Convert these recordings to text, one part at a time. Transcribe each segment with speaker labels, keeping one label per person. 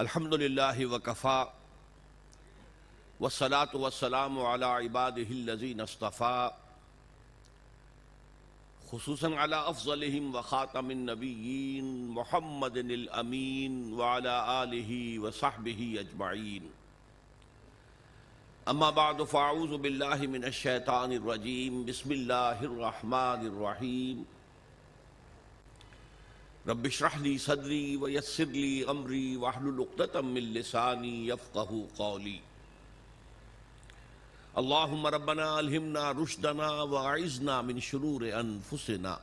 Speaker 1: الحمد لله وكفى والصلاة والسلام على عباده الذين اصطفى خصوصا على أفضلهم وخاتم النبيين محمد الأمين وعلى آله وصحبه أجمعين أما بعد فأعوذ بالله من الشيطان الرجيم بسم الله الرحمن الرحيم رب اشرح لي صدري ويسر لي امري واحلل عقدة من لساني يفقهوا قولي. اللهم ربنا الهمنا رشدنا واعذنا من شرور انفسنا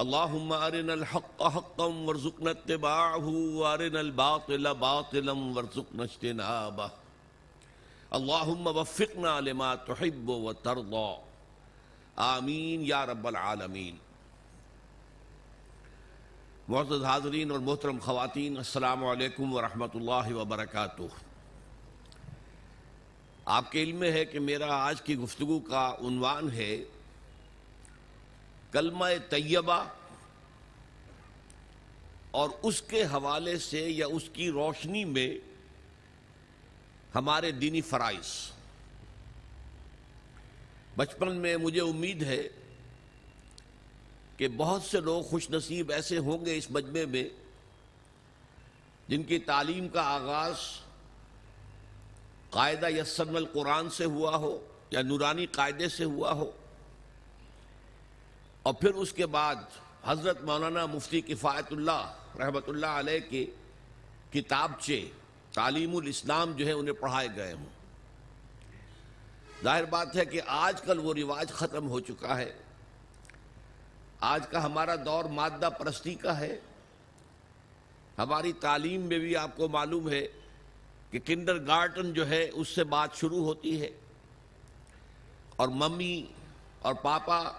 Speaker 1: اللهم ارنا الحق حقا وارزقنا اتباعه وارنا الباطل باطلا وارزقنا اجتنابه. اللهم وفقنا لما تحب وترضى. آمین یا رب العالمین معزز حاضرین اور محترم خواتین، السلام علیکم ورحمۃ اللہ وبرکاتہ۔ آپ کے علم میں ہے کہ میرا آج کی گفتگو کا عنوان ہے کلمہ طیبہ اور اس کے حوالے سے یا اس کی روشنی میں ہمارے دینی فرائض۔ بچپن میں مجھے امید ہے کہ بہت سے لوگ خوش نصیب ایسے ہوں گے اس مجمع میں جن کی تعلیم کا آغاز قاعدہ یسن القرآن سے ہوا ہو یا نورانی قاعدے سے ہوا ہو اور پھر اس کے بعد حضرت مولانا مفتی کفایت اللہ رحمۃ اللہ علیہ کے کتابچے تعلیم الاسلام جو ہے انہیں پڑھائے گئے ہوں۔ ظاہر بات ہے کہ آج کل وہ رواج ختم ہو چکا ہے۔ آج کا ہمارا دور مادہ پرستی کا ہے۔ ہماری تعلیم میں بھی آپ کو معلوم ہے کہ کنڈر گارٹن جو ہے، اس سے بات شروع ہوتی ہے۔ اور ممی اور پاپا،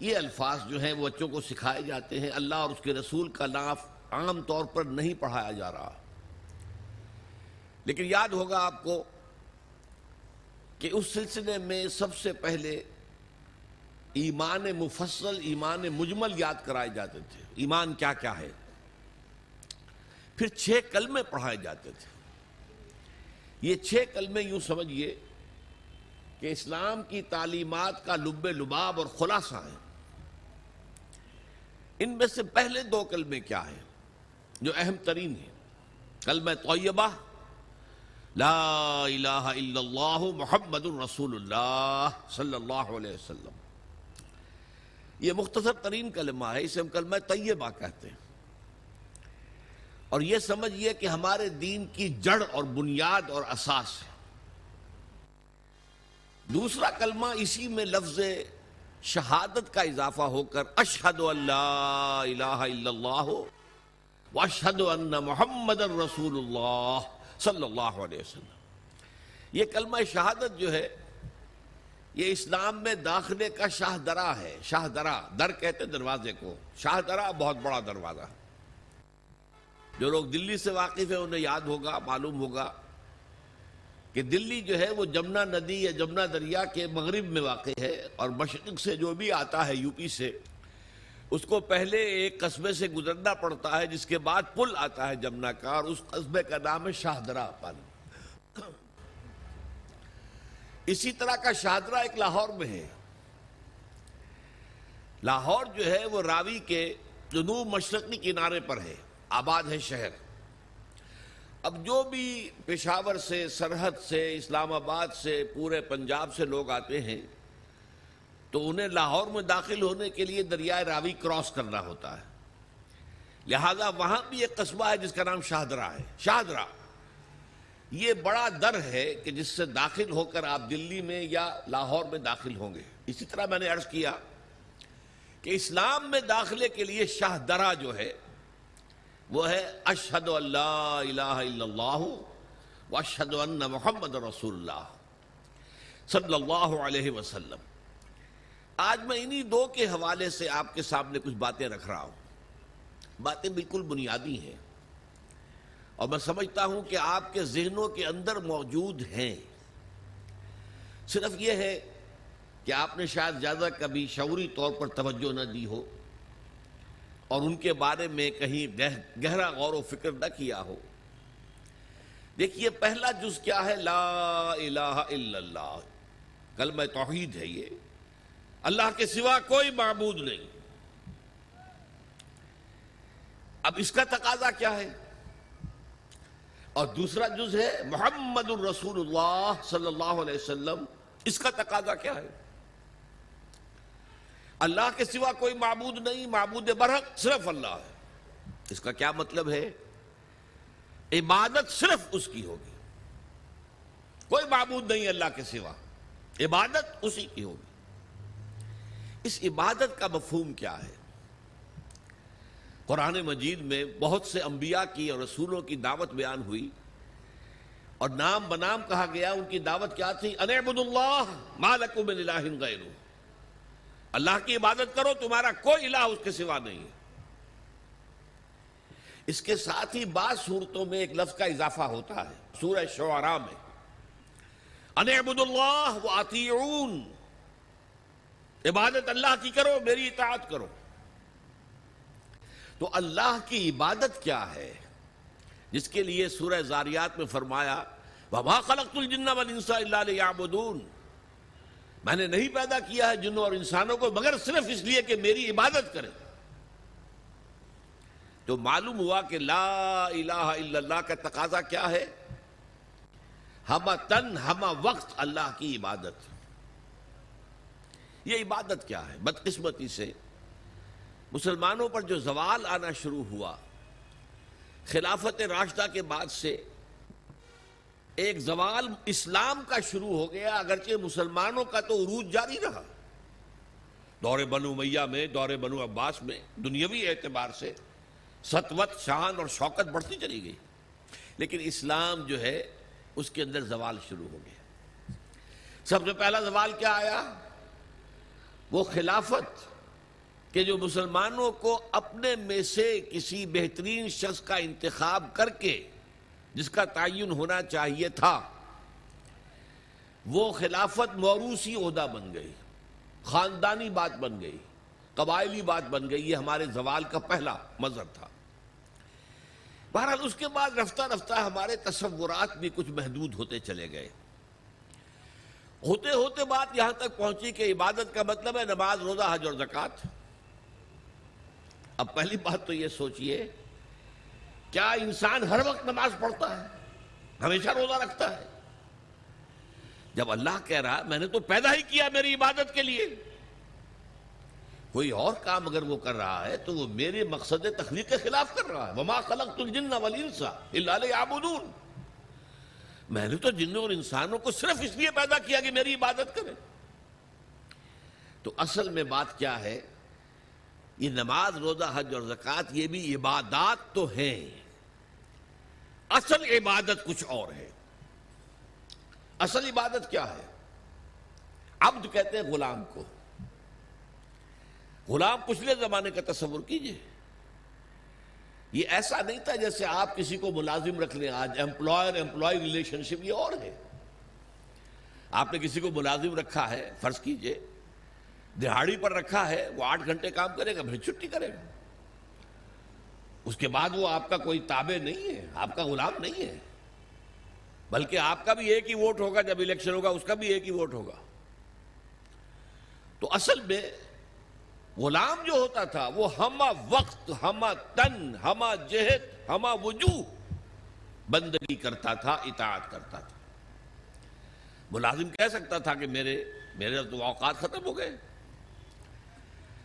Speaker 1: یہ الفاظ جو ہیں وہ بچوں کو سکھائے جاتے ہیں۔ اللہ اور اس کے رسول کا ناف عام طور پر نہیں پڑھایا جا رہا۔ لیکن یاد ہوگا آپ کو کہ اس سلسلے میں سب سے پہلے ایمان مفصل، ایمان مجمل یاد کرائے جاتے تھے۔ ایمان کیا کیا ہے؟ پھر چھ کلمے پڑھائے جاتے تھے۔ یہ چھ کلمے یوں سمجھئے کہ اسلام کی تعلیمات کا لب لباب اور خلاصہ ہیں ان میں سے پہلے دو کلمے کیا ہیں؟ جو اہم ترین ہیں۔ کلمہ طیبہ، لا الہ الا اللہ محمد الرسول اللہ صلی اللہ علیہ وسلم۔ یہ مختصر ترین کلمہ ہے، اسے ہم کلمہ طیبہ کہتے ہیں۔ اور یہ سمجھئے کہ ہمارے دین کی جڑ اور بنیاد اور اساس ہے۔ دوسرا کلمہ اسی میں لفظ شہادت کا اضافہ ہو کر اشہد اللہ الہ الا اللہ واشہد ان محمد الرسول اللہ صلی اللہ علیہ وسلم۔ یہ کلمہ شہادت جو ہے یہ اسلام میں داخلے کا شاہ درا ہے شاہ درا در کہتے دروازے کو۔ شاہ درا بہت بڑا دروازہ۔ جو لوگ دلی سے واقف ہیں، انہیں یاد ہوگا، معلوم ہوگا کہ دلی جو ہے، وہ جمنا ندی یا جمنا دریا کے مغرب میں واقع ہے اور مشرق سے جو بھی آتا ہے، یو پی سے، اس کو پہلے ایک قصبے سے گزرنا پڑتا ہے، جس کے بعد پل آتا ہے جمنا کا اور اس قصبے کا نام ہے شاہدرہ پانی اسی طرح کا شاہدرہ ایک لاہور میں ہے۔ لاہور جو ہے وہ راوی کے جنوب مشرقی کنارے پر ہے۔ آباد ہے شہر۔ اب جو بھی پشاور سے، سرحد سے، اسلام آباد سے، پورے پنجاب سے لوگ آتے ہیں، تو انہیں لاہور میں داخل ہونے کے لیے دریائے راوی کراس کرنا ہوتا ہے۔ لہذا وہاں بھی ایک قصبہ ہے جس کا نام شاہدرہ ہے۔ شاہدرہ یہ بڑا در ہے کہ جس سے داخل ہو کر آپ دلی میں یا لاہور میں داخل ہوں گے۔ اسی طرح میں نے عرض کیا کہ اسلام میں داخلے کے لیے شاہدرہ جو ہے، وہ ہے اشہد اللہ الہ الا اللہ واشہد ان محمد رسول اللہ صلی اللہ علیہ وسلم۔ آج میں انہی دو کے حوالے سے آپ کے سامنے کچھ باتیں رکھ رہا ہوں۔ باتیں بالکل بنیادی ہیں۔ اور میں سمجھتا ہوں کہ آپ کے ذہنوں کے اندر موجود ہیں۔ صرف یہ ہے کہ آپ نے شاید زیادہ کبھی شعوری طور پر توجہ نہ دی ہو اور ان کے بارے میں کہیں گہرا غور و فکر نہ کیا ہو۔ دیکھیے، پہلا جز کیا ہے؟ لا الہ الا اللہ۔ کلمہ توحید ہے یہ۔ اللہ کے سوا کوئی معبود نہیں۔ اب اس کا تقاضا کیا ہے؟ اور دوسرا جز ہے محمد الرسول اللہ صلی اللہ علیہ وسلم۔ اس کا تقاضا کیا ہے؟ اللہ کے سوا کوئی معبود نہیں، معبود برحق صرف اللہ ہے۔ اس کا کیا مطلب ہے؟ عبادت صرف اس کی ہوگی۔ کوئی معبود نہیں اللہ کے سوا۔ عبادت اسی کی ہوگی۔ اس عبادت کا مفہوم کیا ہے؟ قرآن مجید میں بہت سے انبیاء کی اور رسولوں کی دعوت بیان ہوئی اور نام بنام کہا گیا، ان کی دعوت کیا تھی؟ انعبد اللہ مالکم من الہ غیرو اللہ کی عبادت کرو، تمہارا کوئی الہ اس کے سوا نہیں ہے۔ اس کے ساتھ ہی بعض صورتوں میں ایک لفظ کا اضافہ ہوتا ہے، سورہ شعراء میں۔ انعبد اللہ و عبادت اللہ کی کرو، میری اطاعت کرو۔ تو اللہ کی عبادت کیا ہے؟ جس کے لیے سورہ زاریات میں فرمایا، وَمَا خَلَقْتُ الْجِنَّ وَالْإِنسَ إِلَّا لِيَعْبُدُونَ۔ میں نے نہیں پیدا کیا ہے جنوں اور انسانوں کو، مگر صرف اس لیے کہ میری عبادت کریں۔ تو معلوم ہوا کہ لا الہ الا اللہ کا تقاضا کیا ہے؟ ہما تن ہما وقت اللہ کی عبادت۔ یہ عبادت کیا ہے؟ بدقسمتی سے مسلمانوں پر جو زوال آنا شروع ہوا، خلافت راشدہ کے بعد سے ایک زوال اسلام کا شروع ہو گیا، اگرچہ مسلمانوں کا تو عروج جاری رہا۔ دور بنو میاں میں، دور بنو عباس میں دنیاوی اعتبار سے ستوت شان اور شوکت بڑھتی چلی گئی۔ لیکن اسلام جو ہے، اس کے اندر زوال شروع ہو گیا۔ سب سے پہلا زوال کیا آیا؟ وہ خلافت۔ کہ جو مسلمانوں کو اپنے میں سے کسی بہترین شخص کا انتخاب کر کے جس کا تعین ہونا چاہیے تھا، وہ خلافت موروثی عہدہ بن گئی، خاندانی بات بن گئی، قبائلی بات بن گئی، یہ ہمارے زوال کا پہلا مذہب تھا۔ بہرحال اس کے بعد رفتہ رفتہ ہمارے تصورات بھی کچھ محدود ہوتے چلے گئے۔ ہوتے ہوتے بات یہاں تک پہنچی کہ عبادت کا مطلب ہے نماز، روزہ، حج اور زکات اب پہلی بات تو یہ سوچئے، کیا انسان ہر وقت نماز پڑھتا ہے؟ ہمیشہ روزہ رکھتا ہے؟ جب اللہ کہہ رہا، میں نے تو پیدا ہی کیا میری عبادت کے لیے۔ کوئی اور کام اگر وہ کر رہا ہے، تو وہ میرے مقصد تخلیق کے خلاف کر رہا ہے۔ وما خلقت الجن والانس الا ليعبدون۔ میں نے تو جنوں اور انسانوں کو صرف اس لیے پیدا کیا کہ میری عبادت کریں۔ تو اصل میں بات کیا ہے؟ یہ نماز، روزہ، حج اور زکات یہ بھی عبادات تو ہیں۔ اصل عبادت کچھ اور ہے۔ اصل عبادت کیا ہے؟ عبد کہتے ہیں غلام کو۔ غلام پچھلے زمانے کا تصور کیجیے۔ یہ ایسا نہیں تھا جیسے آپ کسی کو ملازم رکھ لیں۔ آج امپلائر امپلائی ریلیشن شپ یہ اور ہے۔ آپ نے کسی کو ملازم رکھا ہے، فرض کیجیے۔ دہاڑی پر رکھا ہے، وہ آٹھ گھنٹے کام کرے گا، پھر چھٹی کرے گا۔ اس کے بعد وہ آپ کا کوئی تابع نہیں ہے، آپ کا غلام نہیں ہے۔ بلکہ آپ کا بھی ایک ہی ووٹ ہوگا، جب الیکشن ہوگا، اس کا بھی ایک ہی ووٹ ہوگا۔ تو اصل میں غلام جو ہوتا تھا، وہ ہما وقت، ہما تن، ہما جہت، ہما وجوہ بندگی کرتا تھا، اطاعت کرتا تھا۔ ملازم کہہ سکتا تھا کہ میرے میرے تو اوقات ختم ہو گئے۔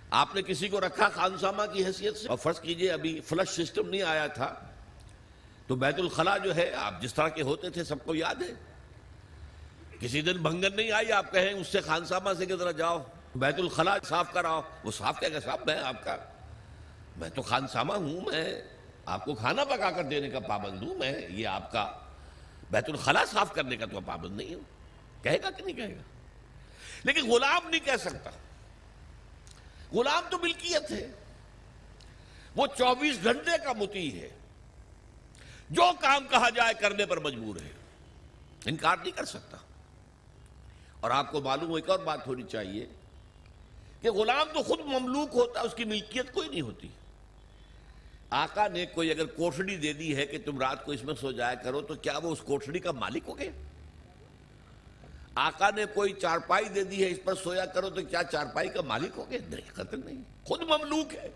Speaker 1: آپ نے کسی کو رکھا خانسامہ کی حیثیت سے؟ اور فرض کیجیے ابھی فلش سسٹم نہیں آیا تھا، تو بیت الخلا جو ہے، آپ جس طرح کے ہوتے تھے، سب کو یاد ہے؟ کسی دن بھنگن نہیں آئی، آپ کہیں اس سے خانسامہ سے کس طرح جاؤ، بیت الخلا صاف کراؤ۔ وہ صاف کیا کہ صاحب میں آپ کا؟ میں تو خانسامہ ہوں، میں آپ کو کھانا پکا کر دینے کا پابند ہوں، میں یہ آپ کا بیت الخلا صاف کرنے کا تو پابند نہیں ہوں۔ کہے گا کہ نہیں کہے گا؟ لیکن غلام نہیں کہہ سکتا۔ غلام تو ملکیت ہے۔ وہ چوبیس گھنٹے کا متی ہے۔ جو کام کہا جائے کرنے پر مجبور ہے۔ انکار نہیں کر سکتا۔ اور آپ کو معلوم ہو، ایک اور بات ہونی چاہیے کہ غلام تو خود مملوک ہوتا، اس کی ملکیت کوئی نہیں ہوتی۔ آقا نے کوئی اگر کوٹڑی دے دی ہے کہ تم رات کو اس میں سو جایا کرو، تو کیا وہ اس کوٹڑی کا مالک ہو گیا آقا نے کوئی چارپائی دے دی ہے، اس پر سویا کرو تو کیا چارپائی کا مالک ہو گیا نہیں، قتل نہیں، خود مملوک ہے۔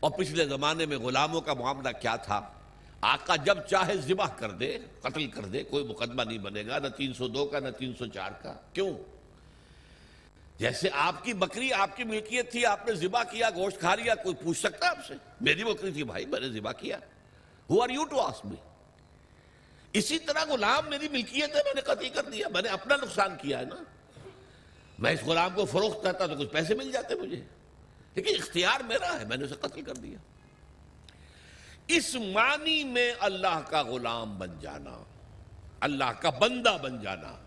Speaker 1: اور پچھلے زمانے میں غلاموں کا معاملہ کیا تھا؟ آقا جب چاہے ذبح کر دے، قتل کر دے، کوئی مقدمہ نہیں بنے گا، نہ تین سو دو کا، نہ تین سو چار کا۔ کیوں؟ جیسے آپ کی بکری آپ کی ملکیت تھی، آپ نے ذبح کیا، گوشت کھا لیا، کوئی پوچھ سکتا آپ سے؟ میری بکری تھی بھائی، میں نے ذبح کیا۔ Who are you to ask me اسی طرح غلام میری ملکیت ہے، میں نے قتل کر دیا، میں نے اپنا نقصان کیا ہے نا۔ میں اس غلام کو فروخت کرتا تو کچھ پیسے مل جاتے مجھے۔ لیکن اختیار میرا ہے، میں نے اسے قتل کر دیا۔ اس معنی میں اللہ کا غلام بن جانا، اللہ کا بندہ بن جانا۔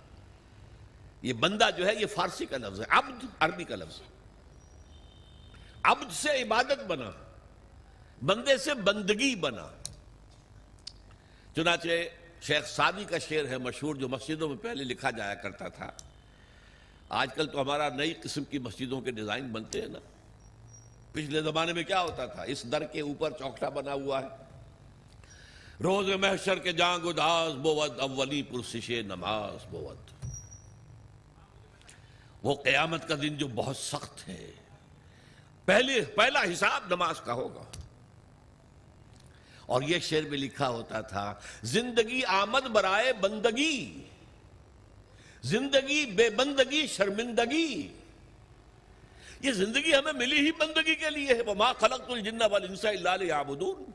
Speaker 1: یہ بندہ جو ہے، یہ فارسی کا لفظ ہے، عبد، عربی کا لفظ۔ ہے عبد سے عبادت بنا، بندے سے بندگی بنا۔ چنانچہ شیخ سادی کا شعر ہے مشہور جو مسجدوں میں پہلے لکھا جایا کرتا تھا۔ آج کل تو ہمارا نئی قسم کی مسجدوں کے ڈیزائن بنتے ہیں نا۔ پچھلے زمانے میں کیا ہوتا تھا؟ اس در کے اوپر چوکٹا بنا ہوا ہے۔ روز محشر کے جانگ اداس بوت اولی پرسش نماز بوت وہ قیامت کا دن جو بہت سخت ہے۔ پہلے، پہلا حساب نماز کا ہوگا۔ اور یہ شعر میں لکھا ہوتا تھا، زندگی آمد برائے بندگی، زندگی بے بندگی شرمندگی۔ یہ زندگی ہمیں ملی ہی بندگی کے لیے ہے۔ وَمَا خَلَقْتُ الْجِنَّ وَالْإِنسَ إِلَّا لِيَعْبُدُونَ۔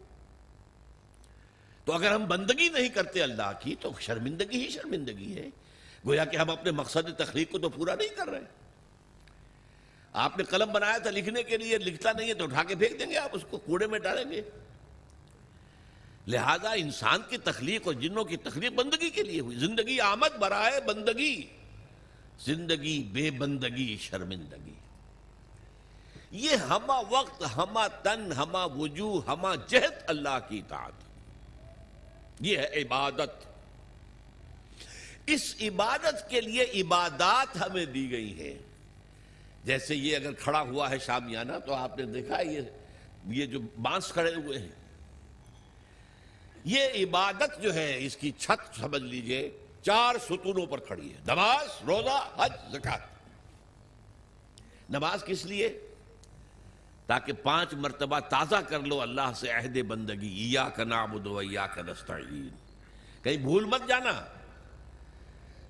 Speaker 1: تو اگر ہم بندگی نہیں کرتے اللہ کی، تو شرمندگی ہی شرمندگی ہے۔ گویا کہ ہم اپنے مقصد تخلیق کو تو پورا نہیں کر رہے۔ آپ نے قلم بنایا تھا لکھنے کے لیے، لکھتا نہیں ہے تو اٹھا کے پھینک دیں گے آپ اس کو، کوڑے میں ڈالیں گے۔ لہذا انسان کی تخلیق اور جنوں کی تخلیق بندگی کے لیے ہوئی۔ زندگی آمد، برائے بندگی۔ زندگی بے بندگی، شرمندگی۔ یہ ہما وقت ہما تن ہما وجوہ ہما جہد اللہ کی اطاعت۔ یہ ہے عبادت۔ اس عبادت کے لیے عبادات ہمیں دی گئی ہے جیسے یہ اگر کھڑا ہوا ہے شامیانہ تو آپ نے دیکھا یہ یہ جو بانس کھڑے ہوئے ہیں۔ یہ عبادت جو ہے، اس کی چھت سمجھ لیجیے، چار ستونوں پر کھڑی ہے۔ نماز، روزہ، حج زکات نماز کس لیے؟ تاکہ پانچ مرتبہ تازہ کر لو اللہ سے عہد بندگی ایا کا نعبد و ایا کا نستعین۔ کہیں بھول مت جانا۔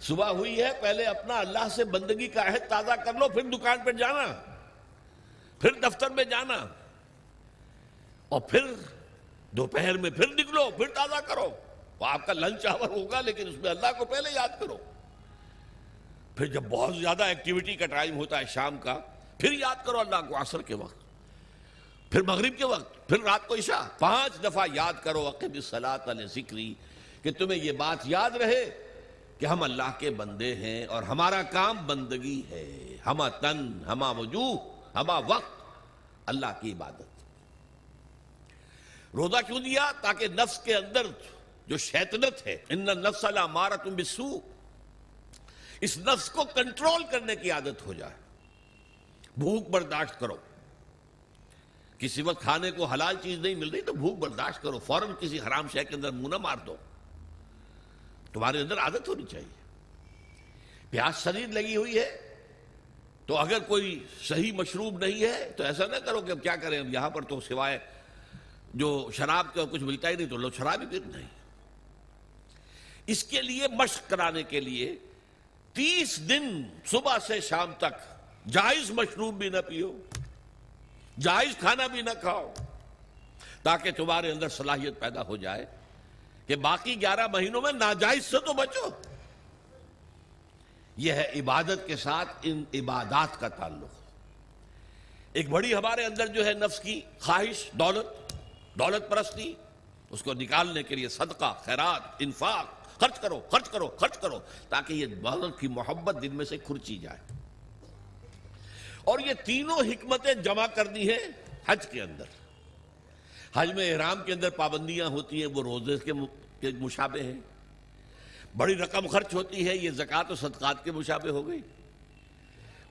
Speaker 1: صبح ہوئی ہے، پہلے اپنا اللہ سے بندگی کا عہد تازہ کر لو، پھر دکان پہ جانا۔ پھر دفتر میں جانا۔ اور پھر دوپہر میں پھر نکلو، پھر تازہ کرو۔ وہ آپ کا لنچ آور ہوگا، لیکن اس میں اللہ کو پہلے یاد کرو۔ پھر جب بہت زیادہ ایکٹیویٹی کا ٹائم ہوتا ہے شام کا، پھر یاد کرو اللہ کو عصر کے وقت۔ پھر مغرب کے وقت، پھر رات کو عشاء۔ پانچ دفعہ یاد کرو عقب صلاح علیہ ذکری کہ تمہیں یہ بات یاد رہے کہ ہم اللہ کے بندے ہیں اور ہمارا کام بندگی ہے۔ ہما تن ہما وجوہ ہما وقت، اللہ کی عبادت۔ روزہ کیوں دیا؟ تاکہ نفس کے اندر جو شیطنت ہے، ان نفس مارا تم بسو اس نفس کو کنٹرول کرنے کی عادت ہو جائے۔ بھوک برداشت کرو۔ کسی وقت کھانے کو حلال چیز نہیں مل رہی تو بھوک برداشت کرو۔ فوراً کسی حرام شہ کے اندر منہ نہ مار دو۔ تمہارے اندر عادت ہونی چاہیے۔ پیاس شریر لگی ہوئی ہے۔ تو اگر کوئی صحیح مشروب نہیں ہے تو ایسا نہ کرو کہ اب کیا کریں؟ اب یہاں پر تو سوائے جو شراب کا کچھ ملتا ہی نہیں تو لو شراب ہی پھر نہیں اس کے لیے مشق کرانے کے لیے تیس دن صبح سے شام تک جائز مشروب بھی نہ پیو، جائز کھانا بھی نہ کھاؤ، تاکہ تمہارے اندر صلاحیت پیدا ہو جائے کہ باقی گیارہ مہینوں میں ناجائز سے تو بچو۔ یہ ہے عبادت کے ساتھ ان عبادات کا تعلق۔ ایک بڑی ہمارے اندر جو ہے نفس کی خواہش، دولت دولت پرستی، اس کو نکالنے کے لیے صدقہ، خیرات، انفاق، خرچ کرو خرچ کرو خرچ کرو، تاکہ یہ دولت کی محبت دل میں سے کھرچی جائے۔ اور یہ تینوں حکمتیں جمع کر دی ہیں حج کے اندر۔ حج میں احرام کے اندر پابندیاں ہوتی ہیں، وہ روزے کے مشابے ہیں۔ بڑی رقم خرچ ہوتی ہے، یہ زکوٰۃ و صدقات کے مشابے ہو گئی۔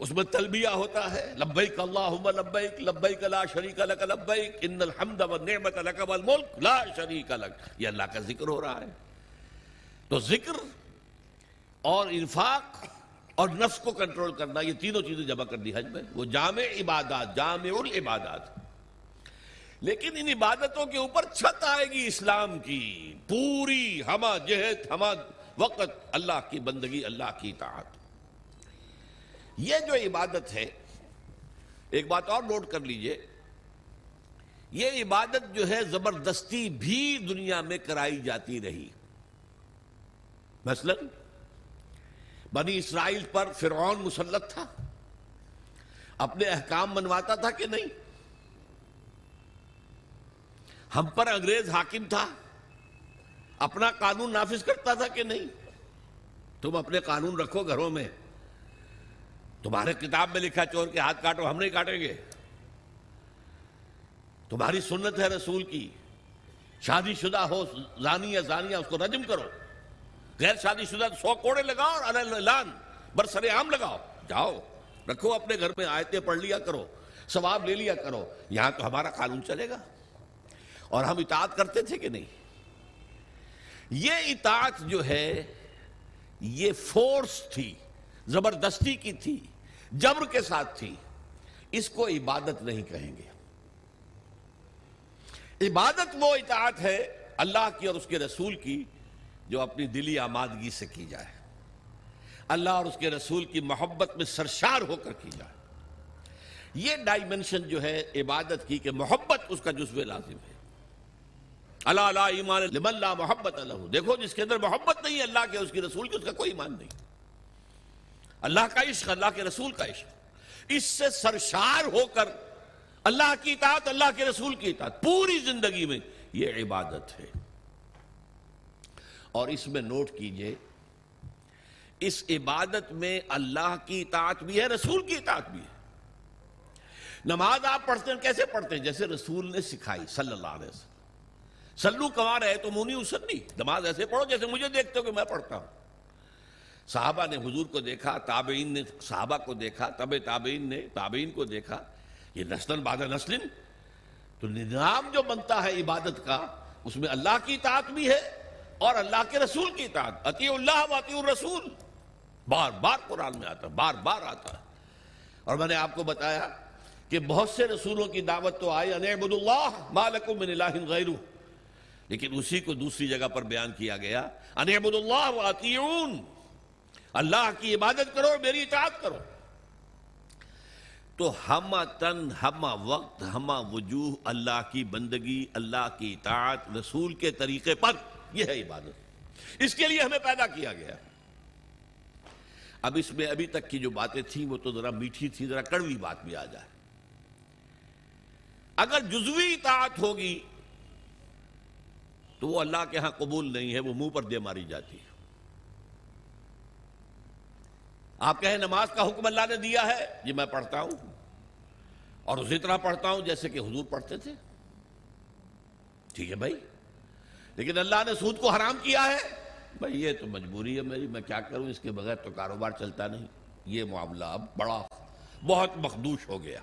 Speaker 1: اس میں تلبیہ ہوتا ہے. لبیک اللہم لبیک لبیک لا شریک لک لبیک، ان الحمد والنعمت لک والملک لا شریک لک. یہ اللہ کا ذکر ہو رہا ہے. تو ذکر اور انفاق اور نفس کو کنٹرول کرنا، یہ تینوں چیزیں جمع کر دی حج میں. وہ جامع عبادات، جامع العبادات. لیکن ان عبادتوں کے اوپر چھت آئے گی اسلام کی. پوری ہما جہت ہما وقت، اللہ کی بندگی، اللہ کی اطاعت. یہ جو عبادت ہے، ایک بات اور نوٹ کر لیجیے، یہ عبادت جو ہے زبردستی بھی دنیا میں کرائی جاتی رہی۔ مثلا، بنی اسرائیل پر فرعون مسلط تھا۔ اپنے احکام منواتا تھا کہ نہیں؟ ہم پر انگریز حاکم تھا۔ اپنا قانون نافذ کرتا تھا کہ نہیں؟ تم اپنے قانون رکھو گھروں میں۔ تمہارے کتاب میں لکھا چور کے ہاتھ کاٹو، ہم نہیں کاٹیں گے۔ تمہاری سنت ہے رسول کی۔ شادی شدہ ہو زانی یا زانیہ، اس کو رجم کرو۔ غیر شادی شدہ سو کوڑے لگاؤ اور اعلان برسر عام لگاؤ۔ جاؤ، رکھو اپنے گھر میں آیتیں پڑھ لیا کرو، ثواب لے لیا کرو۔ یہاں تو ہمارا قانون چلے گا۔ اور ہم اطاعت کرتے تھے کہ نہیں؟ یہ اطاعت جو ہے، یہ فورس تھی، زبردستی کی تھی۔ جبر کے ساتھ تھی۔ اس کو عبادت نہیں کہیں گے۔ عبادت وہ اطاعت ہے اللہ کی اور اس کے رسول کی جو اپنی دلی آمادگی سے کی جائے۔ اللہ اور اس کے رسول کی محبت میں سرشار ہو کر کی جائے۔ یہ ڈائمنشن جو ہے عبادت کی کہ محبت اس کا جزو لازم ہے۔ اللہ اللہ ایمان لمن لا محبت اللہ دیکھو جس کے اندر محبت نہیں ہے اللہ کے اس کی رسول کی، اس کا کوئی ایمان نہیں۔ اللہ کا عشق، اللہ کے رسول کا عشق۔ اس سے سرشار ہو کر اللہ کی اطاعت، اللہ کے رسول کی اطاعت۔ پوری زندگی میں یہ عبادت ہے۔ اور اس میں نوٹ کیجیے، اس عبادت میں اللہ کی اطاعت بھی ہے، رسول کی اطاعت بھی ہے۔ نماز آپ پڑھتے ہیں، کیسے پڑھتے ہیں؟ جیسے رسول نے سکھائی صلی اللہ علیہ وسلم۔ سلو کما رہے تو مونی اسد نماز ایسے پڑھو جیسے مجھے دیکھتے ہو کہ میں پڑھتا ہوں۔ صحابہ نے حضور کو دیکھا، تابعین نے صحابہ کو دیکھا طب تابعین نے، تابعین کو دیکھا، یہ نسل بعد نسل تو نظام جو بنتا ہے عبادت کا، اس میں اللہ کی اطاعت بھی ہے اور اللہ کے رسول کی اطاعت۔ عطی اللہ و عطی الرسول۔ بار بار قرآن میں آتا ہے بار بار آتا۔ ہے اور میں نے آپ کو بتایا کہ بہت سے رسولوں کی دعوت تو آئی انعبد اللہ مالکم من الہ غیرو لیکن اسی کو دوسری جگہ پر بیان کیا گیا انعبد اللہ و عطیون اللہ کی عبادت کرو میری اطاعت کرو۔ تو ہما تن ہما وقت ہما وجوہ اللہ کی بندگی، اللہ کی اطاعت، رسول کے طریقے پر یہ ہے عبادت۔ اس کے لیے ہمیں پیدا کیا گیا۔ اب اس میں ابھی تک کی جو باتیں تھیں وہ تو ذرا میٹھی تھی ذرا کڑوی بات بھی آ جائے۔ اگر جزوی اطاعت ہوگی تو وہ اللہ کے ہاں قبول نہیں ہے، وہ منہ پر دے ماری جاتی ہے۔ آپ کہیں نماز کا حکم اللہ نے دیا ہے؟ یہ میں پڑھتا ہوں۔ اور اسی طرح پڑھتا ہوں جیسے کہ حضور پڑھتے تھے۔ ٹھیک ہے بھائی۔ لیکن اللہ نے سود کو حرام کیا ہے؟ بھائی یہ تو مجبوری ہے میری، میں کیا کروں؟ اس کے بغیر تو کاروبار چلتا نہیں۔ یہ معاملہ اب بڑا، بہت مخدوش ہو گیا۔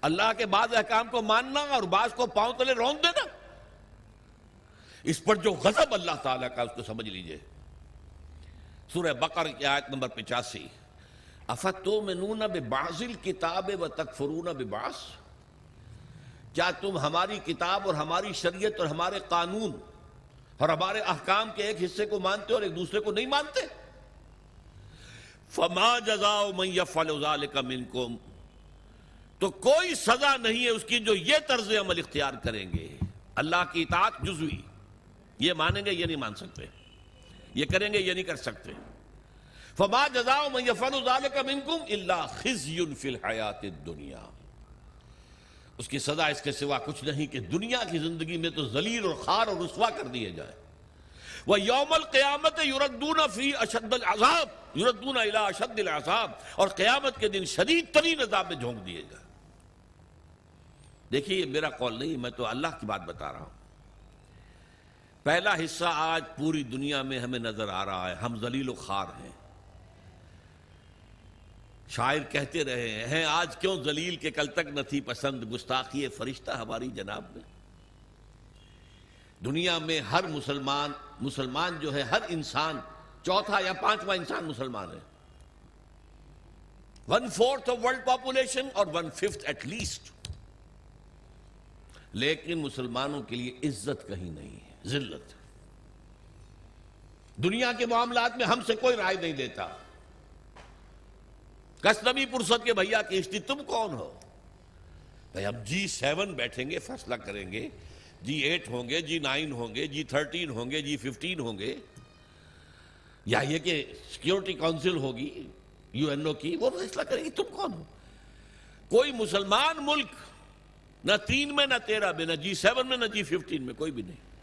Speaker 1: اللہ کے بعض احکام کو ماننا اور بعض کو پاؤں تلے رون دینا اس پر جو غضب اللہ تعالیٰ کا اس کو سمجھ لیجیے۔ سورہ بقر کی آیت نمبر پچاسی۔ افتومنون ببعض الكتاب و تکفرون ببعض؟ کیا تم ہماری کتاب اور ہماری شریعت اور ہمارے قانون اور ہمارے احکام کے ایک حصے کو مانتے اور ایک دوسرے کو نہیں مانتے؟ فما جزاء من يفعل ذلك منكم تو کوئی سزا نہیں ہے اس کی جو یہ طرز عمل اختیار کریں گے۔ اللہ کی اطاعت جزوی۔ یہ مانیں گے یہ نہیں مان سکتے؟ یہ کریں گے، یہ نہیں کر سکتے۔ فما جزاء من يفعل ذلك منكم الا خزي في الحیات الدنیا اس کی سزا اس کے سوا کچھ نہیں کہ دنیا کی زندگی میں تو ذلیل اور خار اور رسوا کر دیے جائے وہ یوم القیامت یردون فی اشد العذاب یردون الى اشد العذاب، اور قیامت کے دن شدید ترین عذاب میں جھونک دیے جائے دیکھیے یہ میرا قول نہیں، میں تو اللہ کی بات بتا رہا ہوں۔ پہلا حصہ آج پوری دنیا میں ہمیں نظر آ رہا ہے، ہم ذلیل و خار ہیں۔ شاعر کہتے رہے ہیں، آج کیوں زلیل کے کل تک نہ تھی پسند؟ گستاخی فرشتہ ہماری جناب میں۔ دنیا میں ہر مسلمان مسلمان جو ہے، ہر انسان، چوتھا یا پانچواں انسان مسلمان ہے۔ One fourth of world population اور ون ففتھ ایٹ لیسٹ لیکن مسلمانوں کے لیے عزت کہیں نہیں ہے۔ ذلت۔ دنیا کے معاملات میں ہم سے کوئی رائے نہیں دیتا۔ کسنمی پرسد کے بھیا کشتی تم کون ہو؟ اب جی سیون بیٹھیں گے، فیصلہ کریں گے۔ جی ایٹ ہوں گے جی نائن ہوں گے جی تھرٹین ہوں گے جی ففٹین ہوں گے۔ یا یہ کہ سیکیورٹی کاؤنسل ہوگی، یو این او کی، وہ فیصلہ کرے گی تم کون ہو؟ کوئی مسلمان ملک، نہ تین میں، نہ تیرہ میں، نہ جی سیون میں، نہ جی ففٹین میں، کوئی بھی نہیں۔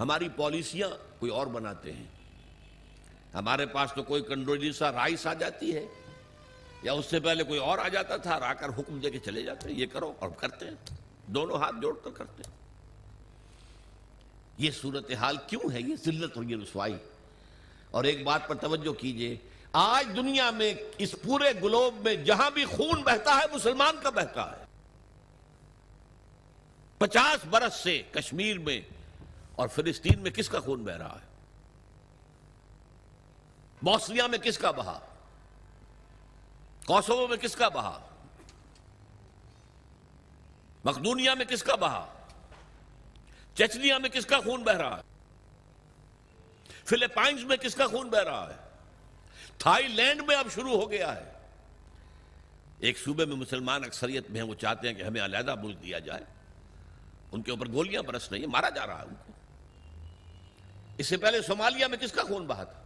Speaker 1: ہماری پالیسیاں کوئی اور بناتے ہیں۔ ہمارے پاس تو کوئی کنڈولیسا رائس آ جاتی ہے۔ یا اس سے پہلے کوئی اور آ جاتا تھا اور آ کر حکم دے کے چلے جاتے ہیں۔ یہ کرو اور کرتے ہیں۔ دونوں ہاتھ جوڑ کر کرتے ہیں۔ یہ صورتحال کیوں ہے؟ یہ ذلت اور یہ رسوائی۔ اور ایک بات پر توجہ کیجیے۔ آج دنیا میں اس پورے گلوب میں جہاں بھی خون بہتا ہے، مسلمان کا بہتا ہے۔ پچاس برس سے کشمیر میں اور فلسطین میں کس کا خون بہ رہا ہے؟ بوسنیا میں کس کا بہا؟ کوسوو میں کس کا بہا؟ مقدونیا میں کس کا بہا؟ چچنیا میں کس کا خون بہ رہا ہے؟ فلپائنز میں کس کا خون بہ رہا ہے؟ تھائی لینڈ میں اب شروع ہو گیا ہے۔ ایک صوبے میں مسلمان اکثریت میں ہیں، وہ چاہتے ہیں کہ ہمیں علیحدہ ملک دیا جائے۔ ان کے اوپر گولیاں برس رہی ہیں، مارا جا رہا ہے ان کو۔ اس سے پہلے صومالیہ میں کس کا خون بہا تھا؟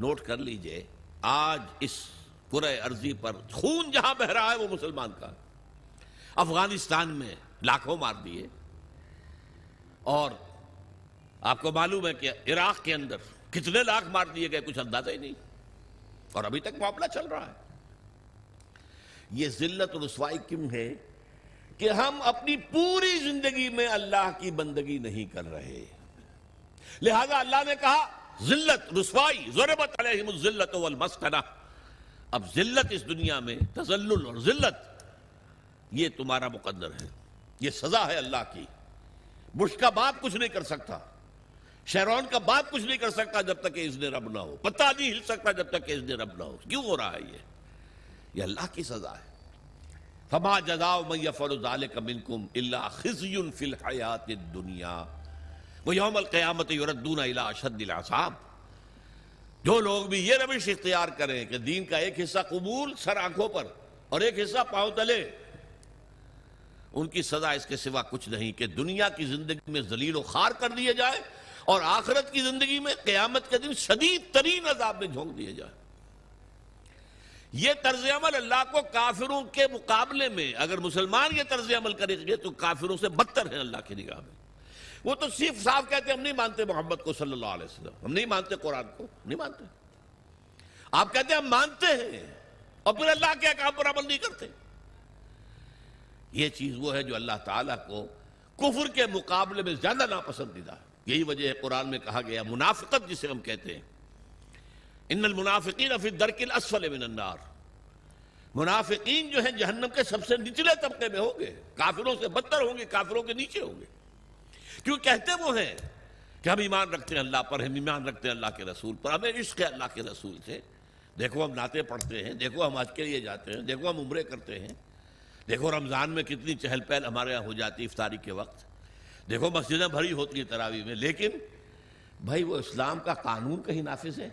Speaker 1: نوٹ کر لیجیے، آج اس پورے عرضی پر خون جہاں بہ رہا ہے وہ مسلمان کا افغانستان میں لاکھوں مار دیے۔ اور آپ کو معلوم ہے کہ عراق کے اندر کتنے لاکھ مار دیے گئے، کچھ اندازہ ہی نہیں۔ اور ابھی تک معاملہ چل رہا ہے۔ یہ ذلت رسوائی کیوں ہے کہ ہم اپنی پوری زندگی میں اللہ کی بندگی نہیں کر رہے؟ لہذا اللہ نے کہا، ذلت، رسوائی، ضربت علیہم الذلت والمسکنہ۔ اب ذلت اس دنیا میں تزلل اور ذلت، یہ تمہارا مقدر ہے۔ یہ سزا ہے اللہ کی۔ بش کا باپ کچھ نہیں کر سکتا۔ شہرون کا باپ کچھ نہیں کر سکتا جب تک کہ اذن رب نہ ہو۔ پتہ نہیں ہل سکتا جب تک کہ اذن رب نہ ہو۔ کیوں ہو رہا ہے یہ؟ یہ اللہ کی سزا ہے۔ فما جزاء من يفعل ذلك منكم الا خزي في الحياه الدنيا ويوم القيامه يردون الى اشد العذاب۔ جو لوگ بھی یہ روش اختیار کریں کہ دین کا ایک حصہ قبول سر آنکھوں پر اور ایک حصہ پاؤں تلے، ان کی سزا اس کے سوا کچھ نہیں کہ دنیا کی زندگی میں ذلیل و خار کر دیے جائے اور آخرت کی زندگی میں قیامت کے دن شدید ترین عذاب میں جھونک دیے جائے۔ یہ طرز عمل اللہ کو کافروں کے مقابلے میں، اگر مسلمان یہ طرز عمل کریں گے تو کافروں سے بدتر ہیں اللہ کی نگاہ میں۔ وہ تو صرف صاف کہتے ہیں، ہم نہیں مانتے محمد کو صلی اللہ علیہ وسلم۔ ہم نہیں مانتے قرآن کو نہیں مانتے۔ آپ کہتے ہیں ہم مانتے ہیں، اور پھر اللہ کے کام پر عمل نہیں کرتے۔ یہ چیز وہ ہے جو اللہ تعالیٰ کو کفر کے مقابلے میں زیادہ ناپسندیدہ یہی وجہ ہے قرآن میں کہا گیا، منافقت جسے ہم کہتے ہیں۔ ان المنافقین فی الدرک الاسفل من النار۔ منافقین جو ہیں، جہنم کے سب سے نچلے طبقے میں ہوں گے۔ کافروں سے بدتر ہوں گے، کافروں کے نیچے ہوں گے۔ کیوں کہتے وہ ہیں کہ ہم ایمان رکھتے ہیں اللہ پر، ہم ایمان رکھتے ہیں اللہ کے رسول پر، ہمیں عشق ہے اللہ کے رسول سے۔ دیکھو ہم ناطے پڑھتے ہیں، دیکھو ہم آج کے لیے جاتے ہیں، دیکھو ہم عمرے کرتے ہیں۔ دیکھو رمضان میں کتنی چہل پہل ہمارے یہاں ہو جاتی افطاری کے وقت۔ دیکھو مسجدیں بھری ہوتی ہیں تراوی میں، لیکن بھائی وہ اسلام کا قانون کہیں نافذ ہے؟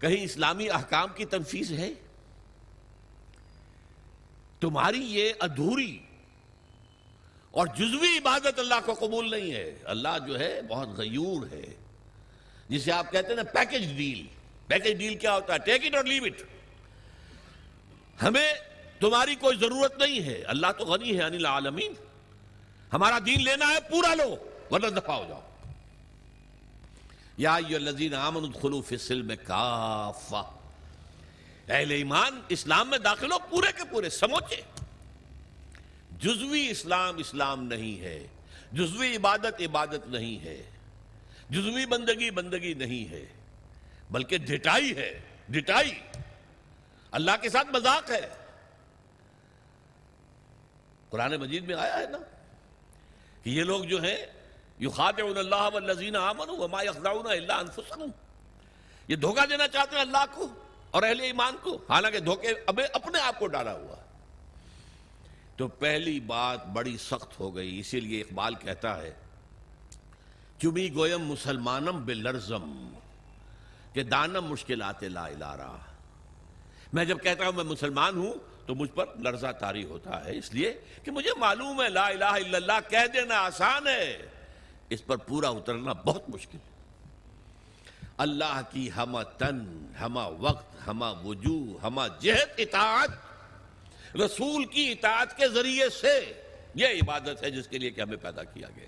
Speaker 1: کہیں اسلامی احکام کی تنفیذ ہے؟ تمہاری یہ ادھوری اور جزوی عبادت اللہ کو قبول نہیں ہے۔ اللہ جو ہے بہت غیور ہے۔ جسے آپ کہتے ہیں نا پیکج ڈیل پیکج ڈیل کیا ہوتا ہے؟ ٹیک اٹ اور لیو اٹ ہمیں تمہاری کوئی ضرورت نہیں ہے۔ اللہ تو غنی ہے انل عالمین۔ ہمارا دین لینا ہے پورا لو، ورنہ دفاع ہو جاؤ۔ یا الذین آمنوا ادخلوا فی السلم کافہ۔ اہل ایمان اسلام میں داخل ہو پورے کے پورے، سموچے۔ جزوی اسلام اسلام نہیں ہے، جزوی عبادت عبادت نہیں ہے، جزوی بندگی بندگی نہیں ہے، بلکہ ڈٹائی ہے، ڈٹائی۔ اللہ کے ساتھ مذاق ہے۔ قرآن مجید میں آیا ہے نا کہ یہ لوگ جو ہیں، یخادعون اللہ والذین آمنوا وما یخدعون الا انفسهم۔ یہ دھوکہ دینا چاہتے ہیں اللہ کو اور اہل ایمان کو، حالانکہ دھوکے اپنے آپ کو ڈالا ہوا۔ تو پہلی بات بڑی سخت ہو گئی، اسی لیے اقبال کہتا ہے چمی گویم مسلمانم بلرزم، کہ دانم مشکلات لا الارا۔ میں جب کہتا ہوں میں مسلمان ہوں، تو مجھ پر لرزہ تاری ہوتا ہے۔ اس لیے کہ مجھے معلوم ہے لا الہ الا اللہ، کہہ دینا آسان ہے۔ اس پر پورا اترنا بہت مشکل۔ ہے اللہ کی ہما تن ہما وقت ہما وجوہ ہما جہت اطاعت رسول کی اطاعت کے ذریعے سے یہ عبادت ہے جس کے لیے کہ ہمیں پیدا کیا گیا۔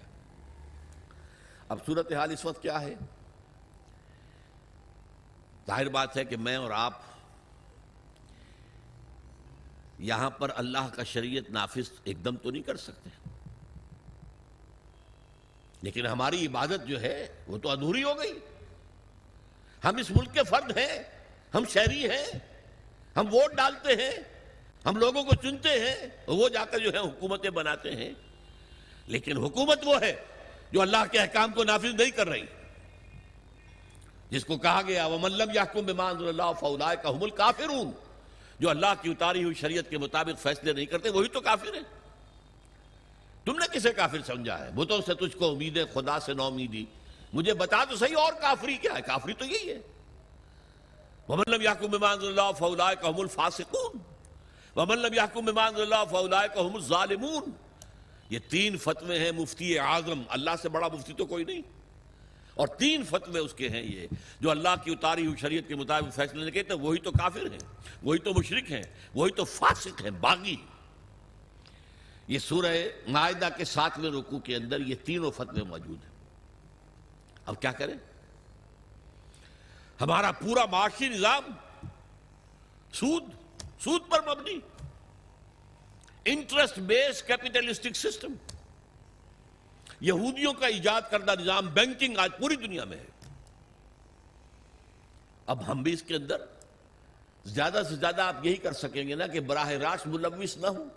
Speaker 1: اب صورتحال اس وقت کیا ہے؟ ظاہر بات ہے کہ میں اور آپ یہاں پر اللہ کا شریعت نافذ ایک دم تو نہیں کر سکتے۔ لیکن ہماری عبادت جو ہے وہ تو ادھوری ہو گئی۔ ہم اس ملک کے فرد ہیں، ہم شہری ہیں، ہم ووٹ ڈالتے ہیں ہم لوگوں کو چنتے ہیں وہ جا کر جو ہے حکومتیں بناتے ہیں۔ لیکن حکومت وہ ہے جو اللہ کے احکام کو نافذ نہیں کر رہی۔ جس کو کہا گیا وہ ملب یا اللہ فولا کا جو اللہ کی اتاری ہوئی شریعت کے مطابق فیصلے نہیں کرتے، وہی تو کافر ہیں۔ تم نے کسے کافر سمجھا ہے؟ بتوں سے تجھ کو امید ہے خدا سے نو امیدی۔ مجھے بتا تو صحیح، اور کافری کیا ہے؟ کافری تو یہی ہے۔ محمد یعقوب امان اللہ فولا کہ الفاسقون۔ محمد یعقوب امان اللہ فولا کہ الظالمون یہ تین فتوے ہیں مفتی اعظم اللہ سے بڑا مفتی تو کوئی نہیں اور تین فتوے اس کے ہیں یہ جو اللہ کی اتاری ہوئی شریعت کے مطابق فیصلے نہیں کہتے وہی تو کافر ہیں وہی تو مشرق ہیں وہی تو فاسق ہیں باغی یہ سورہ معاہدہ کے ساتویں رکوع کے اندر یہ تینوں فتوے موجود ہیں اب کیا کریں؟ ہمارا پورا معاشی نظام سود سود پر مبنی۔ انٹرسٹ بیس کیپیٹلسٹک سسٹم یہودیوں کا ایجاد کردہ نظام بینکنگ آج پوری دنیا میں ہے۔ اب ہم بھی اس کے اندر زیادہ سے زیادہ آپ یہی کر سکیں گے نا کہ براہ راست ملوث نہ ہوں۔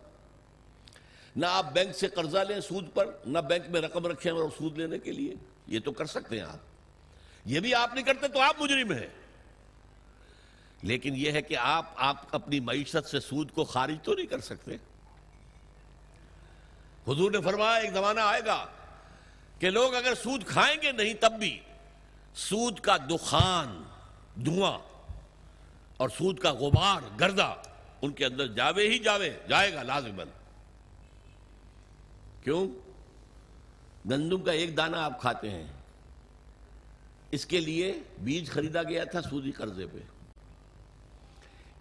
Speaker 1: نہ آپ بینک سے قرضہ لیں سود پر، نہ بینک میں رقم رکھیں اور سود لینے کے لیے۔ یہ تو کر سکتے ہیں آپ۔ یہ بھی آپ نہیں کرتے تو آپ مجرم ہیں۔ لیکن یہ ہے کہ آپ آپ اپنی معیشت سے سود کو خارج تو نہیں کر سکتے۔ حضور نے فرمایا، ایک زمانہ آئے گا کہ لوگ اگر سود کھائیں گے نہیں تب بھی سود کا دخان، دھواں اور سود کا غبار، گردہ ان کے اندر جاوے ہی جاوے، جائے گا لازمن کیوں؟ گندم کا ایک دانہ آپ کھاتے ہیں۔ اس کے لیے بیج خریدا گیا تھا سودی قرضے پہ۔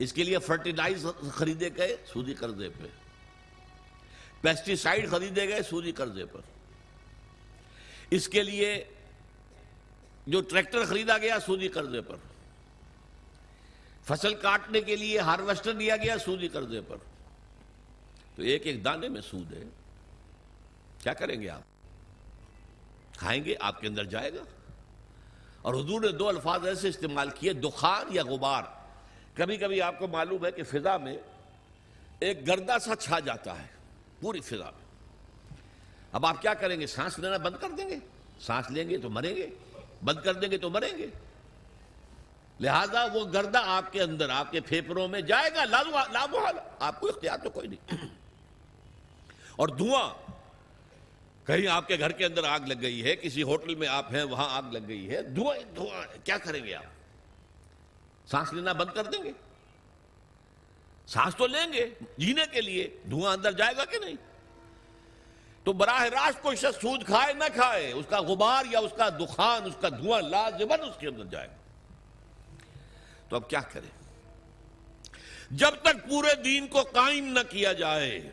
Speaker 1: اس کے لیے فرٹیلائز خریدے گئے سودی قرضے پہ۔ پیسٹیسائڈ خریدے گئے سودی قرضے پر۔ اس کے لیے جو ٹریکٹر خریدا گیا سودی قرضے پر۔ فصل کاٹنے کے لیے ہارویسٹر دیا گیا سودی قرضے پر۔ تو ایک ایک دانے میں سود ہے۔ کیا کریں گے آپ؟ کھائیں گے، آپ کے اندر جائے گا۔ اور حضور نے دو الفاظ ایسے استعمال کیے، دخان یا غبار۔ کبھی کبھی آپ کو معلوم ہے کہ فضا میں ایک گردہ سا چھا جاتا ہے، پوری فضا میں۔ اب آپ کیا کریں گے؟ سانس لینا بند کر دیں گے۔ سانس لیں گے تو مریں گے۔ بند کر دیں گے تو مریں گے۔ لہذا وہ گردہ آپ کے اندر، آپ کے پھیپڑوں میں جائے گا لابو آپ کو اختیار تو کوئی نہیں۔ اور دھواں کہیں آپ کے گھر کے اندر آگ لگ گئی ہے، کسی ہوٹل میں آپ ہیں، وہاں آگ لگ گئی ہے۔ دھواں دھواں کیا کریں گے آپ؟ سانس لینا بند کر دیں گے؟ سانس تو لیں گے جینے کے لیے۔ دھواں اندر جائے گا کہ نہیں؟ تو براہ راست کوئی شخص سود کھائے نہ کھائے، اس کا غبار یا اس کا دخان، اس کا دھواں لازمن اس کے اندر جائے گا۔ تو اب کیا کریں؟ جب تک پورے دین کو قائم نہ کیا جائے،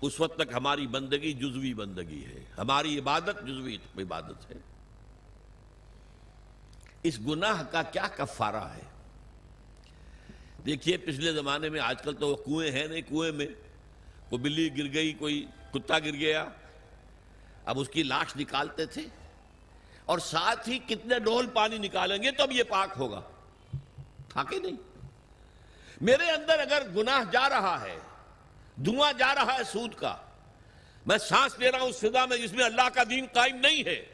Speaker 1: اس وقت تک ہماری بندگی جزوی بندگی ہے۔ ہماری عبادت جزوی عبادت ہے۔ اس گناہ کا کیا کفارہ ہے؟ دیکھیے، پچھلے زمانے میں آج کل تو کنویں ہیں نہیں، کنویں میں کوئی بلی گر گئی، کوئی کتا گر گیا۔ اب اس کی لاش نکالتے تھے اور ساتھ ہی کتنے ڈول پانی نکالیں گے تو اب یہ پاک ہوگا۔ تھا کہ نہیں۔ میرے اندر اگر گناہ جا رہا ہے، دھواں جا رہا ہے سود کا، میں سانس لے رہا ہوں اس فضا میں جس میں اللہ کا دین قائم نہیں ہے،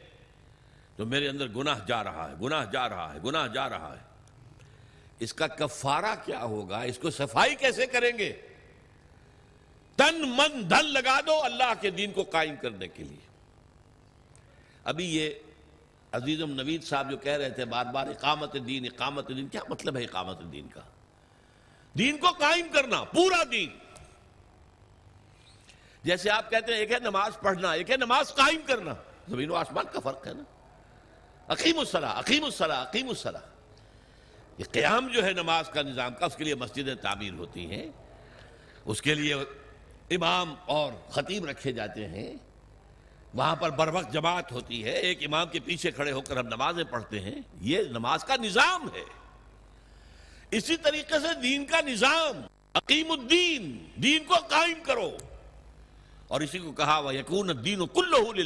Speaker 1: تو میرے اندر گناہ جا رہا ہے، گناہ جا رہا ہے، گناہ جا رہا ہے۔ اس کا کفارہ کیا ہوگا؟ اس کو صفائی کیسے کریں گے؟ تن من دھن لگا دو اللہ کے دین کو قائم کرنے کے لیے۔ ابھی یہ عزیزم نوید صاحب جو کہہ رہے تھے، بار بار اقامت دین اقامت دین، کیا مطلب ہے اقامت دین کا؟ دین کو قائم کرنا، پورا دین۔ جیسے آپ کہتے ہیں، ایک ہے نماز پڑھنا، ایک ہے نماز قائم کرنا۔ زمین و آسمان کا فرق ہے نا۔ عقیم الصلاح عقیم الصلاح عقیم الصلاح یہ قیام جو ہے نماز کا نظام کا، اس کے لیے مسجدیں تعمیر ہوتی ہیں۔ اس کے لیے امام اور خطیب رکھے جاتے ہیں۔ وہاں پر بر وقت جماعت ہوتی ہے، ایک امام کے پیچھے کھڑے ہو کر ہم نمازیں پڑھتے ہیں۔ یہ نماز کا نظام ہے۔ اسی طریقے سے دین کا نظام، عقیم الدین، دین کو قائم کرو۔ اور اسی کو کہا وہ یقون دین و کل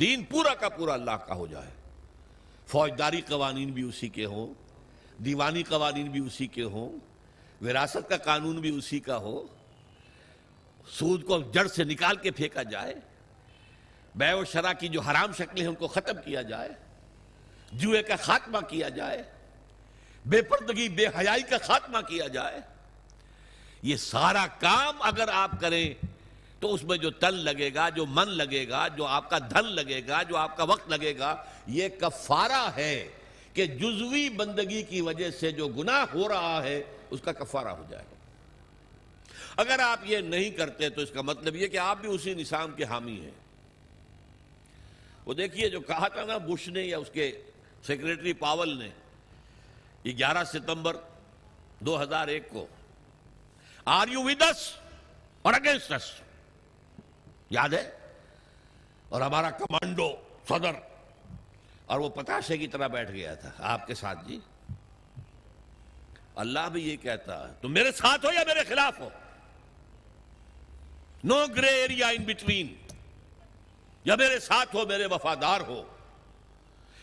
Speaker 1: دین پورا کا پورا اللہ کا ہو جائے۔ فوجداری قوانین بھی اسی کے ہوں۔ دیوانی قوانین بھی اسی کے ہوں، وراثت کا قانون بھی اسی کا ہو، سود کو جڑ سے نکال کے پھینکا جائے بے و شرح کی جو حرام شکلیں ہیں ان کو ختم کیا جائے، جوئے کا خاتمہ کیا جائے، بے پردگی، بے حیائی کا خاتمہ کیا جائے، یہ سارا کام اگر آپ کریں تو اس میں جو تل لگے گا، جو من لگے گا، جو آپ کا دھن لگے گا، جو آپ کا وقت لگے گا، یہ کفارہ ہے۔ کہ جزوی بندگی کی وجہ سے جو گناہ ہو رہا ہے، اس کا کفارہ ہو جائے اگر آپ یہ نہیں کرتے تو اس کا مطلب یہ کہ آپ بھی اسی نظام کے حامی ہیں۔ وہ دیکھیے جو کہا تھا نا بش نے یا اس کے سیکریٹری پاول نے، یہ گیارہ ستمبر دو ہزار ایک کو are you with or against یاد ہے؟ اور ہمارا کمانڈو صدر اور وہ پتاشے کی طرح بیٹھ گیا تھا۔ آپ کے ساتھ جی۔ اللہ بھی یہ کہتا ہے، تم میرے ساتھ ہو یا میرے خلاف ہو؟ نو گرے ایریا ان بٹوین یا میرے ساتھ ہو، میرے وفادار ہو۔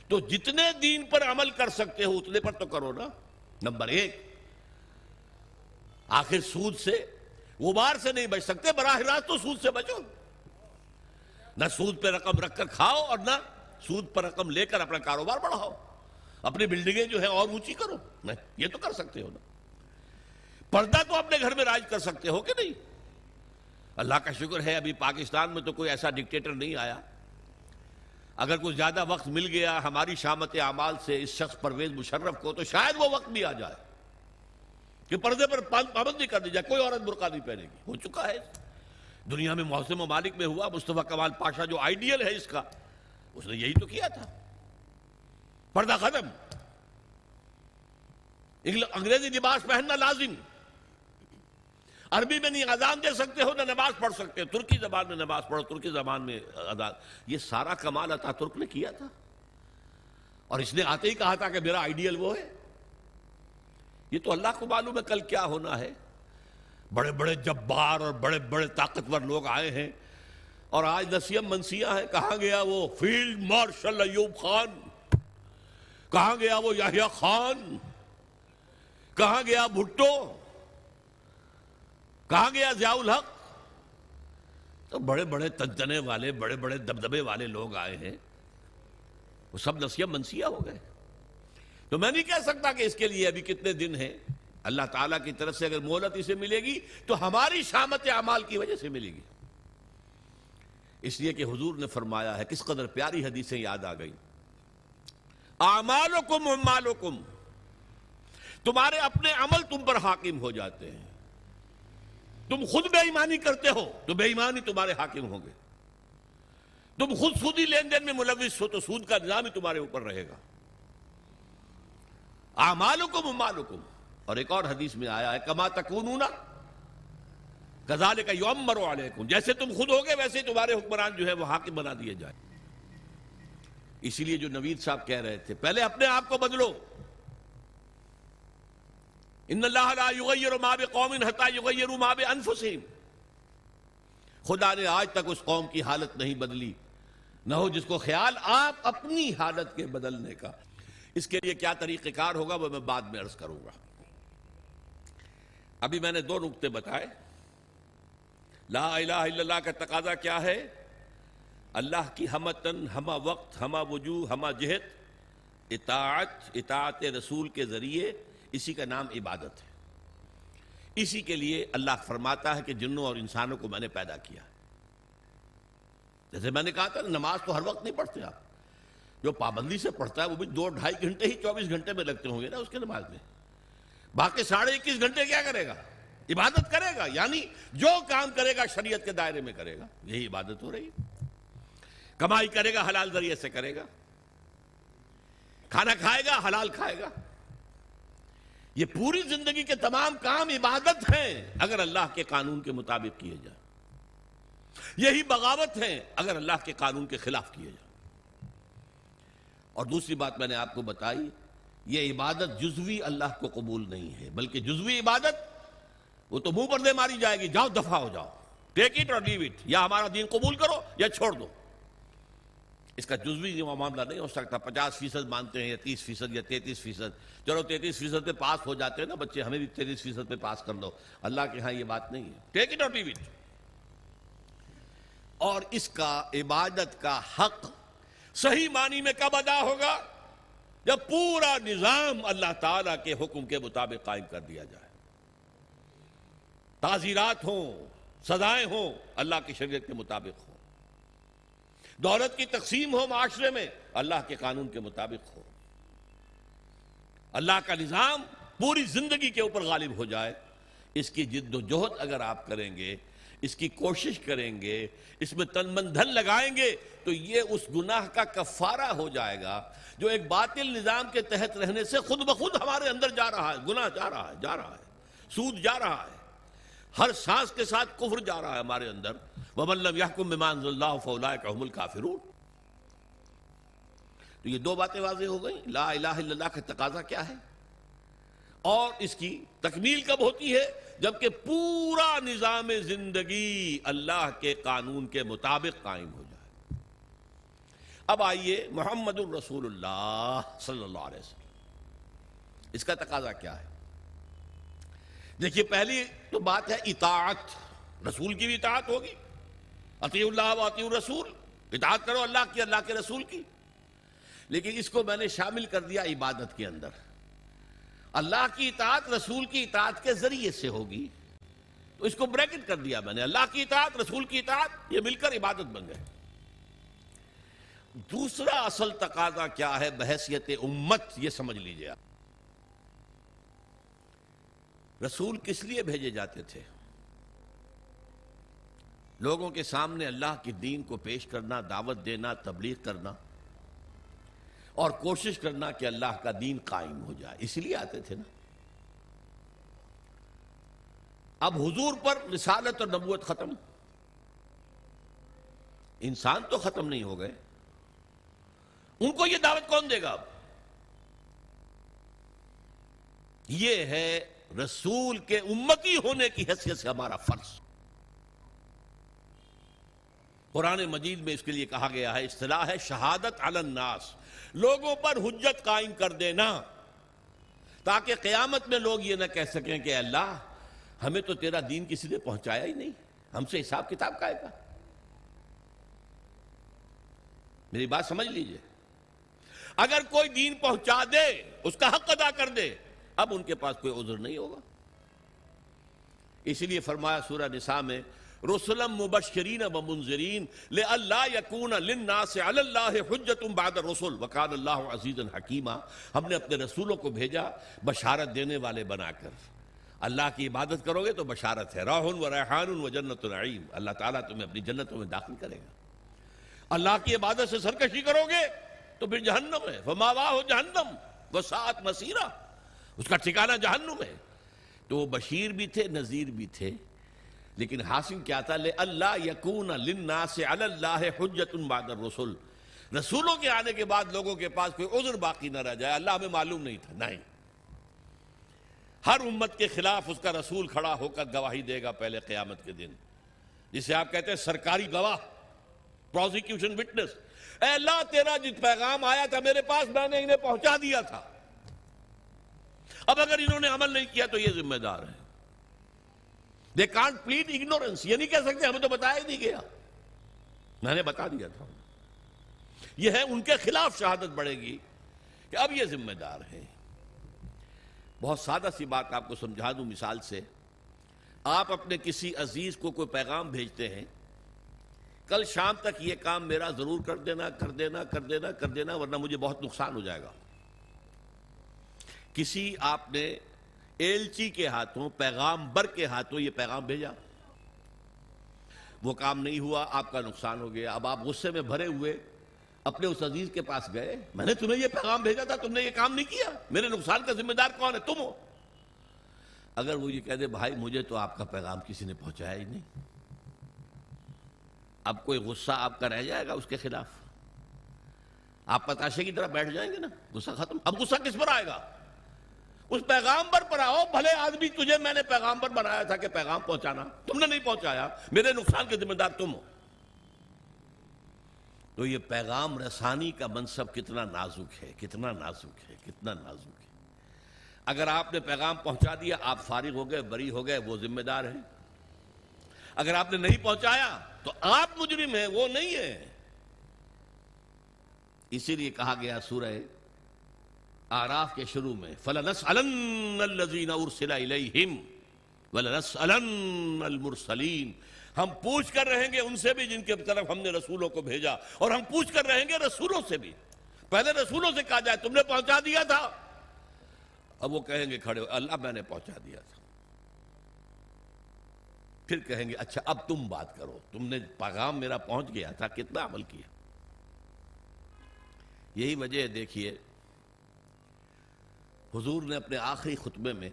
Speaker 1: تو جتنے دین پر عمل کر سکتے ہو، اتنے پر تو کرو نا۔ نمبر ایک۔ آخر سود سے غبار سے نہیں بچ سکتے، براہ راست تو سود سے بچو۔ نہ سود پہ رقم رکھ کر کھاؤ اور نہ سود پر رقم لے کر اپنا کاروبار بڑھاؤ۔ اپنی بلڈنگیں جو ہیں اور اونچی کرو۔ نہیں یہ تو کر سکتے ہو نا۔ پردہ تو اپنے گھر میں راج کر سکتے ہو کہ نہیں؟ اللہ کا شکر ہے ابھی پاکستان میں تو کوئی ایسا ڈکٹیٹر نہیں آیا۔ اگر کوئی زیادہ وقت مل گیا ہماری شامت اعمال سے اس شخص پرویز مشرف کو تو شاید وہ وقت بھی آ جائے۔ کہ پردے پر پابندی کر دی جائے، کوئی عورت برقع نہیں پہنے گی ہو چکا ہے۔ دنیا میں محسن ممالک میں ہوا مصطفیٰ کمال پاشا جو آئیڈیل ہے اس کا۔ اس نے یہی تو کیا تھا۔ پردہ ختم انگریزی لباس پہننا لازم۔ عربی میں نہیں اذان دے سکتے ہو، نہ نماز پڑھ سکتے۔ ہو ترکی زبان میں نماز پڑھو، ترکی زبان میں اذان۔ یہ سارا کمال عطا ترک نے کیا تھا۔ اور اس نے آتے ہی کہا تھا کہ میرا آئیڈیل وہ ہے۔ یہ تو اللہ کو معلوم ہے کل کیا ہونا ہے۔ بڑے بڑے جبار اور بڑے بڑے طاقتور لوگ آئے ہیں۔ اور آج نسیم منسیہ ہے، کہاں گیا وہ؟ Field marshal Ayub Khan. کہاں گیا وہ یحییٰ خان؟ کہاں گیا بھٹو؟ کہاں گیا ضیاء الحق؟ تو بڑے بڑے تنتنے والے، بڑے بڑے دبدبے والے لوگ آئے ہیں۔ وہ سب نصیب منسیہ ہو گئے۔ تو میں نہیں کہہ سکتا کہ اس کے لیے ابھی کتنے دن ہیں۔ اللہ تعالیٰ کی طرف سے اگر مہلت اسے ملے گی، تو ہماری شامت اعمال کی وجہ سے ملے گی۔ اس لیے کہ حضور نے فرمایا ہے، کس قدر پیاری حدیثیں یاد آ گئی اعمالکم امالکم تمہارے اپنے عمل تم پر حاکم ہو جاتے ہیں۔ تم خود بے ایمانی کرتے ہو تو بے ایمانی تمہارے حاکم ہوں گے۔ تم خود سودی لین دین میں ملوث ہو تو سود کا نظام ہی تمہارے اوپر رہے گا۔ آمالکم امالکم اور ایک اور حدیث میں آیا ہے، کما تکونون کا یومر علیکم، جیسے تم خود ہوگے ویسے تمہارے حکمران جو ہے وہ حاکم بنا دیے جائے اسی لیے جو نوید صاحب کہہ رہے تھے، پہلے اپنے آپ کو بدلو۔ ان اللہ لا یغیر ما بقوم حتی یغیر ما بانفسهم خدا نے آج تک اس قوم کی حالت نہیں بدلی، نہ ہو جس کو خیال آپ اپنی حالت کے بدلنے کا۔ اس کے لیے کیا طریقہ کار ہوگا وہ میں بعد میں عرض کروں گا۔ ابھی میں نے دو نقطے بتائے۔ لا الہ الا اللہ کا تقاضا کیا ہے؟ اللہ کی ہمتن ہما وقت ہما وجوہ ہما جہت، اطاعت اطاعت رسول کے ذریعے اسی کا نام عبادت ہے۔ اسی کے لیے اللہ فرماتا ہے کہ جنوں اور انسانوں کو میں نے پیدا کیا۔ جیسے میں نے کہا تھا نماز تو ہر وقت نہیں پڑھتے آپ۔ جو پابندی سے پڑھتا ہے، وہ بھی دو ڈھائی گھنٹے ہی چوبیس گھنٹے میں لگتے ہوں گے نا اس کے نماز میں۔ باقی ساڑھے اکیس گھنٹے کیا کرے گا؟ عبادت کرے گا یعنی جو کام کرے گا شریعت کے دائرے میں کرے گا۔ یہی عبادت ہو رہی کمائی کرے گا، حلال ذریعے سے کرے گا۔ کھانا کھائے گا، حلال کھائے گا۔ یہ پوری زندگی کے تمام کام عبادت ہیں، اگر اللہ کے قانون کے مطابق کیے جائیں۔ یہی بغاوت ہیں، اگر اللہ کے قانون کے خلاف کیے جائیں۔ اور دوسری بات میں نے آپ کو بتائی، یہ عبادت جزوی اللہ کو قبول نہیں ہے، بلکہ جزوی عبادت وہ تو منہ پر دے ماری جائے گی۔ جاؤ دفع ہو جاؤ۔ ٹیک اٹ اور لیو اٹ یا ہمارا دین قبول کرو یا چھوڑ دو۔ اس کا جزوی معاملہ نہیں ہو سکتا۔ پچاس فیصد مانتے ہیں یا تیس فیصد یا تینتیس فیصد۔ چلو، تینتیس فیصد پہ پاس ہو جاتے ہیں نا بچے، ہمیں بھی تینتیس فیصد پہ پاس کر دو۔ اللہ کے ہاں یہ بات نہیں ہے۔ ٹیک اٹ اور لیو اٹ اور اس کا عبادت کا حق صحیح معنی میں کب ادا ہوگا؟ جب پورا نظام اللہ تعالیٰ کے حکم کے مطابق قائم کر دیا جائے۔ تعزیرات ہوں، سزائیں ہوں، اللہ کی شریعت کے مطابق ہوں۔ دولت کی تقسیم ہو معاشرے میں، اللہ کے قانون کے مطابق ہو اللہ کا نظام پوری زندگی کے اوپر غالب ہو جائے۔ اس کی جد و جہد اگر آپ کریں گے، اس کی کوشش کریں گے، اس میں تن من دھن لگائیں گے، تو یہ اس گناہ کا کفارہ ہو جائے گا جو ایک باطل نظام کے تحت رہنے سے خود بخود ہمارے اندر جا رہا ہے، گناہ جا رہا ہے، جا رہا ہے، سود جا رہا ہے۔ ہر سانس کے ساتھ کفر جا رہا ہے ہمارے اندر۔ وَمَن لَمْ يَحْكُمْ بِمَا أَنزَلَ اللَّهُ فَأُولَٰئِكَ هُمُ الْكَافِرُونَ۔ تو یہ دو باتیں واضح ہو گئیں۔ لا الہ الا اللہ کا تقاضا کیا ہے؟ اور اس کی تکمیل کب ہوتی ہے؟ جبکہ پورا نظام زندگی اللہ کے قانون کے مطابق قائم ہو جائے۔ اب آئیے محمد الرسول اللہ صلی اللہ علیہ وسلم۔ اس کا تقاضا کیا ہے؟ دیکھیے، پہلی تو بات ہے، اطاعت، رسول کی بھی اطاعت ہوگی۔ عطی اللہ و عطی الرسول، اطاعت کرو اللہ کی، اللہ کے رسول کی۔ لیکن اس کو میں نے شامل کر دیا عبادت کے اندر۔ اللہ کی اطاعت رسول کی اطاعت کے ذریعے سے ہوگی۔ تو اس کو بریکٹ کر دیا میں نے۔ اللہ کی اطاعت، رسول کی اطاعت، یہ مل کر عبادت بن گئے۔ دوسرا اصل تقاضا کیا ہے؟ بحثیت امت، یہ سمجھ لیجیے آپ۔ رسول کس لیے بھیجے جاتے تھے؟ لوگوں کے سامنے اللہ کی دین کو پیش کرنا، دعوت دینا، تبلیغ کرنا اور کوشش کرنا کہ اللہ کا دین قائم ہو جائے، اس لیے آتے تھے نا۔ اب حضور پر رسالت اور نبوت ختم۔ انسان تو ختم نہیں ہو گئے۔ ان کو یہ دعوت کون دے گا اب؟ یہ ہے رسول کے امتی ہونے کی حیثیت سے ہمارا فرض۔ قرآن مجید میں اس کے لیے کہا گیا ہے، اصطلاح ہے شہادت علی الناس۔ لوگوں پر حجت قائم کر دینا۔ تاکہ قیامت میں لوگ یہ نہ کہہ سکیں کہ اللہ، ہمیں تو تیرا دین کسی نے پہنچایا ہی نہیں۔ ہم سے حساب کتاب کا ہے۔ میری بات سمجھ لیجیے۔ اگر کوئی دین پہنچا دے، اس کا حق ادا کر دے۔ اب ان کے پاس کوئی عذر نہیں ہوگا۔ اسی لیے فرمایا سورہ نساء میں رسلم مبشرین و منذرین، لئلا یکون للناس علی اللہ حجت بعد الرسل، وکان اللہ عزیزا حکیمہ ہم نے اپنے رسولوں کو بھیجا بشارت دینے والے بنا کر۔ اللہ کی عبادت کرو گے تو بشارت ہے۔ راہن و ریحان و جنت نعیم اللہ تعالیٰ تمہیں اپنی جنتوں میں داخل کرے گا۔ اللہ کی عبادت سے سرکشی کرو گے تو پھر جہنم ہے۔ فماواہ جہنم، وساعت مسیرہ۔ اس کا ٹھکانہ جہنم ہے۔ تو وہ بشیر بھی تھے، نذیر بھی تھے۔ لیکن حاصل کیا تھا، لے اللہ یقون للناس علی اللہ حجت بعد الرسل۔ رسولوں کے آنے کے بعد لوگوں کے پاس کوئی عذر باقی نہ رہ جائے۔ اللہ ہمیں معلوم نہیں تھا، نہیں۔ ہر امت کے خلاف اس کا رسول کھڑا ہو کر گواہی دے گا پہلے قیامت کے دن۔ جسے آپ کہتے ہیں سرکاری گواہ پروزیکیوشن وٹنس اے اللہ، تیرا جس پیغام آیا تھا میرے پاس، میں نے انہیں پہنچا دیا تھا۔ اب اگر انہوں نے عمل نہیں کیا تو یہ ذمہ دار ہے دے کانٹ پلیٹ اگنورینس یہ نہیں کہہ سکتے، ہمیں تو بتایا نہیں گیا۔ میں نے بتا دیا تھا۔ یہ ہے، ان کے خلاف شہادت بڑھے گی کہ اب یہ ذمہ دار ہے بہت سادہ سی بات آپ کو سمجھا دوں مثال سے۔ آپ اپنے کسی عزیز کو کوئی پیغام بھیجتے ہیں، کل شام تک یہ کام میرا ضرور کر دینا کر دینا کر دینا کر دینا، ورنہ مجھے بہت نقصان ہو جائے گا۔ کسی آپ نے ایلچی کے ہاتھوں، پیغام بر کے ہاتھوں یہ پیغام بھیجا؟ وہ کام نہیں ہوا، آپ کا نقصان ہو گیا۔ اب آپ غصے میں بھرے ہوئے، اپنے اس عزیز کے پاس گئے۔ میں نے تمہیں یہ پیغام بھیجا تھا، تم نے یہ کام نہیں کیا۔ میرے نقصان کا ذمہ دار کون ہے؟ تم ہو۔ اگر وہ یہ کہہ دے، بھائی مجھے تو آپ کا پیغام کسی نے پہنچایا ہی نہیں۔ اب کوئی غصہ آپ کا رہ جائے گا اس کے خلاف؟ آپ پتاشے کی طرح بیٹھ جائیں گے نا؟ غصہ ختم۔ اب غصہ کس پر آئے گا؟ اس پیغام پر آؤ، بھلے آدمی تجھے میں نے پیغام پر بنایا تھا کہ پیغام پہنچانا۔ تم نے نہیں پہنچایا۔ میرے نقصان کے ذمہ دار تم ہو۔ تو یہ پیغام رسانی کا منصب کتنا نازک ہے، کتنا نازک ہے، کتنا نازک ہے۔ اگر آپ نے پیغام پہنچا دیا، آپ فارغ ہو گئے، بری ہو گئے، وہ ذمہ دار ہیں۔ اگر آپ نے نہیں پہنچایا، تو آپ مجرم ہیں، وہ نہیں ہے اسی لیے کہا گیا سورہ آراف کے شروع میں، فَلَنَسْأَلَنَّ الَّذِينَ أُرْسِلَ إِلَيْهِمْ، وَلَنَسْأَلَنَّ الْمُرْسَلِينَ۔ ہم پوچھ کر رہیں گے ان سے بھی جن کے طرف ہم نے رسولوں کو بھیجا، اور ہم پوچھ کر رہیں گے رسولوں سے بھی۔ پہلے رسولوں سے کہا جائے، تم نے پہنچا دیا تھا۔ اب وہ کہیں گے، کھڑے ہو اللہ میں نے پہنچا دیا تھا۔ پھر کہیں گے اچھا اب تم بات کرو۔ تم نے پیغام میرا پہنچ گیا تھا، کتنا عمل کیا۔ یہی وجہ دیکھیے۔ حضور نے اپنے آخری خطبے میں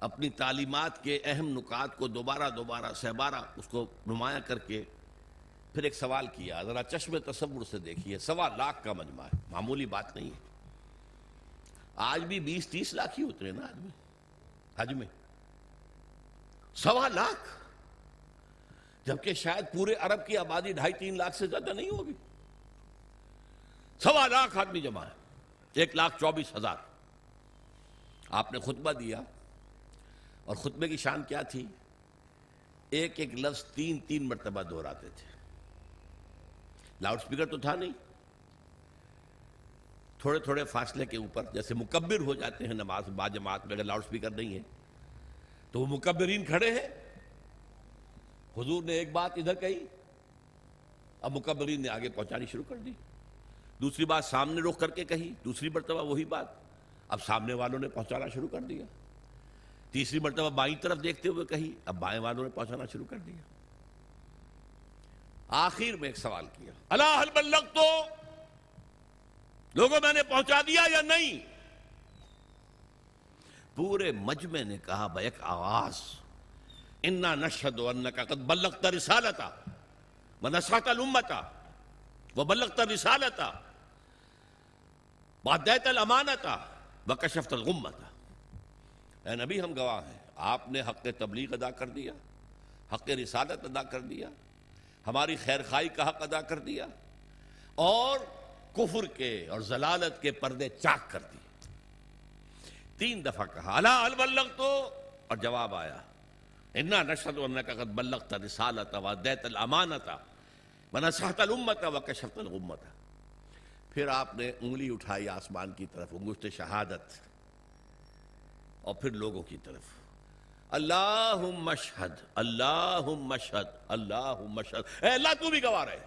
Speaker 1: اپنی تعلیمات کے اہم نکات کو دوبارہ دوبارہ سہبارہ اس کو نمایاں کر کے پھر ایک سوال کیا۔ ذرا چشم تصور سے دیکھیے، سوا لاکھ کا مجمع ہے، معمولی بات نہیں ہے۔ آج بھی بیس تیس لاکھ ہی ہوتے ہیں نا آج میں؟ حج میں۔ سوا لاکھ؟ جبکہ شاید پورے عرب کی آبادی ڈھائی تین لاکھ سے زیادہ نہیں ہوگی۔ سوا لاکھ آدمی جمع ہے۔ ایک لاکھ چوبیس ہزار۔ آپ نے خطبہ دیا اور خطبے کی شان کیا تھی؟ ایک ایک لفظ تین تین مرتبہ دہراتے تھے۔ لاؤڈ سپیکر تو تھا نہیں۔ تھوڑے تھوڑے فاصلے کے اوپر جیسے مکبر ہو جاتے ہیں نماز با جماعت میں، اگر لاؤڈ سپیکر نہیں ہے تو وہ مکبرین کھڑے ہیں۔ حضور نے ایک بات ادھر کہی، اب مکبرین نے آگے پہنچانی شروع کر دی۔ دوسری بات سامنے رخ کر کے کہی، دوسری مرتبہ وہی بات۔ اب سامنے والوں نے پہنچانا شروع کر دیا۔ تیسری مرتبہ بائیں طرف دیکھتے ہوئے کہی، اب بائیں والوں نے پہنچانا شروع کر دیا۔ آخر میں ایک سوال کیا، اللہ حل بلغ تو لوگوں، میں نے پہنچا دیا یا نہیں؟ پورے مجمع نے کہا بیک آواز۔ انا نشد کا قد بلغت رسالتا ونسخت الامتا وبلغت رسالتا وعدیت الامانتا وکشفت الغمتا اے نبی، ہم گواہ ہیں۔ آپ نے حق تبلیغ ادا کر دیا، حق رسالت ادا کر دیا، ہماری خیر خائی کا حق ادا کر دیا، اور کفر کے اور ضلالت کے پردے چاک کر دیے۔ تین دفعہ کہا اللہ البلغ تو اور جواب آیا، انا نشد کا قد بلغت رسالت و دیت الامانتا ونصحت الامت و کشفت الغمت. پھر آپ نے انگلی اٹھائی آسمان کی طرف انگشت شہادت، اور پھر لوگوں کی طرف۔ اللہ مشہد اللہ مشہد اللہ مشہد اے اللہ، تو بھی گواہ رہے۔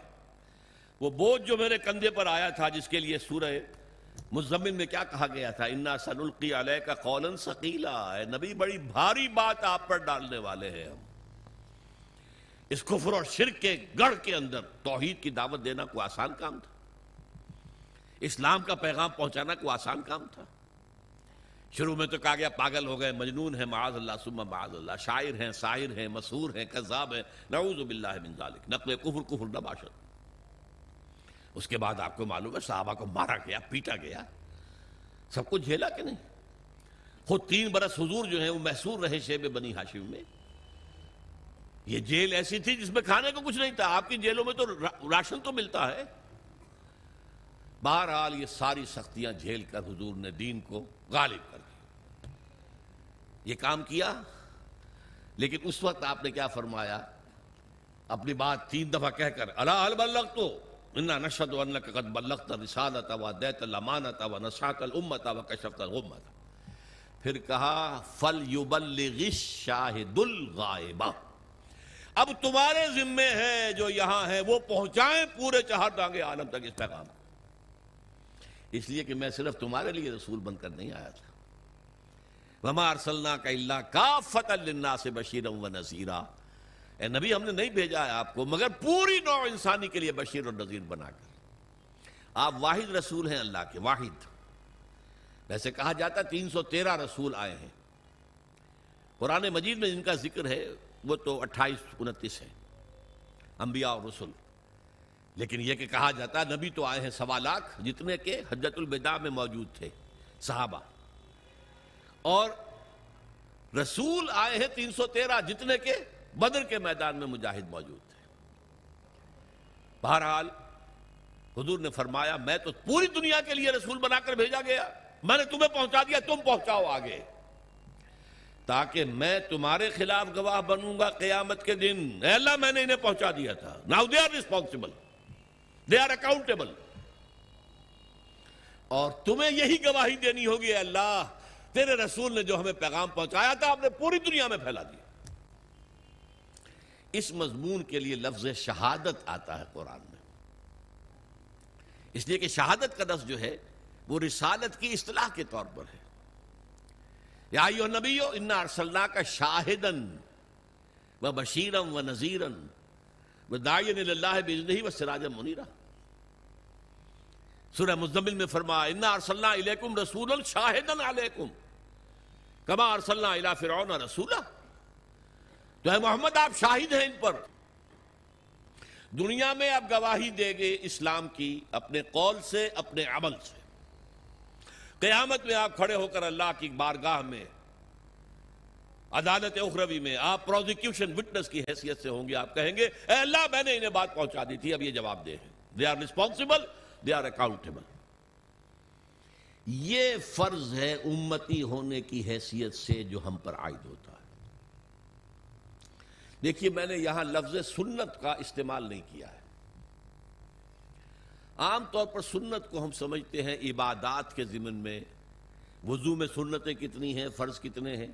Speaker 1: وہ بوجھ جو میرے کندھے پر آیا تھا، جس کے لیے سورہ مزمن میں کیا کہا گیا تھا؟ انا سنلقی علیہ کا قولن سکیلا ہے نبی، بڑی بھاری بات آپ پر ڈالنے والے ہیں ہم۔ اس کفر اور شرک کے گڑھ کے اندر توحید کی دعوت دینا کوئی آسان کام تھا؟ اسلام کا پیغام پہنچانا کوئی آسان کام تھا۔ شروع میں تو کہا گیا، پاگل ہو گئے، مجنون ہیں، معاذ اللہ سمہ معاذ اللہ، شاعر ہیں سائر ہیں مسور ہیں قذاب ہیں، نعوذ باللہ من ذالک، نقل کفر کفر نباشت اس کے بعد آپ کو معلوم ہے، صحابہ کو مارا گیا، پیٹا گیا۔ سب کچھ جھیلا کہ نہیں؟ خود تین برس حضور جو ہیں، وہ محسور رہے شیب بنی ہاشم میں۔ یہ جیل ایسی تھی جس میں کھانے کو کچھ نہیں تھا۔ آپ کی جیلوں میں تو راشن تو ملتا ہے۔ بہرحال یہ ساری سختیاں جھیل کر حضور نے دین کو غالب کر دیا یہ کام کیا؟ لیکن اس وقت آپ نے کیا فرمایا؟ اپنی بات تین دفعہ کہہ کر اللہ البلغ تو انا نشد انک قد بلغت رسالت و دیت الامانت و نصحت الامت و کشفت الغمت پھر کہا فل یبلغ الشاہد الغائبہ اب تمہارے ذمے ہیں جو یہاں ہیں وہ پہنچائیں پورے چہر دانگے عالم تک اس پیغام کو۔ اس لیے کہ میں صرف تمہارے لیے رسول بن کر نہیں آیا تھا۔ وما ارسلنا کا اللہ کافت للناس بشیرا و نذیرا اے نبی، ہم نے نہیں بھیجا ہے آپ کو، مگر پوری نوع انسانی کے لیے بشیر اور نذیر بنا کر۔ آپ واحد رسول ہیں اللہ کے، واحد۔ ویسے کہا جاتا تین سو تیرہ رسول آئے ہیں۔ قرآن مجید میں جن کا ذکر ہے، وہ تو اٹھائیس انتیس ہے انبیاء اور رسول۔ لیکن یہ کہ کہا جاتا ہے نبی تو آئے ہیں سوا لاکھ جتنے کے حجت البداع میں موجود تھے، صحابہ۔ اور رسول آئے ہیں تین سو تیرہ جتنے کے بدر کے میدان میں مجاہد موجود تھے۔ بہرحال حضور نے فرمایا، میں تو پوری دنیا کے لیے رسول بنا کر بھیجا گیا۔ میں نے تمہیں پہنچا دیا، تم پہنچاؤ آگے۔ تاکہ میں تمہارے خلاف گواہ بنوں گا قیامت کے دن۔ اے اللہ، میں نے انہیں پہنچا دیا تھا۔ Now they are responsible they are accountable اور تمہیں یہی گواہی دینی ہوگی، اے اللہ، تیرے رسول نے جو ہمیں پیغام پہنچایا تھا آپ نے پوری دنیا میں پھیلا دیا۔ اس مضمون کے لیے لفظ شہادت آتا ہے قرآن میں۔ اس لیے کہ شہادت کا لفظ جو ہے، وہ رسالت کی اصطلاح کے طور پر ہے۔ یا ایو نبیو انا ارسلنا کا شاہدن و بشیرم و نذیرن و دائین اللہ بزنہی و سراجم منیرہ سورہ مزمل میں فرما انا ارسلنا علیکم رسولا شاہدن علیکم کما ارسلنا الى فرعون رسولا؟ تو ہے محمد، آپ شاہد ہیں ان پر۔ دنیا میں آپ گواہی دے گے اسلام کی اپنے قول سے، اپنے عمل سے۔ قیامت میں آپ کھڑے ہو کر اللہ کی بارگاہ میں، عدالت اخروی میں آپ پروزیکیوشن وٹنس کی حیثیت سے ہوں گے۔ آپ کہیں گے، اے اللہ، میں نے انہیں بات پہنچا دی تھی، اب یہ جواب دے ہیں۔ They are responsible they are accountable یہ فرض ہے امتی ہونے کی حیثیت سے جو ہم پر عائد ہوتا ہے۔ دیکھیے، میں نے یہاں لفظ سنت کا استعمال نہیں کیا ہے۔ عام طور پر سنت کو ہم سمجھتے ہیں عبادات کے ضمن میں۔ وضو میں سنتیں کتنی ہیں، فرض کتنے ہیں؟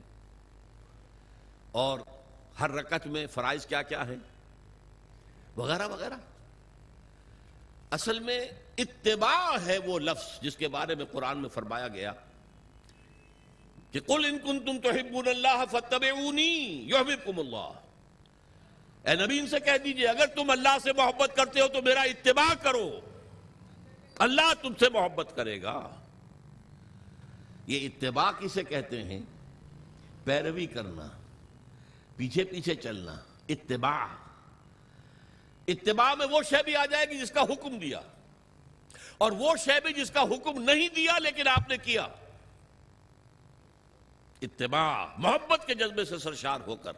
Speaker 1: اور ہر رکت میں فرائض کیا کیا ہیں؟ وغیرہ وغیرہ۔ اصل میں اتباع ہے وہ لفظ جس کے بارے میں قرآن میں فرمایا گیا کہ قل ان کنتم تحبون اللہ فتبعونی یحببکم اللہ۔ اے نبی ان سے کہہ دیجیے، اگر تم اللہ سے محبت کرتے ہو تو میرا اتباع کرو۔ اللہ تم سے محبت کرے گا۔ یہ اتباع کسے کہتے ہیں؟ پیروی کرنا، پیچھے پیچھے چلنا، اتباع۔ اتباع میں وہ شے بھی آ جائے گی جس کا حکم دیا۔ اور وہ شے بھی جس کا حکم نہیں دیا لیکن آپ نے کیا۔ اتباع محبت کے جذبے سے سرشار ہو کر۔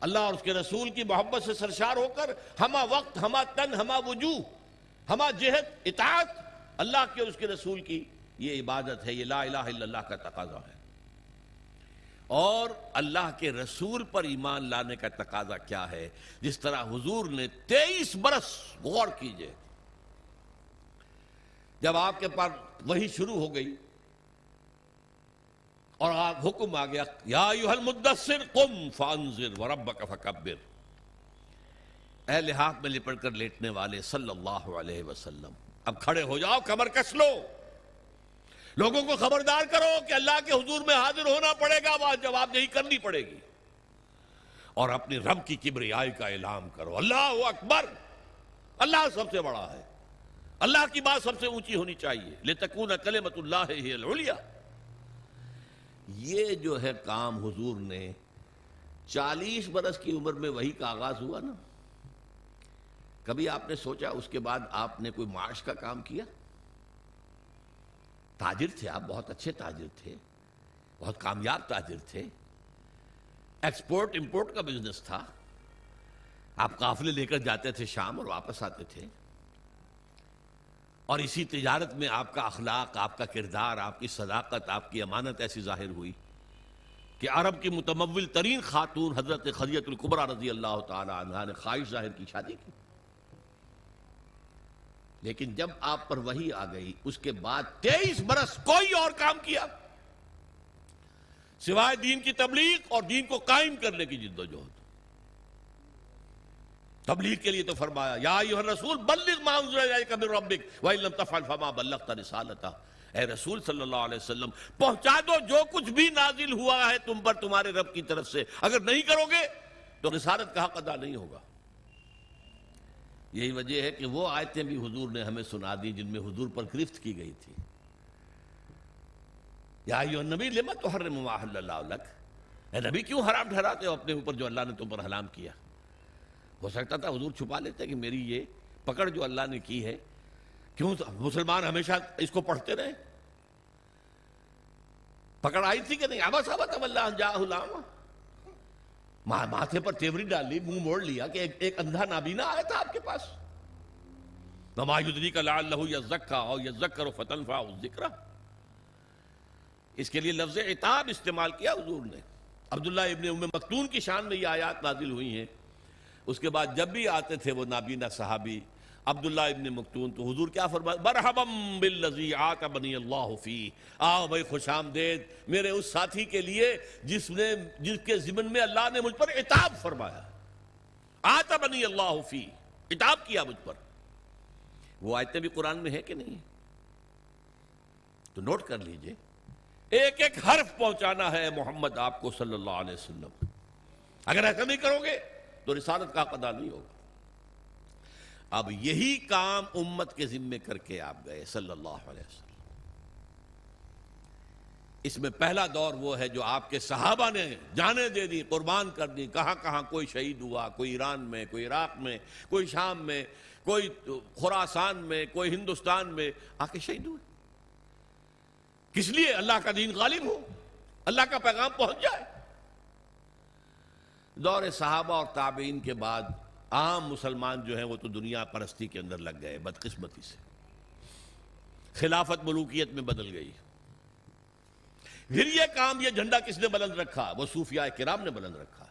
Speaker 1: اللہ اور اس کے رسول کی محبت سے سرشار ہو کر ہما وقت، ہما تن، ہما وجوہ، ہما جہت، اطاعت اللہ کے اور اس کے رسول کی یہ عبادت ہے، یہ لا الہ الا اللہ کا تقاضا ہے۔ اور اللہ کے رسول پر ایمان لانے کا تقاضا کیا ہے؟ جس طرح حضور نے تیئیس برس غور کیجیے۔ جب آپ کے پاس وہی شروع ہو گئی اور آپ حکم آ گیا، یا المدثر قم فانزر وربک فکبر۔ اے لحاظ میں لپٹ کر لیٹنے والے صلی اللہ علیہ وسلم، اب کھڑے ہو جاؤ، کمر کس لو۔ لوگوں کو خبردار کرو کہ اللہ کے حضور میں حاضر ہونا پڑے گا بات جواب نہیں کرنی پڑے گی۔ اور اپنی رب کی کبریائی کا اعلان کرو۔ اللہ اکبر۔ اللہ سب سے بڑا ہے۔ اللہ کی بات سب سے اونچی ہونی چاہیے۔ لتکون کلمت اللہ ہی العلیہ یہ جو ہے کام حضور نے چالیس برس کی عمر میں وہی کا آغاز ہوا نا۔ کبھی آپ نے سوچا اس کے بعد آپ نے کوئی معاش کا کام کیا؟ تاجر تھے آپ، بہت اچھے تاجر تھے، بہت کامیاب تاجر تھے۔ ایکسپورٹ امپورٹ کا بزنس تھا۔ آپ قافلے لے کر جاتے تھے شام اور واپس آتے تھے۔ اور اسی تجارت میں آپ کا اخلاق، آپ کا کردار، آپ کی صداقت، آپ کی امانت ایسی ظاہر ہوئی کہ عرب کی متمول ترین خاتون حضرت خدیت القبرہ رضی اللہ تعالی عنہ نے خواہش ظاہر کی، شادی کی۔ لیکن جب آپ پر وہی آ گئی، اس کے بعد تیئیس برس کوئی اور کام کیا۔ سوائے دین کی تبلیغ اور دین کو قائم کرنے کی جد و جہد۔ تبلیغ کے لیے تو فرمایا، یا ایوہ الرسول، بلغ ما انزل من ربک وَإِن لم تفعل فما بلغت رسالتا اے رسول صلی اللہ علیہ وسلم، پہنچا دو، جو کچھ بھی نازل ہوا ہے تم پر تمہارے رب کی طرف سے۔ اگر نہیں کرو گے، تو رسالت کا حق ادا نہیں ہوگا۔ یہی وجہ ہے کہ وہ آیتیں بھی حضور نے ہمیں سنا دی جن میں حضور پر گرفت کی گئی تھی۔ یا ایوہ النبی لما تحرم ما حل اللہ لک؟ اے نبی، کیوں حرام ٹھہراتے ہو اپنے اوپر جو اللہ نے تم پر حلام کیا؟ ہو سکتا تھا حضور چھپا لیتے کہ میری یہ پکڑ جو اللہ نے کی ہے، کیوں مسلمان ہمیشہ اس کو پڑھتے رہے؟ پکڑ آئی تھی کہ نہیں؟ آبا صاحب اللہ جا ماتھے پر تیوری ڈال لی منہ موڑ لیا کہ ایک, ایک اندھا نابینا آیا تھا آپ کے پاس۔ نما یدری کا لال لہو یا زکا ہو یا زکر و فتن فا ذکر اس کے لیے لفظ اعتاب استعمال کیا حضور نے۔ عبداللہ ابن ام مکتون کی شان میں یہ آیات نازل ہوئی ہیں۔ اس کے بعد جب بھی آتے تھے وہ نابینا صحابی عبداللہ ابن مکتون تو حضور کیا فرمائے برحبم باللزی آتا بنی اللہ فی۔ آؤ بھائی خوش آمدید، میرے اس ساتھی کے لیے جس نے، جس کے ضمن میں اللہ نے مجھ پر اتاب فرمایا۔ آتا بنی اللہ فی اتاب کیا مجھ پر۔ وہ آیتیں بھی قرآن میں ہے کہ نہیں؟ تو نوٹ کر لیجیے۔ ایک ایک حرف پہنچانا ہے محمد آپ کو صلی اللہ علیہ وسلم۔ اگر ایسا نہیں کرو گے تو رسالت کا قدا نہیں ہوگا۔ اب یہی کام امت کے ذمے کر کے آپ گئے صلی اللہ علیہ وسلم۔ اس میں پہلا دور وہ ہے جو آپ کے صحابہ نے جانے دے دی، قربان کر دی، کہاں کہاں کوئی شہید ہوا، کوئی ایران میں، کوئی عراق میں، کوئی شام میں، کوئی خوراسان میں، کوئی ہندوستان میں آ کے شہید ہوئے۔ کس لیے؟ اللہ کا دین غالب ہو، اللہ کا پیغام پہنچ جائے۔ دور صحابہ اور تابعین کے بعد عام مسلمان جو ہیں وہ تو دنیا پرستی کے اندر لگ گئے، بدقسمتی سے۔ خلافت ملوکیت میں بدل گئی۔ پھر یہ کام، یہ جھنڈا کس نے بلند رکھا؟ وہ صوفیاء کرام نے بلند رکھا۔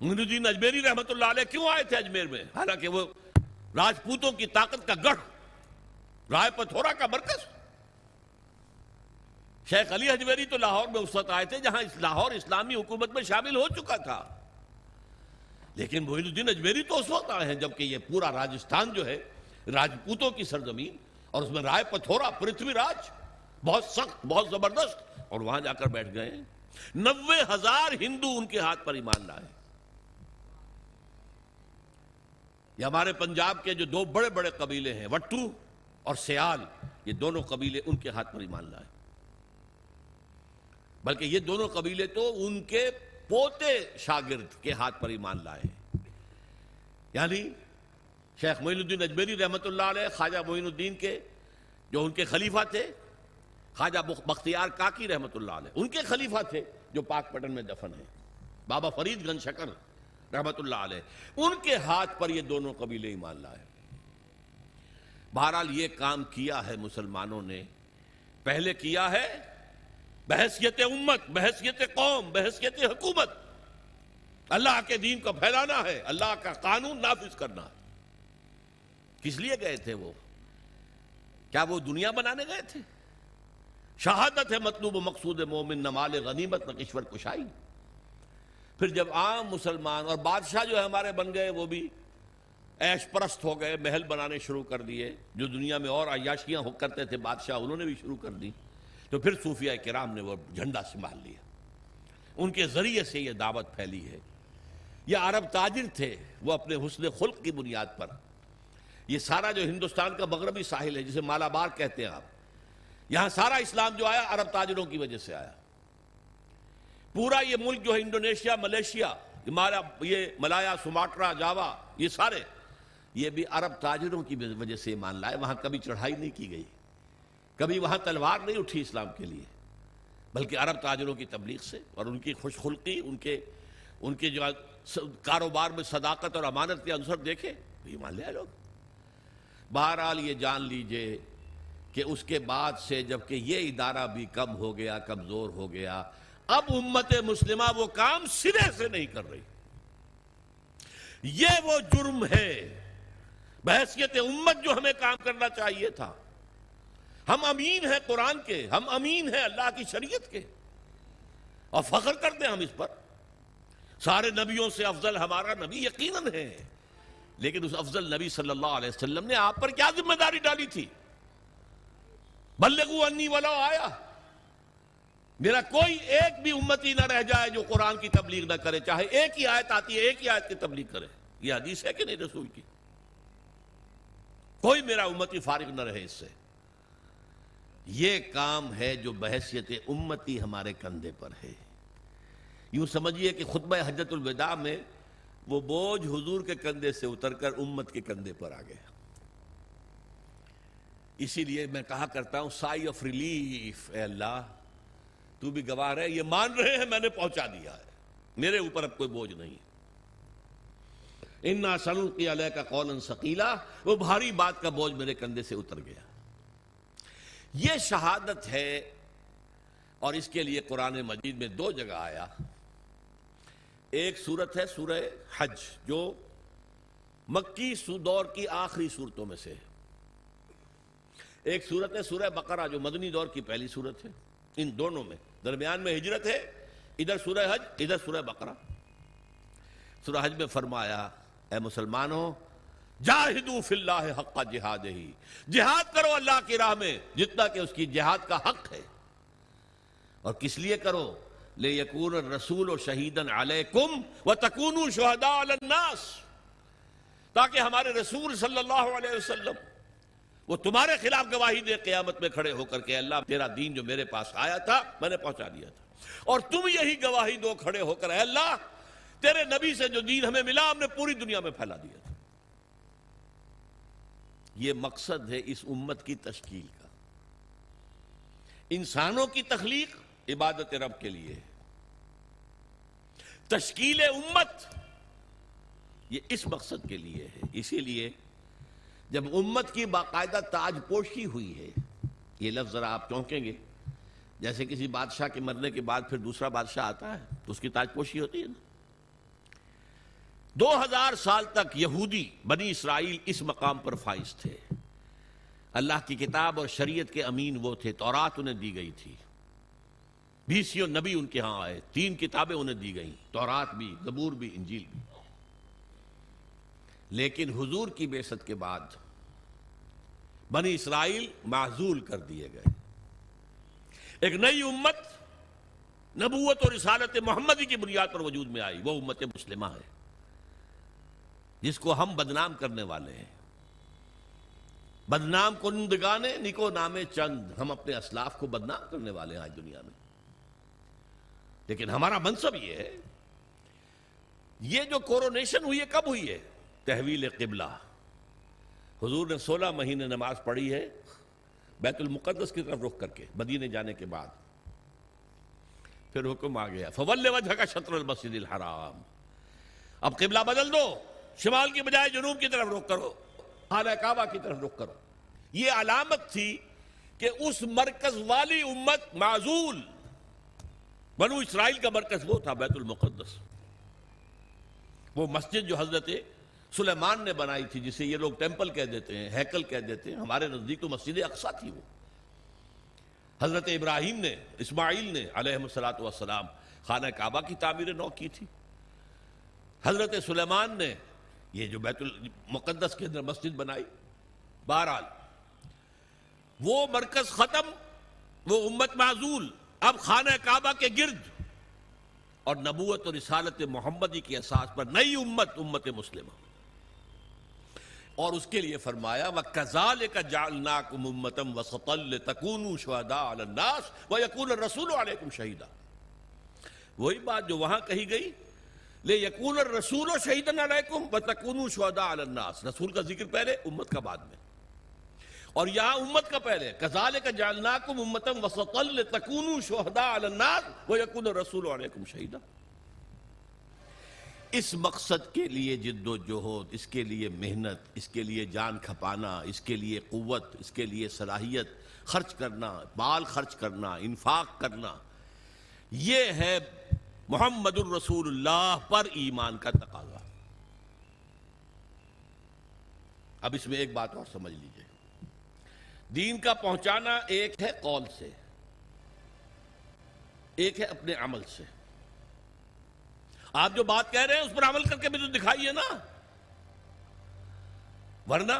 Speaker 1: الدین اجمیری رحمت اللہ علیہ کیوں آئے تھے اجمیر میں؟ حالانکہ وہ راجپوتوں کی طاقت کا گڑھ، رائے پتھورا کا مرکز۔ شیخ علی حجویری تو لاہور میں اس وقت آئے تھے جہاں لاہور اسلامی حکومت میں شامل ہو چکا تھا۔ لیکن محید الدین اجمیری تو اس وقت آئے ہیں جبکہ یہ پورا راجستھان جو ہے، راجپوتوں کی سرزمین اور اس میں رائے پتھورا پرتھوی راج بہت سخت، بہت زبردست اور وہاں جا کر بیٹھ گئے نوے ہزار ہندو ان کے ہاتھ پر ایمان لائے یہ ہمارے پنجاب کے جو دو بڑے بڑے قبیلے ہیں، وٹو اور سیال، یہ دونوں قبیلے ان کے ہاتھ پر ایمان لائے بلکہ یہ دونوں قبیلے تو ان کے پوتے شاگرد کے ہاتھ پر ایمان لائے۔ یعنی شیخ معین الدین اجمیری رحمت اللہ علیہ، خواجہ معین الدین کے جو ان کے خلیفہ تھے، خواجہ بختیار کاکی رحمت اللہ علیہ، ان کے خلیفہ تھے جو پاک پٹن میں دفن ہیں۔ بابا فرید گن شکر رحمت اللہ علیہ، ان کے ہاتھ پر یہ دونوں قبیلے ایمان لائے۔ بہرحال یہ کام کیا ہے مسلمانوں نے، پہلے کیا ہے بحثیت امت، بحثیت قوم، بحثیت حکومت۔ اللہ کے دین کو پھیلانا ہے، اللہ کا قانون نافذ کرنا ہے۔ کس لیے گئے تھے وہ؟ کیا وہ دنیا بنانے گئے تھے؟ شہادت ہے مطلوب و مقصود مومن نمال غنیمت نقشور کشائی۔ پھر جب عام مسلمان اور بادشاہ جو ہے ہمارے بن گئے، وہ بھی ایش پرست ہو گئے، محل بنانے شروع کر دیے۔ جو دنیا میں اور عیاشیاں کرتے تھے بادشاہ، انہوں نے بھی شروع کر دی۔ تو پھر صوفیہ کرام نے وہ جھنڈا سنبھال لیا۔ ان کے ذریعے سے یہ دعوت پھیلی ہے۔ یہ عرب تاجر تھے، وہ اپنے حسن خلق کی بنیاد پر۔ یہ سارا جو ہندوستان کا مغربی ساحل ہے، جسے مالابار کہتے ہیں آپ، یہاں سارا اسلام جو آیا، عرب تاجروں کی وجہ سے آیا۔ پورا یہ ملک جو ہے، انڈونیشیا، ملیشیا یہ ملایا، سماٹرا، جاوا، یہ سارے، یہ بھی عرب تاجروں کی وجہ سے مان لائے۔ وہاں کبھی چڑھائی نہیں کی گئی۔ کبھی وہاں تلوار نہیں اٹھی اسلام کے لیے، بلکہ عرب تاجروں کی تبلیغ سے اور ان کی خوش خلقی، ان کے ان کے جو کاروبار میں صداقت اور امانت کے عنصر دیکھے ایمان لے لوگ۔ بہرحال یہ جان لیجیے کہ اس کے بعد سے جبکہ یہ ادارہ بھی کم ہو گیا، کمزور ہو گیا، اب امت مسلمہ وہ کام سرے سے نہیں کر رہی۔ یہ وہ جرم ہے بحثیت امت جو ہمیں کام کرنا چاہیے تھا۔ ہم امین ہیں قرآن کے، ہم امین ہیں اللہ کی شریعت کے۔ اور فخر کرتے ہیں ہم اس پر۔ سارے نبیوں سے افضل ہمارا نبی یقیناً ہے۔ لیکن اس افضل نبی صلی اللہ علیہ وسلم نے آپ پر کیا ذمہ داری ڈالی تھی؟ بلغو انی ولو آیا۔ میرا کوئی ایک بھی امتی نہ رہ جائے جو قرآن کی تبلیغ نہ کرے، چاہے ایک ہی آیت آتی ہے، ایک ہی آیت کی تبلیغ کرے۔ یہ حدیث ہے کہ نہیں رسول کی؟ کوئی میرا امتی فارغ نہ رہے اس سے۔ یہ کام ہے جو بحثیت امتی ہمارے کندھے پر ہے۔ یوں سمجھیے کہ خطبہ حجت الوداع میں وہ بوجھ حضور کے کندھے سے اتر کر امت کے کندھے پر آ گیا۔ اسی لیے میں کہا کرتا ہوں سائی آف ریلیف اے اللہ، تو بھی گواہ رہے، یہ مان رہے ہیں، میں نے پہنچا دیا ہے۔ میرے اوپر اب کوئی بوجھ نہیں۔ ان انا کی علیہ کا قول سکیلا وہ بھاری بات کا بوجھ میرے کندھے سے اتر گیا۔ یہ شہادت ہے اور اس کے لیے قرآن مجید میں دو جگہ آیا۔ ایک صورت ہے سورہ حج، جو مکی دور کی آخری صورتوں میں سے ایک صورت ہے سورہ بقرہ، جو مدنی دور کی پہلی صورت ہے۔ ان دونوں میں، درمیان میں ہجرت ہے، ادھر سورہ حج، ادھر سورہ بقرہ۔ سورہ حج میں فرمایا، اے مسلمانوں جاہدو فی اللہ حق کا جہاد ہی۔ جہاد کرو اللہ کی راہ میں، جتنا کہ اس کی جہاد کا حق ہے۔ اور کس لیے کرو؟ لے یقون رسول و شہیدن علیکم و تکون شہداء الناس۔ تاکہ ہمارے رسول صلی اللہ علیہ وسلم وہ تمہارے خلاف گواہی دے، قیامت میں کھڑے ہو کر کے اللہ، تیرا دین جو میرے پاس آیا تھا، میں نے پہنچا دیا تھا۔ اور تم یہی گواہی دو، کھڑے ہو کر، اے اللہ، تیرے نبی سے جو دین ہمیں ملا، ہم نے پوری دنیا میں پھیلا دیا تھا۔ یہ مقصد ہے اس امت کی تشکیل کا۔ انسانوں کی تخلیق عبادت رب کے لیے تشکیل امت یہ اس مقصد کے لیے ہے۔ اسی لیے جب امت کی باقاعدہ تاج پوشی ہوئی ہے، یہ لفظ ذرا آپ چونکیں گے۔ جیسے کسی بادشاہ کے مرنے کے بعد پھر دوسرا بادشاہ آتا ہے، تو اس کی تاج پوشی ہوتی ہے نا۔ دو ہزار سال تک یہودی بنی اسرائیل اس مقام پر فائز تھے۔ اللہ کی کتاب اور شریعت کے امین وہ تھے، تورات انہیں دی گئی تھی۔ بیسیوں نبی ان کے ہاں آئے، تین کتابیں انہیں دی گئیں، تورات بھی، زبور بھی، انجیل بھی۔ لیکن حضور کی بیست کے بعد بنی اسرائیل معذول کر دیے گئے۔ ایک نئی امت، نبوت اور رسالت محمدی کی بنیاد پر وجود میں آئی، وہ امت مسلمہ ہے۔ جس کو ہم بدنام کرنے والے ہیں۔ بدنام کنندگانے نکو نامے چند۔ ہم اپنے اسلاف کو بدنام کرنے والے ہیں آج دنیا میں۔ لیکن ہمارا منصب یہ ہے، یہ جو کورونیشن ہوئی ہے، کب ہوئی ہے؟ تحویل قبلہ۔ حضور نے سولہ مہینے نماز پڑھی ہے، بیت المقدس کی طرف رخ کر کے، مدینے جانے کے بعد۔ پھر حکم آ گیا فول وجہ کا شطر المسجد الحرام۔ اب قبلہ بدل دو۔ شمال کی بجائے جنوب کی طرف رخ کرو خانہ کعبہ کی طرف رخ کرو۔ یہ علامت تھی کہ اس مرکز والی امت معذول بنو اسرائیل کا مرکز وہ تھا، بیت المقدس۔ وہ مسجد جو حضرت سلیمان نے بنائی تھی، جسے یہ لوگ ٹیمپل کہہ دیتے ہیں، ہیکل کہہ دیتے ہیں، ہمارے نزدیک تو مسجد اقسا تھی وہ۔ حضرت ابراہیم نے، اسماعیل نے علیہ السلاۃ والسلام خانہ کعبہ کی تعمیر نو کی تھی۔ حضرت سلیمان نے یہ جو بیت المقدس کے اندر مسجد بنائی۔ بہرحال، وہ مرکز ختم، وہ امت معذول اب خانہ کعبہ کے گرد۔ اور نبوت اور رسالت محمدی کی اساس پر نئی امت امت مسلمہ۔ اور اس کے لیے فرمایا، وَكَذَلِكَ جَعَلْنَاكُمْ أُمَّةً وَسَطًا لِتَكُونُوا شُهَدَاءَ عَلَى النَّاسِ وَيَكُونَ الرَّسُولُ عَلَيْكُمْ شَهِيدًا۔ وہی بات جو وہاں کہی گئی لِيَكُونَ الرَّسُولُ شَهِيدًا عَلَيْكُمْ وَتَكُونُوا شُهَدَاءَ عَلَى النَّاسِ. رسول کا ذکر پہلے، امت کا بعد میں. اور یہاں امت کا پہلے. كَذَلِكَ جَعَلْنَاكُمْ أُمَّةً وَسَطًا لِتَكُونُوا شُهَدَاءَ عَلَى النَّاسِ وَيَكُونَ الرَّسُولُ عَلَيْكُمْ شَهِيدًا اس مقصد کے لیے جد و جہد، اس کے لیے محنت، اس کے لیے جان کھپانا، اس کے لیے قوت، اس کے لیے صلاحیت خرچ کرنا، مال خرچ کرنا، انفاق کرنا، یہ ہے محمد الرسول اللہ پر ایمان کا تقاضا۔ اب اس میں ایک بات اور سمجھ لیجیے۔ دین کا پہنچانا ایک ہے قول سے، ایک ہے اپنے عمل سے۔ آپ جو بات کہہ رہے ہیں، اس پر عمل کر کے بھی تو دکھائیے نا۔ ورنہ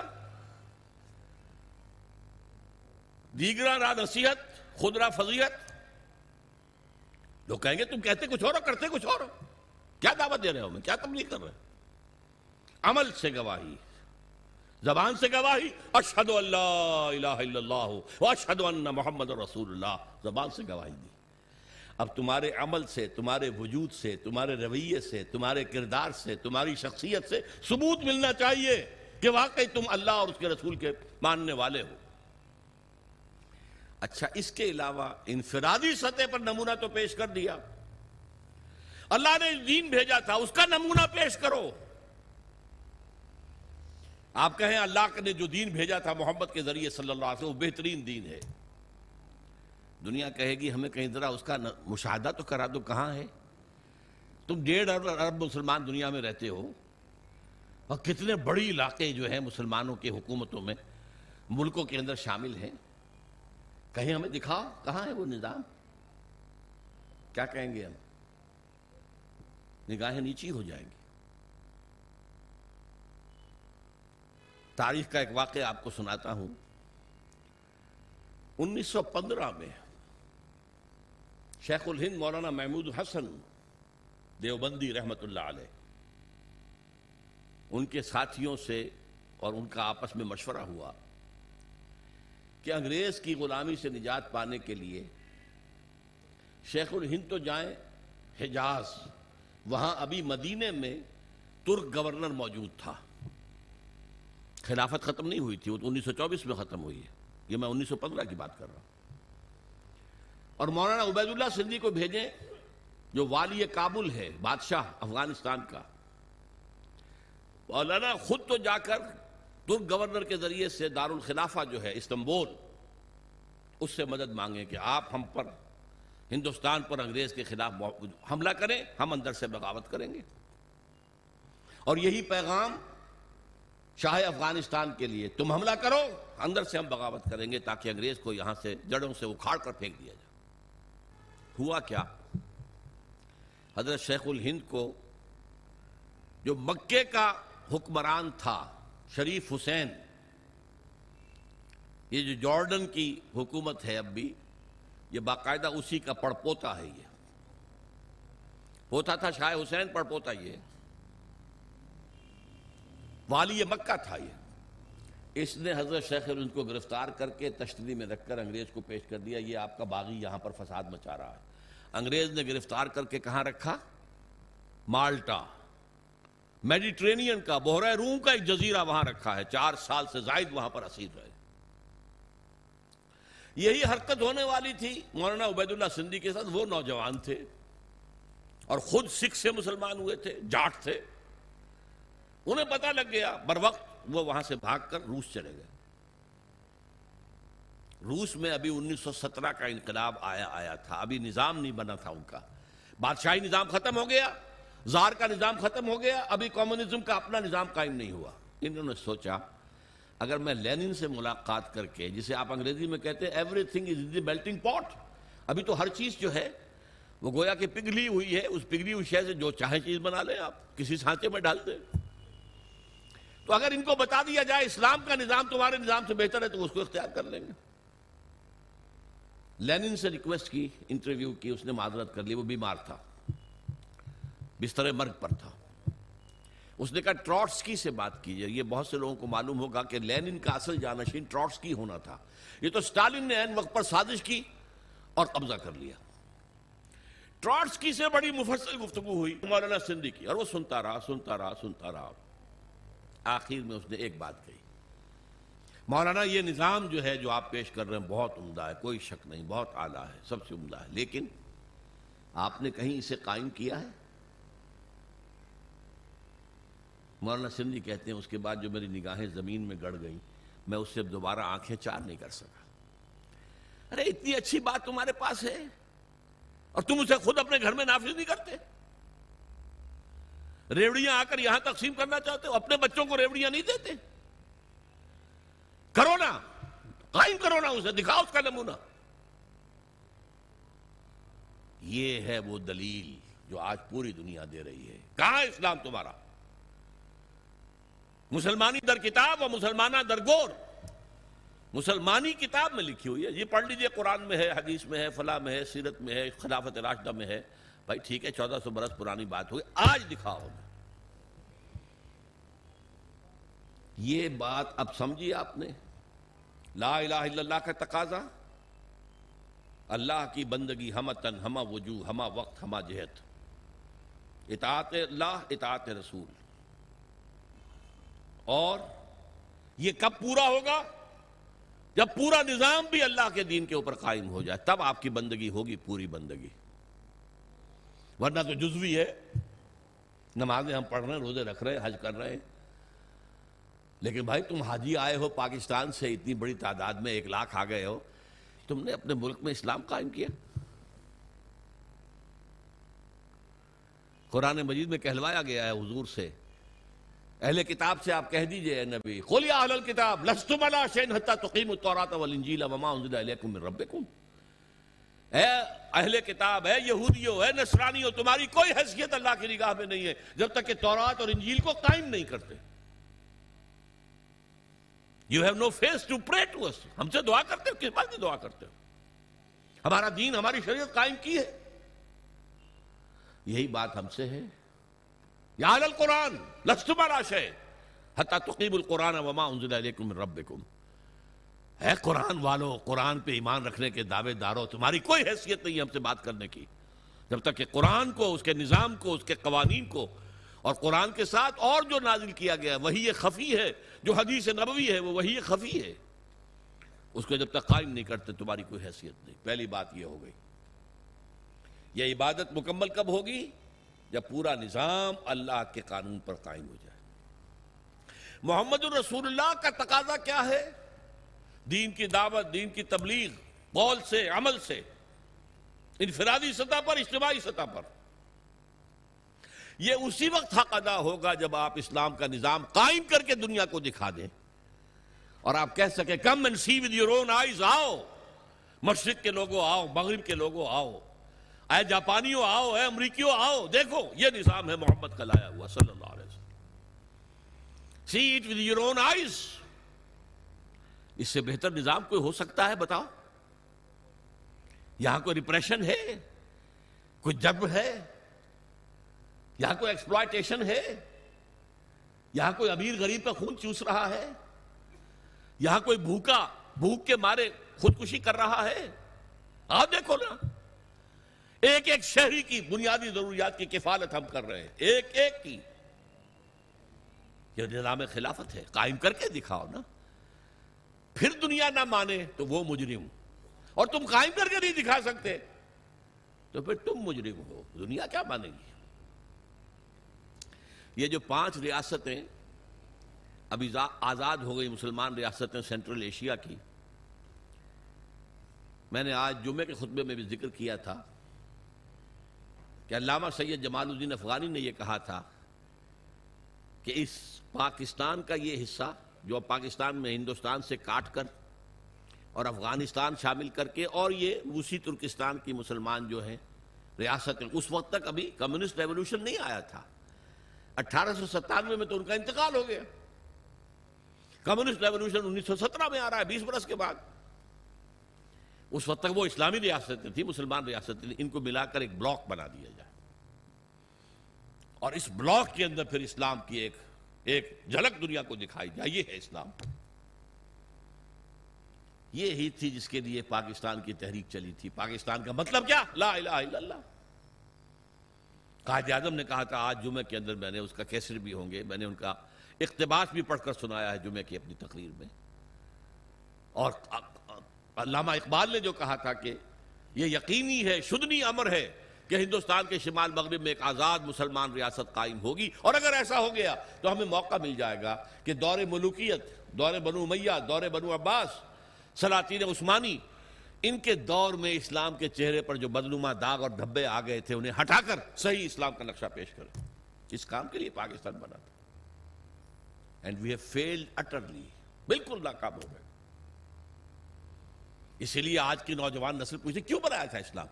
Speaker 1: دیگرا را نصیحت، خود را فضیحت لوگ کہیں گے تم کہتے کچھ اور ہو کرتے کچھ اور ہو کیا دعوت دے رہے ہو میں کیا تبلیغ کر رہے عمل سے گواہی، زبان سے گواہی اشہد اللہ الہ الا اللہ اشہد ان محمد رسول اللہ۔ زبان سے گواہی دی۔ اب تمہارے عمل سے، تمہارے وجود سے، تمہارے رویے سے، تمہارے کردار سے، تمہاری شخصیت سے ثبوت ملنا چاہیے کہ واقعی تم اللہ اور اس کے رسول کے ماننے والے ہو۔ اچھا اس کے علاوہ انفرادی سطح پر نمونہ تو پیش کر دیا۔ اللہ نے دین بھیجا تھا، اس کا نمونہ پیش کرو۔ آپ کہیں اللہ نے جو دین بھیجا تھا محمد کے ذریعے صلی اللہ علیہ وسلم، وہ بہترین دین ہے۔ دنیا کہے گی، ہمیں کہیں ذرا اس کا مشاہدہ تو کرا دو، کہاں ہے؟ تم ڈیڑھ ارب ارب مسلمان دنیا میں رہتے ہو۔ اور کتنے بڑی علاقے جو ہیں مسلمانوں کے حکومتوں میں، ملکوں کے اندر شامل ہیں۔ کہیں ہمیں دکھاؤ کہاں ہے وہ نظام کیا کہیں گے ہم نگاہیں نیچی ہو جائیں گی تاریخ کا ایک واقعہ آپ کو سناتا ہوں انیس سو پندرہ میں شیخ الہند مولانا محمود حسن دیوبندی رحمت اللہ علیہ ان کے ساتھیوں سے اور ان کا آپس میں مشورہ ہوا کہ انگریز کی غلامی سے نجات پانے کے لیے شیخ الہند تو جائیں، حجاز، وہاں ابھی مدینے میں ترک گورنر موجود تھا۔ خلافت ختم نہیں ہوئی تھی، وہ تو انیس سو چوبیس میں ختم ہوئی ہے۔ یہ میں انیس سو پندرہ کی بات کر رہا ہوں۔ اور مولانا عبید اللہ سندھی کو بھیجیں، جو والی کابل ہے، بادشاہ افغانستان کا۔ مولانا خود تو جا کر ترک گورنر کے ذریعے سے دارالخلافہ جو ہے استنبول، اس سے مدد مانگیں کہ آپ ہم پر، ہندوستان پر انگریز کے خلاف حملہ کریں، ہم اندر سے بغاوت کریں گے۔ اور یہی پیغام شاہ افغانستان کے لیے، تم حملہ کرو، اندر سے ہم بغاوت کریں گے تاکہ انگریز کو یہاں سے جڑوں سے اکھاڑ کر پھینک دیا جائے۔ ہوا کیا؟ حضرت شیخ الہند کو جو مکے کا حکمران تھا شریف حسین، یہ جو جارڈن کی حکومت ہے اب بھی، یہ باقاعدہ اسی کا پڑپوتا ہے یہ۔ ہوتا تھا شاہ حسین، پڑپوتا یہ۔ والی مکہ تھا یہ۔ اس نے حضرت شیخ ان کو گرفتار کر کے تشتری میں رکھ کر انگریز کو پیش کر دیا، یہ آپ کا باغی یہاں پر فساد مچا رہا ہے۔ انگریز نے گرفتار کر کے کہاں رکھا؟ مالٹا۔ میڈیٹرینین کا بحرہ روم کا ایک جزیرہ وہاں رکھا ہے، چار سال سے زائد وہاں پر اسیر رہے۔ یہی حرکت ہونے والی تھی۔ مولانا عبید اللہ سندھی کے ساتھ وہ نوجوان تھے اور خود سکھ سے مسلمان ہوئے تھے، جاٹ تھے۔ انہیں پتا لگ گیا، بر وقت وہ وہاں سے بھاگ کر روس چلے گئے۔ روس میں ابھی انیس سو سترہ کا انقلاب آیا آیا تھا۔ ابھی نظام نہیں بنا تھا ان کا۔ بادشاہی نظام ختم ہو گیا۔ زار کا نظام ختم ہو گیا، ابھی کمیونزم کا اپنا نظام قائم نہیں ہوا۔ انہوں نے سوچا، اگر میں لینن سے ملاقات کر کے، جسے آپ انگریزی میں کہتے ہیں everything is the melting pot ابھی تو ہر چیز جو ہے، وہ گویا کہ پگھلی ہوئی ہے۔ اس پگھلی ہوئی شے سے جو چاہے چیز بنا لیں آپ، کسی سانچے میں ڈال دیں۔ تو اگر ان کو بتا دیا جائے اسلام کا نظام تمہارے نظام سے بہتر ہے، تو اس کو اختیار کر لیں گے۔ لینن سے ریکویسٹ کی انٹرویو کی، اس نے معذرت کر لی، وہ بیمار تھا۔ بستر مرگ پر تھا۔ اس نے کہا ٹراٹسکی سے بات کیجیے یہ بہت سے لوگوں کو معلوم ہوگا کہ لینن کا اصل جانشین ٹراٹسکی ہونا تھا۔ یہ تو سٹالن نے این وقت پر سازش کی اور قبضہ کر لیا۔ ٹراٹسکی سے بڑی مفصل گفتگو ہوئی۔ مولانا سندھی کی اور وہ سنتا رہا سنتا رہا سنتا رہا۔ آخر میں اس نے ایک بات کہی۔ مولانا، یہ نظام جو ہے، جو آپ پیش کر رہے ہیں، بہت عمدہ ہے۔ کوئی شک نہیں، بہت اعلیٰ ہے، سب سے عمدہ ہے۔ لیکن آپ نے کہیں اسے قائم کیا ہے؟ مولانا سندھی کہتے ہیں، اس کے بعد جو میری نگاہیں زمین میں گڑ گئیں، میں اس سے دوبارہ آنکھیں چار نہیں کر سکا۔ ارے، اتنی اچھی بات تمہارے پاس ہے، اور تم اسے خود اپنے گھر میں نافذ نہیں کرتے۔ ریوڑیاں آ کر یہاں تقسیم کرنا چاہتے ہو، اپنے بچوں کو ریوڑیاں نہیں دیتے۔ کرو نا قائم کرو نا اسے، دکھاؤ اس کا نمونہ۔ یہ ہے وہ دلیل جو آج پوری دنیا دے رہی ہے۔ کہاں اسلام تمہارا؟ مسلمانی در کتاب اور مسلمانہ در گور۔ مسلمانی کتاب میں لکھی ہوئی ہے۔ یہ پڑھ لیجیے، قرآن میں ہے، حدیث میں ہے، فلاں میں ہے، سیرت میں ہے، خلافت راشدہ میں ہے۔ بھائی ٹھیک ہے، چودہ سو برس پرانی بات ہوئی۔ آج دکھاؤ یہ بات اب سمجھی آپ نے۔ لا الہ الا اللہ کا تقاضا۔ اللہ کی بندگی، ہم تن ہما وجوہ ہما وقت ہما جہت۔ اطاعت اللہ، اطاعت رسول۔ اور یہ کب پورا ہوگا؟ جب پورا نظام بھی اللہ کے دین کے اوپر قائم ہو جائے، تب آپ کی بندگی ہوگی، پوری بندگی۔ ورنہ تو جزوی ہے۔ نمازیں ہم پڑھ رہے ہیں، روزے رکھ رہے ہیں، حج کر رہے ہیں۔ لیکن بھائی، تم حاجی آئے ہو پاکستان سے، اتنی بڑی تعداد میں ایک لاکھ آ گئے ہو، تم نے اپنے ملک میں اسلام قائم کیا؟ قرآن مجید میں کہلوایا گیا ہے حضور سے اہل کتاب سے آپ کہہ دیجیے اے نبی، قل یا اہل الكتاب لستم علی شین حتی تقیم التوراۃ والانجیل وما انزل الیکم من ربکم۔ اے اہل کتاب، اے یہودیو، اے نصرانیو، تمہاری کوئی حیثیت اللہ کی نگاہ میں نہیں ہے، جب تک کہ تورات اور انجیل کو قائم نہیں کرتے۔ You have no face to pray to us ہم سے دعا کرتے ہو، کس بات کی دعا کرتے ہو؟ ہمارا دین، ہماری شریعت قائم کی ہے۔ یہی بات ہم سے ہے۔ یا اہل القرآن لستم علی شین حتی تقیم القرآن وما انزل الیکم من ربکم. اے قرآن والو، قرآن پہ ایمان رکھنے کے دعوے دارو، تمہاری کوئی حیثیت نہیں ہم سے بات کرنے کی۔ جب تک کہ قرآن کو، اس کے نظام کو، اس کے قوانین کو، اور قرآن کے ساتھ اور جو نازل کیا گیا، وہی خفی ہے، جو حدیث نبوی ہے، وہ وہی خفی ہے۔ اس کو جب تک قائم نہیں کرتے، تمہاری کوئی حیثیت نہیں۔ پہلی بات یہ ہو گئی۔ یہ عبادت مکمل کب ہوگی؟ جب پورا نظام اللہ کے قانون پر قائم ہو جائے۔ محمد الرسول اللہ کا تقاضا کیا ہے؟ دین کی دعوت، دین کی تبلیغ، قول سے، عمل سے۔ انفرادی سطح پر، اجتماعی سطح پر۔ یہ اسی وقت حق ادا ہوگا جب آپ اسلام کا نظام قائم کر کے دنیا کو دکھا دیں۔ اور آپ کہہ سکیں come and see with your own eyes آؤ۔ مشرق کے لوگوں آؤ، مغرب کے لوگوں آؤ۔ اے جاپانیوں آؤ، اے امریکیوں آؤ، دیکھو، یہ نظام ہے محمد کا لایا ہوا صلی اللہ علیہ وسلم۔ See it with your own eyes اس سے بہتر نظام کوئی ہو سکتا ہے بتاؤ؟ یہاں کوئی ریپریشن ہے؟ کوئی جب ہے؟ یہاں کوئی ایکسپلائٹیشن ہے؟ یہاں کوئی امیر غریب کا خون چوس رہا ہے؟ یہاں کوئی بھوکا، بھوک کے مارے خودکشی کر رہا ہے؟ آپ دیکھو نا۔ ایک ایک شہری کی بنیادی ضروریات کی کفالت ہم کر رہے ہیں۔ ایک ایک کی۔ یہ نظام خلافت ہے، قائم کر کے دکھاؤ نا۔ پھر دنیا نہ مانے تو وہ مجرم۔ اور تم قائم کر کے نہیں دکھا سکتے تو پھر تم مجرم ہو۔ دنیا کیا مانے گی؟ یہ جو پانچ ریاستیں ابھی آزاد ہو گئی مسلمان ریاستیں سینٹرل ایشیا کی، میں نے آج جمعے کے خطبے میں بھی ذکر کیا تھا۔ کہ علامہ سید جمال الدین افغانی نے یہ کہا تھا کہ اس پاکستان کا یہ حصہ جو پاکستان میں ہندوستان سے کاٹ کر اور افغانستان شامل کر کے اور یہ روسی ترکستان کی مسلمان جو ہیں، ریاست اس وقت تک ابھی کمیونسٹ ریولوشن نہیں آیا تھا۔ اٹھارہ سو ستانوے میں تو ان کا انتقال ہو گیا۔ کمیونسٹ ریولوشن انیس سو سترہ میں آ رہا ہے، بیس برس کے بعد۔ اس وقت تک وہ اسلامی ریاستیں تھیں مسلمان ریاستیں ان کو ملا کر ایک بلاک بنا دیا جائے۔ اور اس بلاک کے اندر پھر اسلام کی ایک ایک جھلک دنیا کو دکھائی جائے، یہ ہے اسلام۔ یہ ہی تھی جس کے لیے پاکستان کی تحریک چلی تھی۔ پاکستان کا مطلب کیا؟ لا الہ الا اللہ۔ قائد اعظم نے کہا تھا، آج جمعہ کے اندر میں نے اس کا کیسر بھی ہوں گے، میں نے ان کا اقتباس بھی پڑھ کر سنایا ہے جمعہ کی اپنی تقریر میں۔ اور علامہ اقبال نے جو کہا تھا کہ یہ یقینی ہے، شدنی امر ہے کہ ہندوستان کے شمال مغرب میں ایک آزاد مسلمان ریاست قائم ہوگی۔ اور اگر ایسا ہو گیا تو ہمیں موقع مل جائے گا کہ دور ملوکیت، دور بنو میہ دور بنو عباس، سلاطین عثمانی، ان کے دور میں اسلام کے چہرے پر جو بدنما داغ اور دھبے آ گئے تھے، انہیں ہٹا کر صحیح اسلام کا نقشہ پیش کریں۔ اس کام کے لیے پاکستان بنا۔ تھا and we have failed utterly بالکل ناکام ہو گئے۔ اسی لیے آج کی نوجوان نسل پوچھتے کیوں بنایا تھا اسلام؟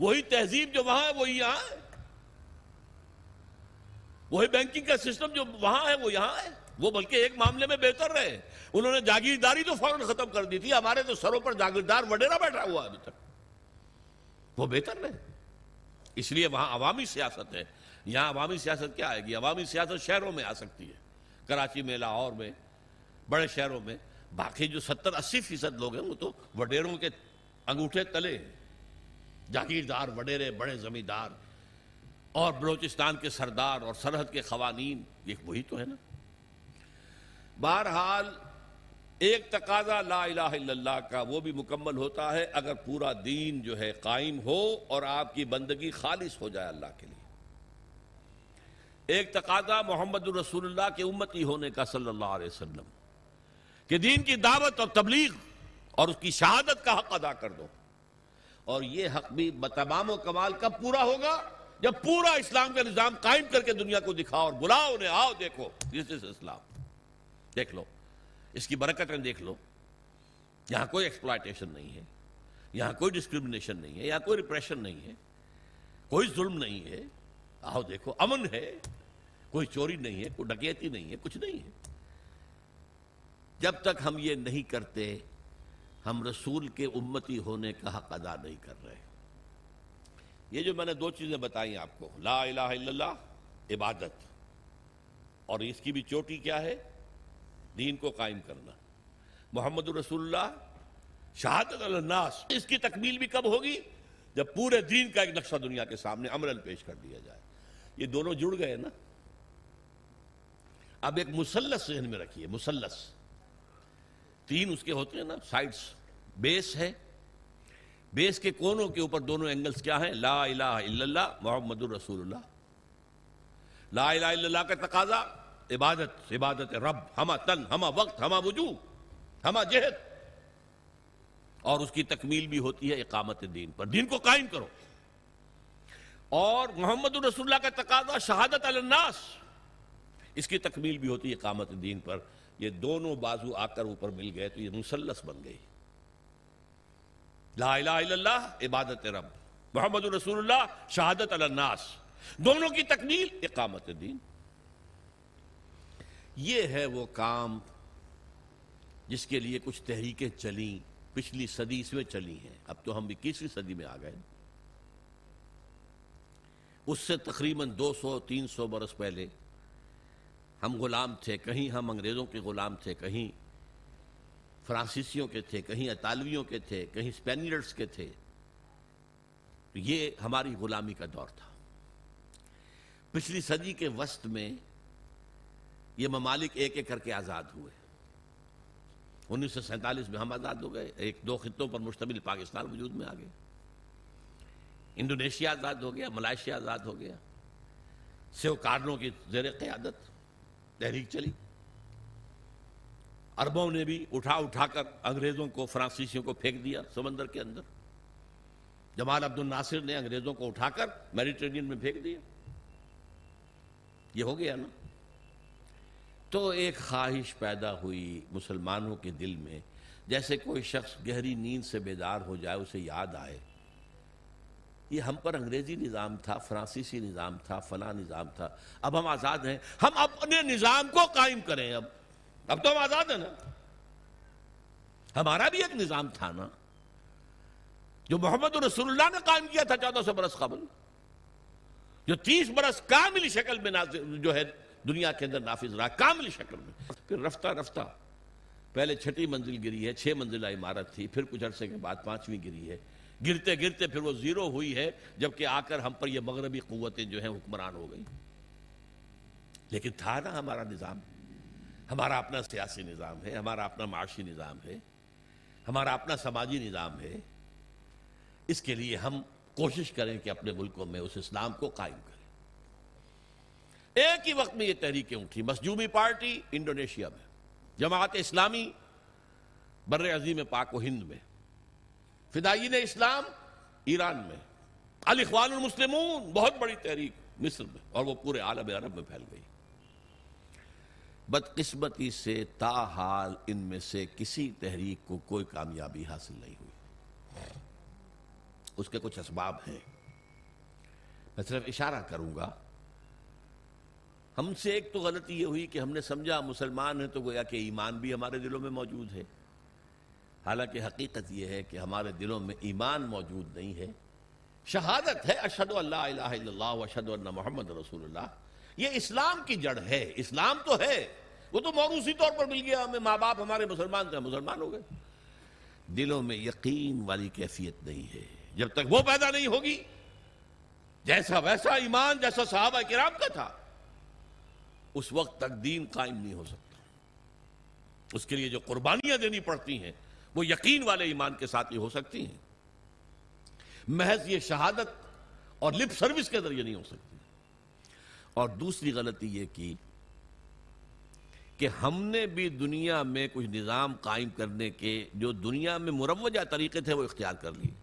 Speaker 1: وہی تہذیب جو وہاں ہے، وہی یہاں ہے۔ وہی بینکنگ کا سسٹم جو وہاں ہے، وہ یہاں ہے۔ وہ بلکہ ایک معاملے میں بہتر رہے۔ انہوں نے جاگیرداری تو فوراً ختم کر دی تھی۔ ہمارے تو سروں پر جاگیردار وڈیرا بیٹھا ہوا ابھی تک۔ وہ بہتر رہے۔ اس لیے وہاں عوامی سیاست ہے۔ یہاں عوامی سیاست کیا آئے گی؟ عوامی سیاست شہروں میں آ سکتی ہے۔ کراچی میں، لاہور میں، بڑے شہروں میں۔ باقی جو ستر اسی فیصد لوگ ہیں وہ تو وڈیروں کے انگوٹھے تلے جاگیردار، وڈیرے، بڑے زمیندار اور بلوچستان کے سردار اور سرحد کے قوانین، یہ وہی تو ہے نا۔ بہرحال، ایک تقاضا لا الہ الا اللہ کا وہ بھی مکمل ہوتا ہے اگر پورا دین جو ہے قائم ہو اور آپ کی بندگی خالص ہو جائے اللہ کے لیے۔ ایک تقاضا محمد الرسول اللہ کے امتی ہونے کا صلی اللہ علیہ وسلم۔ کہ دین کی دعوت اور تبلیغ اور اس کی شہادت کا حق ادا کر دو۔ اور یہ حق بھی بتمام و کمال کب پورا ہوگا جب پورا اسلام کا نظام قائم کر کے دنیا کو دکھاؤ اور بلاؤ انہیں، آؤ دیکھو دس از اسلام دیکھ لو، اس کی برکتیں دیکھ لو۔ یہاں کوئی ایکسپلائٹیشن نہیں ہے، یہاں کوئی ڈسکرمنیشن نہیں ہے، یہاں کوئی ریپریشن نہیں ہے، کوئی ظلم نہیں ہے۔ آؤ دیکھو، امن ہے، کوئی چوری نہیں ہے، کوئی ڈکیتی نہیں ہے، کچھ نہیں ہے۔ جب تک ہم یہ نہیں کرتے، ہم رسول کے امتی ہونے کا حق ادا نہیں کر رہے۔ یہ جو میں نے دو چیزیں بتائی آپ کو، لا الہ الا اللہ، عبادت۔ اور اس کی بھی چوٹی کیا ہے؟ دین کو قائم کرنا۔ محمد رسول اللہ، شہادت الناس۔ اس کی تکمیل بھی کب ہوگی؟ جب پورے دین کا ایک نقشہ دنیا کے سامنے عمل پیش کر دیا جائے۔ یہ دونوں جڑ گئے نا؟ اب ایک مسلس ذہن میں رکھیے، مسلس۔ تین اس کے ہوتے ہیں نا سائڈس بیس ہے. بیس کے کونوں کے اوپر دونوں اینگلز کیا ہیں؟ لا الہ الا اللہ، محمد الرسول اللہ. لا الہ الا اللہ کا تقاضا، عبادت عبادت رب. ہما تن، ہما وقت، ہما وجو ہما جہد. اور اس کی تکمیل بھی ہوتی ہے اقامت دین پر. دین کو قائم کرو. اور محمد الرسول اللہ کا تقاضا شہادت الناس. اس کی تکمیل بھی ہوتی ہے اقامت دین پر. یہ دونوں بازو آ کر اوپر مل گئے تو یہ مسلس بن گئی۔ لا الہ الا اللہ، عبادت رب۔ محمد الرسول اللہ، شہادت الناس۔ دونوں کی تکمیل، اقامت دین۔ یہ ہے وہ کام جس کے لیے کچھ تحریکیں چلیں، پچھلی صدی اس میں چلی ہیں۔ اب تو ہم اکیسویں صدی میں آ گئے۔ اس سے تقریباً دو سو، تین سو برس پہلے ہم غلام تھے، کہیں ہم انگریزوں کے غلام تھے، کہیں فرانسیسیوں کے تھے، کہیں اطالویوں کے تھے، کہیں اسپینیڈس کے تھے۔ یہ ہماری غلامی کا دور تھا۔ پچھلی صدی کے وسط میں یہ ممالک ایک ایک کر کے آزاد ہوئے۔ انیس سو سینتالیس میں ہم آزاد ہو گئے، ایک دو خطوں پر مشتمل پاکستان وجود میں آ گئے۔ انڈونیشیا آزاد ہو گیا، ملائیشیا آزاد ہو گیا۔ سیو کارنوں کی زیر قیادت۔ تحریک چلی۔ عربوں نے بھی اٹھا اٹھا کر انگریزوں کو، فرانسیسیوں کو پھینک دیا سمندر کے اندر۔ جمال عبد الناصر نے انگریزوں کو اٹھا کر میڈیٹرینین میں پھینک دیا۔ یہ ہو گیا نا۔ تو ایک خواہش پیدا ہوئی مسلمانوں کے دل میں، جیسے کوئی شخص گہری نیند سے بیدار ہو جائے، اسے یاد آئے۔ یہ ہم پر انگریزی نظام تھا، فرانسیسی نظام تھا، فلاں نظام تھا۔ اب ہم آزاد ہیں۔ ہم اپنے نظام کو قائم کریں۔ اب اب تو ہم آزاد ہیں نا۔ ہمارا بھی ایک نظام تھا نا۔ جو محمد رسول اللہ نے قائم کیا تھا چودہ سو برس قبل۔ جو تیس برس کامل شکل میں جو ہے دنیا کے اندر نافذ رہا، کامل شکل میں۔ پھر رفتہ رفتہ، پہلے چھٹی منزل گری ہے، چھ منزلہ عمارت تھی، پھر کچھ عرصے کے بعد پانچویں گری ہے۔ گرتے گرتے پھر وہ زیرو ہوئی ہے، جبکہ آ کر ہم پر یہ مغربی قوتیں جو ہیں حکمران ہو گئی لیکن تھا نا ہمارا نظام، ہمارا اپنا سیاسی نظام ہے، ہمارا اپنا معاشی نظام ہے، ہمارا اپنا سماجی نظام ہے۔ اس کے لیے ہم کوشش کریں کہ اپنے ملکوں میں اس اسلام کو قائم کریں۔ ایک ہی وقت میں یہ تحریکیں اٹھی، مسجومی پارٹی انڈونیشیا میں، جماعت اسلامی بر عظیم پاک و ہند میں۔ فدائین اسلام ایران میں الاخوان المسلمون، بہت بڑی تحریک مصر میں، اور وہ پورے عالم عرب میں پھیل گئی۔ بدقسمتی سے تاحال ان میں سے کسی تحریک کو کوئی کامیابی حاصل نہیں ہوئی۔ اس کے کچھ اسباب ہیں۔ میں صرف اشارہ کروں گا، ہم سے ایک تو غلطی یہ ہوئی کہ ہم نے سمجھا مسلمان ہیں تو گویا کہ ایمان بھی ہمارے دلوں میں موجود ہے۔ حالانکہ حقیقت یہ ہے کہ ہمارے دلوں میں ایمان موجود نہیں ہے۔ شہادت ہے اشد اللہ الہ الا اللہ اشد اللہ محمد رسول اللہ۔ یہ اسلام کی جڑ ہے۔ اسلام تو ہے۔ وہ تو موروثی طور پر مل گیا۔ ہمیں ماں باپ ہمارے مسلمان تھے، مسلمان ہو گئے۔ دلوں میں یقین والی کیفیت نہیں ہے۔ جب تک وہ پیدا نہیں ہوگی، جیسا ویسا ایمان، جیسا صحابہ کرام کا تھا، اس وقت تک دین قائم نہیں ہو سکتا۔ اس کے لیے جو قربانیاں دینی پڑتی ہیں وہ یقین والے ایمان کے ساتھ ہی ہو سکتی ہیں۔ محض یہ شہادت اور لپ سروس کے ذریعے نہیں ہو سکتی۔ اور دوسری غلطی یہ کی کہ ہم نے بھی دنیا میں کچھ نظام قائم کرنے کے جو دنیا میں مروجہ طریقے تھے وہ اختیار کر لیے۔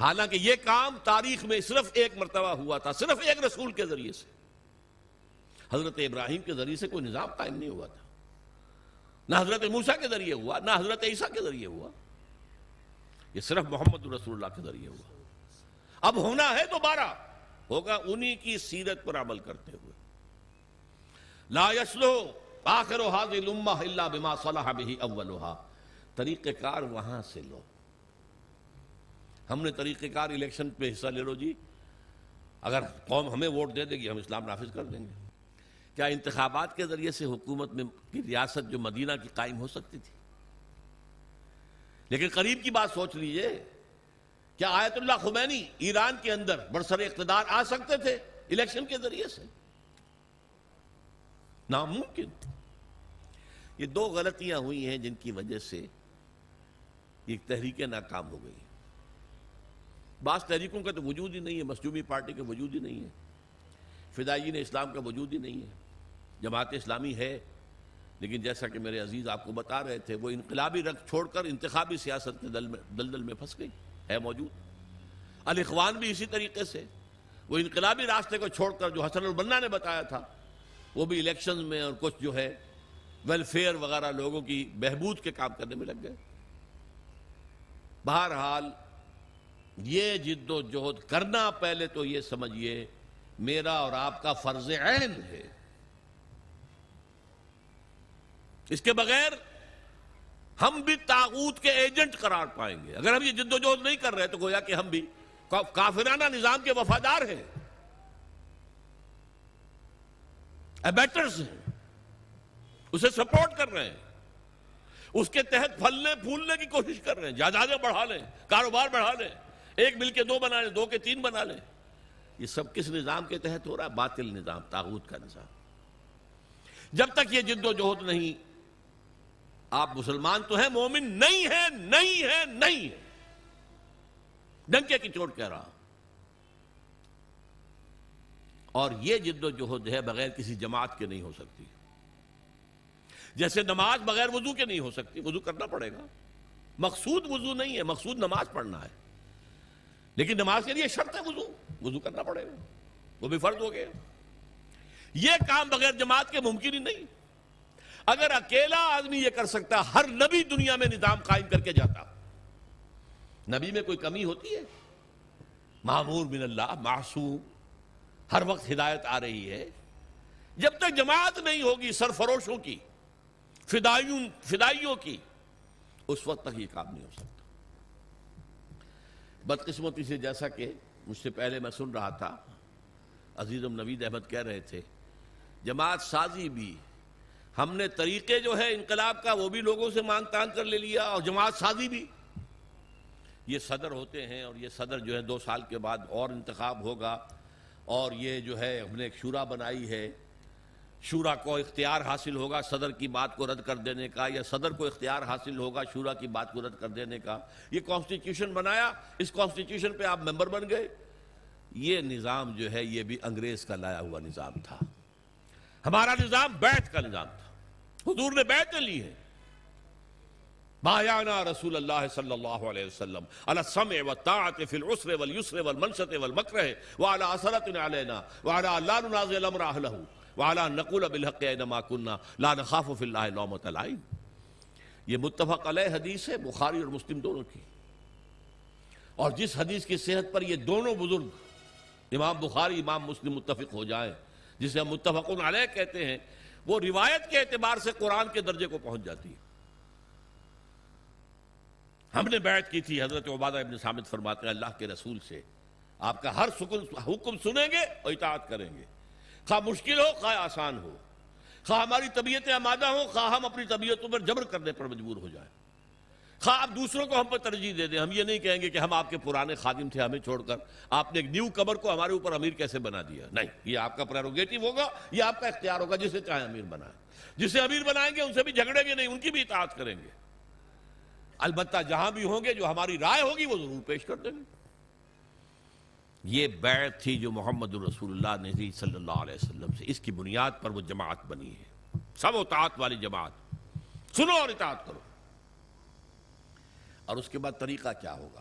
Speaker 1: حالانکہ یہ کام تاریخ میں صرف ایک مرتبہ ہوا تھا، صرف ایک رسول کے ذریعے سے۔ حضرت ابراہیم کے ذریعے سے کوئی نظام قائم نہیں ہوا تھا۔ نہ حضرت موسیٰ کے ذریعے ہوا، نہ حضرت عیسیٰ کے ذریعے ہوا۔ یہ صرف محمد رسول اللہ کے ذریعے ہوا۔ اب ہونا ہے دوبارہ۔ ہوگا انہی کی سیرت پر عمل کرتے ہوئے۔ لا یسلو آخر حاضر الامہ الا بما صلح به اولوہا طریقہ کار وہاں سے لو۔ ہم نے طریقہ کار الیکشن پہ حصہ لے لو جی۔ اگر قوم ہمیں ووٹ دے دے گی، ہم اسلام نافذ کر دیں گے۔ کیا انتخابات کے ذریعے سے حکومت میں کی ریاست جو مدینہ کی قائم ہو سکتی تھی؟ لیکن قریب کی بات سوچ لیجیے، کیا آیت اللہ خمینی ایران کے اندر برسر اقتدار آ سکتے تھے الیکشن کے ذریعے سے؟ ناممکن۔ یہ دو غلطیاں ہوئی ہیں جن کی وجہ سے یہ تحریکیں ناکام ہو گئی۔ بعض تحریکوں کا تو وجود ہی نہیں ہے مسجومی پارٹی کا وجود ہی نہیں ہے۔ فدائین اسلام کا وجود ہی نہیں ہے۔ جماعت اسلامی ہے، لیکن جیسا کہ میرے عزیز آپ کو بتا رہے تھے، وہ انقلابی رکھ چھوڑ کر انتخابی سیاست کے دل میں دلدل میں پھنس گئی، ہے موجود۔ الاخوان بھی اسی طریقے سے، وہ انقلابی راستے کو چھوڑ کر جو حسن البنا نے بتایا تھا، وہ بھی الیکشن میں اور کچھ جو ہے ویلفیئر وغیرہ لوگوں کی بہبود کے کام کرنے میں لگ گئے۔ بہرحال، یہ جد و جہد کرنا پہلے تو یہ سمجھیے میرا اور آپ کا فرض عین ہے۔ اس کے بغیر ہم بھی تاغوت کے ایجنٹ قرار پائیں گے۔ اگر ہم یہ جد و جہد نہیں کر رہے تو گویا کہ ہم بھی کافرانہ نظام کے وفادار ہیں۔ ایبیٹرز ہیں۔ اسے سپورٹ کر رہے ہیں۔ اس کے تحت پھلنے پھولنے کی کوشش کر رہے ہیں۔ جائیدادیں بڑھا لیں، کاروبار بڑھا لیں۔ ایک مل کے دو بنا لیں، دو کے تین بنا لیں۔ یہ سب کس نظام کے تحت ہو رہا ہے؟ باطل نظام، تاغوت کا نظام۔ جب تک یہ جد و جہد نہیں، آپ مسلمان تو ہیں، مومن نہیں ہے نہیں ہے نہیں ہے ڈنکے کی چوٹ کہہ رہا اور یہ جد و جہد ہے، بغیر کسی جماعت کے نہیں ہو سکتی۔ جیسے نماز بغیر وضو کے نہیں ہو سکتی، وضو کرنا پڑے گا۔ مقصود وضو نہیں ہے، مقصود نماز پڑھنا ہے۔ لیکن نماز کے لیے شرط ہے وضو۔ وضو کرنا پڑے گا۔ وہ بھی فرض ہو گیا یہ کام بغیر جماعت کے ممکن ہی نہیں۔ اگر اکیلا آدمی یہ کر سکتا، ہر نبی دنیا میں نظام قائم کر کے جاتا۔ نبی میں کوئی کمی ہوتی ہے؟ معمور من اللہ، معصوم۔ ہر وقت ہدایت آ رہی ہے۔ جب تک جماعت نہیں ہوگی، سرفروشوں کی، فدائیوں فدائیوں کی، اس وقت تک یہ کام نہیں ہو سکتا۔ بدقسمتی سے جیسا کہ مجھ سے پہلے میں سن رہا تھا۔ عزیزم نوید احمد کہہ رہے تھے، جماعت سازی بھی، ہم نے طریقے جو ہے انقلاب کا، وہ بھی لوگوں سے مانگ تان کر لے لیا اور جماعت سازی بھی۔ یہ صدر ہوتے ہیں اور یہ صدر جو ہے دو سال کے بعد اور انتخاب ہوگا اور یہ جو ہے ہم نے ایک شورا بنائی ہے۔ شورا کو اختیار حاصل ہوگا صدر کی بات کو رد کر دینے کا یا صدر کو اختیار حاصل ہوگا شورا کی بات کو رد کر دینے کا یہ کانسٹیٹیوشن بنایا اس کانسٹیٹیوشن پہ آپ ممبر بن گئے یہ نظام جو ہے یہ بھی انگریز کا لایا ہوا نظام تھا ہمارا نظام بیت کا نظام تھا حضور نے بیعتیں لی ہیں بایانا یعنی رسول اللہ صلی اللہ علیہ وسلم علی السمع والطاعت فی العسر والیسر والمنشط والمکرہ وعلی اثرت علینا وعلی اللہ ننازع الامر اہلہ وعلی نقول بالحق اینما کننا لا نخاف فی اللہ لومت العین یہ متفق علیہ حدیث ہے، بخاری اور مسلم دونوں کی۔ اور جس حدیث کی صحت پر یہ دونوں بزرگ، امام بخاری، امام مسلم متفق ہو جائیں، جسے ہم متفقن علیہ کہتے ہیں، وہ روایت کے اعتبار سے قرآن کے درجے کو پہنچ جاتی ہے۔ ہم نے بیعت کی تھی، حضرت عبادہ ابن سامد فرماتے ہیں، اللہ کے رسول سے، آپ کا ہر حکم سنیں گے اور اطاعت کریں گے۔ خواہ مشکل ہو، خواہ آسان ہو۔ خواہ ہماری طبیعتیں آمادہ ہوں خواہ ہم اپنی طبیعتوں پر جبر کرنے پر مجبور ہو جائیں۔ خواہ آپ دوسروں کو ہم پر ترجیح دے دیں، ہم یہ نہیں کہیں گے کہ ہم آپ کے پرانے خادم تھے ہمیں چھوڑ کر۔ آپ نے ایک نیو کبر کو ہمارے اوپر امیر کیسے بنا دیا؟ نہیں، یہ آپ کا پریروگیٹو ہوگا، یہ آپ کا اختیار ہوگا، جسے چاہے امیر بنائیں۔ جسے امیر بنائیں گے، ان سے بھی جھگڑیں گے نہیں، ان کی بھی اطاعت کریں گے۔ البتہ جہاں بھی ہوں گے، جو ہماری رائے ہوگی، وہ ضرور پیش کر دیں گے۔ یہ بیعت تھی جو محمد الرسول اللہ نے صلی اللہ علیہ وسلم سے۔ اس کی بنیاد پر وہ جماعت بنی ہے۔ سب اطاعت والی جماعت۔ سنو اور اطاعت کرو۔ اور اس کے بعد طریقہ کیا ہوگا؟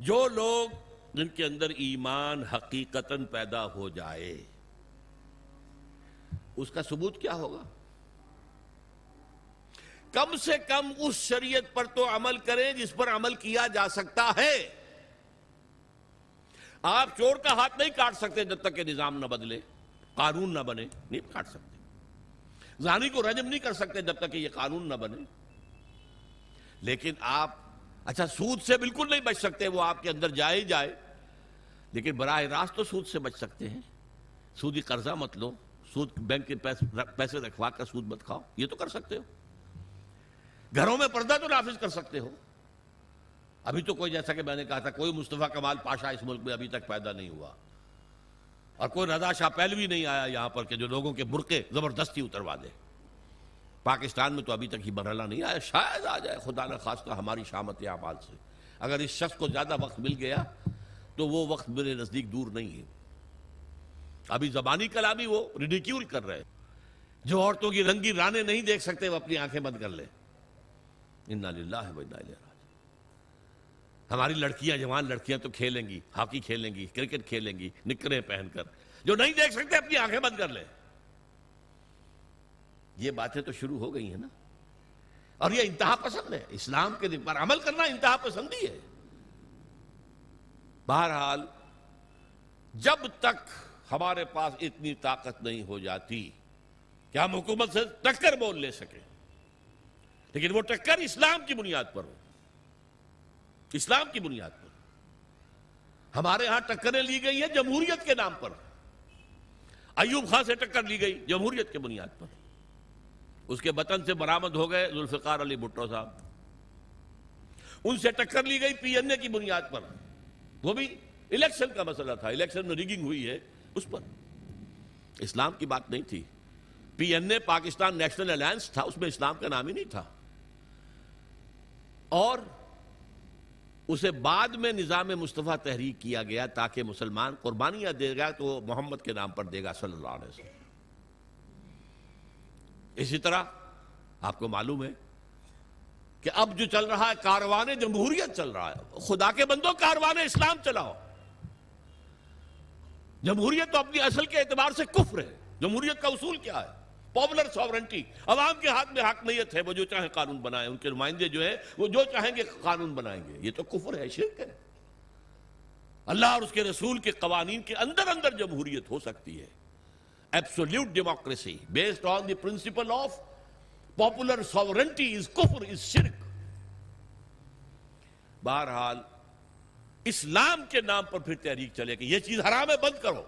Speaker 1: جو لوگ جن کے اندر ایمان حقیقتاً پیدا ہو جائے، اس کا ثبوت کیا ہوگا؟ کم سے کم اس شریعت پر تو عمل کریں جس پر عمل کیا جا سکتا ہے۔ آپ چور کا ہاتھ نہیں کاٹ سکتے جب تک کہ نظام نہ بدلے، قانون نہ بنے، نہیں کاٹ سکتے۔ زانی کو رجم نہیں کر سکتے جب تک کہ یہ قانون نہ بنے۔ لیکن آپ اچھا سود سے بالکل نہیں بچ سکتے، وہ آپ کے اندر جائے ہی جائے۔ لیکن براہ راست تو سود سے بچ سکتے ہیں۔ سودی قرضہ مت لو، سود بینک کے پیسے رکھوا کر سود مت کھاؤ، یہ تو کر سکتے ہو۔ گھروں میں پردہ تو نافذ کر سکتے ہو۔ ابھی تو کوئی جیسا کہ میں نے کہا تھا، کوئی مصطفیٰ کمال پاشا اس ملک میں ابھی تک پیدا نہیں ہوا۔ اور کوئی رضا شاہ پہلوی نہیں آیا یہاں پر کہ جو لوگوں کے برقے زبردستی اتروا دے۔ پاکستان میں تو ابھی تک ہی مرحلہ نہیں آیا، شاید آ جائے، خدا نہ خاص کا ہماری شامت اعمال سے۔ اگر اس شخص کو زیادہ وقت مل گیا تو وہ وقت میرے نزدیک دور نہیں ہے۔ ابھی زبانی کلامی وہ ریڈیکیول کر رہے جو عورتوں کی رنگی رانے نہیں دیکھ سکتے، وہ اپنی آنکھیں بند کر لیں۔ ہماری لڑکیاں جوان لڑکیاں تو کھیلیں گی، ہاکی کھیلیں گی، کرکٹ کھیلیں گی، نکرے پہن کر۔ جو نہیں دیکھ سکتے اپنی آنکھیں بند کر لیں۔ یہ باتیں تو شروع ہو گئی ہیں نا۔ اور یہ انتہا پسند ہے۔ اسلام کے دن پر عمل کرنا انتہا پسندی ہے۔ بہرحال، جب تک ہمارے پاس اتنی طاقت نہیں ہو جاتی کہ ہم حکومت سے ٹکر بول لے سکیں؟ لیکن وہ ٹکر اسلام کی بنیاد پر ہو۔ اسلام کی بنیاد پر۔ ہمارے ہاں ٹکریں لی گئی ہیں جمہوریت کے نام پر۔ ایوب خان سے ٹکر لی گئی جمہوریت کے بنیاد پر۔ اس کے بطن سے برامد ہو گئے ذوالفقار علی بھٹو صاحب۔ ان سے ٹکر لی گئی پی این اے کی بنیاد پر۔ وہ بھی الیکشن کا مسئلہ تھا، الیکشن میں ریگنگ ہوئی ہے اس پر۔ اسلام کی بات نہیں تھی۔ P N A Pakistan national alliance تھا، اس میں اسلام کا نام ہی نہیں تھا۔ اور اسے بعد میں نظام مصطفیٰ تحریک کیا گیا تاکہ مسلمان قربانیاں دے گا تو محمد کے نام پر دے گا صلی اللہ علیہ وسلم۔ اسی طرح آپ کو معلوم ہے کہ اب جو چل رہا ہے، کاروان جمہوریت چل رہا ہے۔ خدا کے بندوں، کاروان اسلام چلاؤ۔ جمہوریت تو اپنی اصل کے اعتبار سے کفر ہے۔ جمہوریت کا اصول کیا ہے؟ پاپولر سوورنٹی عوام کے ہاتھ میں حقنیت ہے وہ جو چاہیں قانون بنائیں، ان کے نمائندے جو ہیں، وہ جو چاہیں گے قانون بنائیں گے۔ یہ تو کفر ہے، شرک ہے۔ اللہ اور اس کے رسول کے قوانین کے اندر اندر جمہوریت ہو سکتی ہے۔ Absolute democracy based on the principle of popular sovereignty is کفر از شرک بہرحال، اسلام کے نام پر پھر تحریک چلے گی یہ چیز حرام ہے، بند کرو۔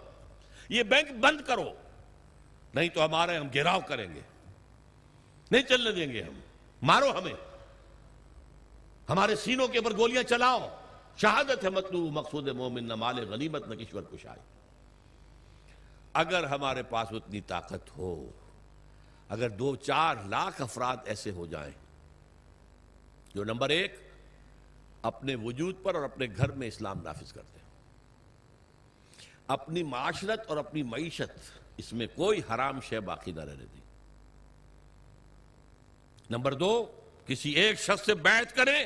Speaker 1: یہ بینک بند کرو۔ نہیں تو ہمارے ہم گھیراؤ کریں گے۔ نہیں چلنے دیں گے ہم۔ مارو ہمیں۔ ہمارے سینوں کے اوپر گولیاں چلاؤ۔ شہادت ہے مطلوب، مقصود مومن، نہ مال غنیمت، نہ کشور کشائی۔ اگر ہمارے پاس اتنی طاقت ہو، اگر دو چار لاکھ افراد ایسے ہو جائیں، جو نمبر ایک اپنے وجود پر اور اپنے گھر میں اسلام نافذ کرتے ہیں، اپنی معاشرت اور اپنی معیشت اس میں کوئی حرام شے باقی نہ رہنے دی۔ نمبر دو، کسی ایک شخص سے بیعت کریں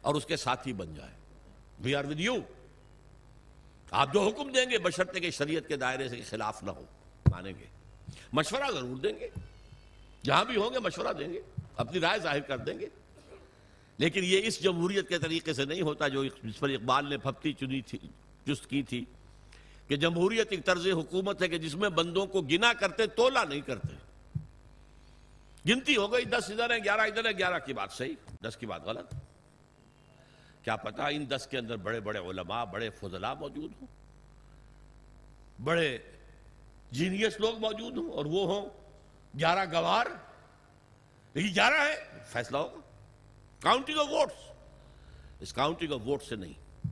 Speaker 1: اور اس کے ساتھی بن جائے وی آر ود یو آپ جو حکم دیں گے، بشرطے کے شریعت کے دائرے سے خلاف نہ ہو، مانیں گے۔ مشورہ ضرور دیں گے۔ جہاں بھی ہوں گے، مشورہ دیں گے۔ اپنی رائے ظاہر کر دیں گے۔ لیکن یہ اس جمہوریت کے طریقے سے نہیں ہوتا جو جس پر اقبال نے پھپتی چنی تھی جست کی تھی۔ کہ جمہوریت ایک طرز حکومت ہے کہ جس میں بندوں کو گنا کرتے، تولا نہیں کرتے۔ گنتی ہو گئی، دس ادھر ہے گیارہ ادھر ہے گیارہ کی بات صحیح، دس کی بات غلط۔ کیا پتا ان دس کے اندر بڑے بڑے علماء، بڑے فضلاء موجود ہوں۔ بڑے جینیس لوگ موجود ہوں اور وہ ہوں۔ گیارہ گوار، لیکن گیارہ ہے، فیصلہ ہوگا۔ کاؤنٹنگ آف ووٹس اس کاؤنٹنگ آف ووٹ سے نہیں۔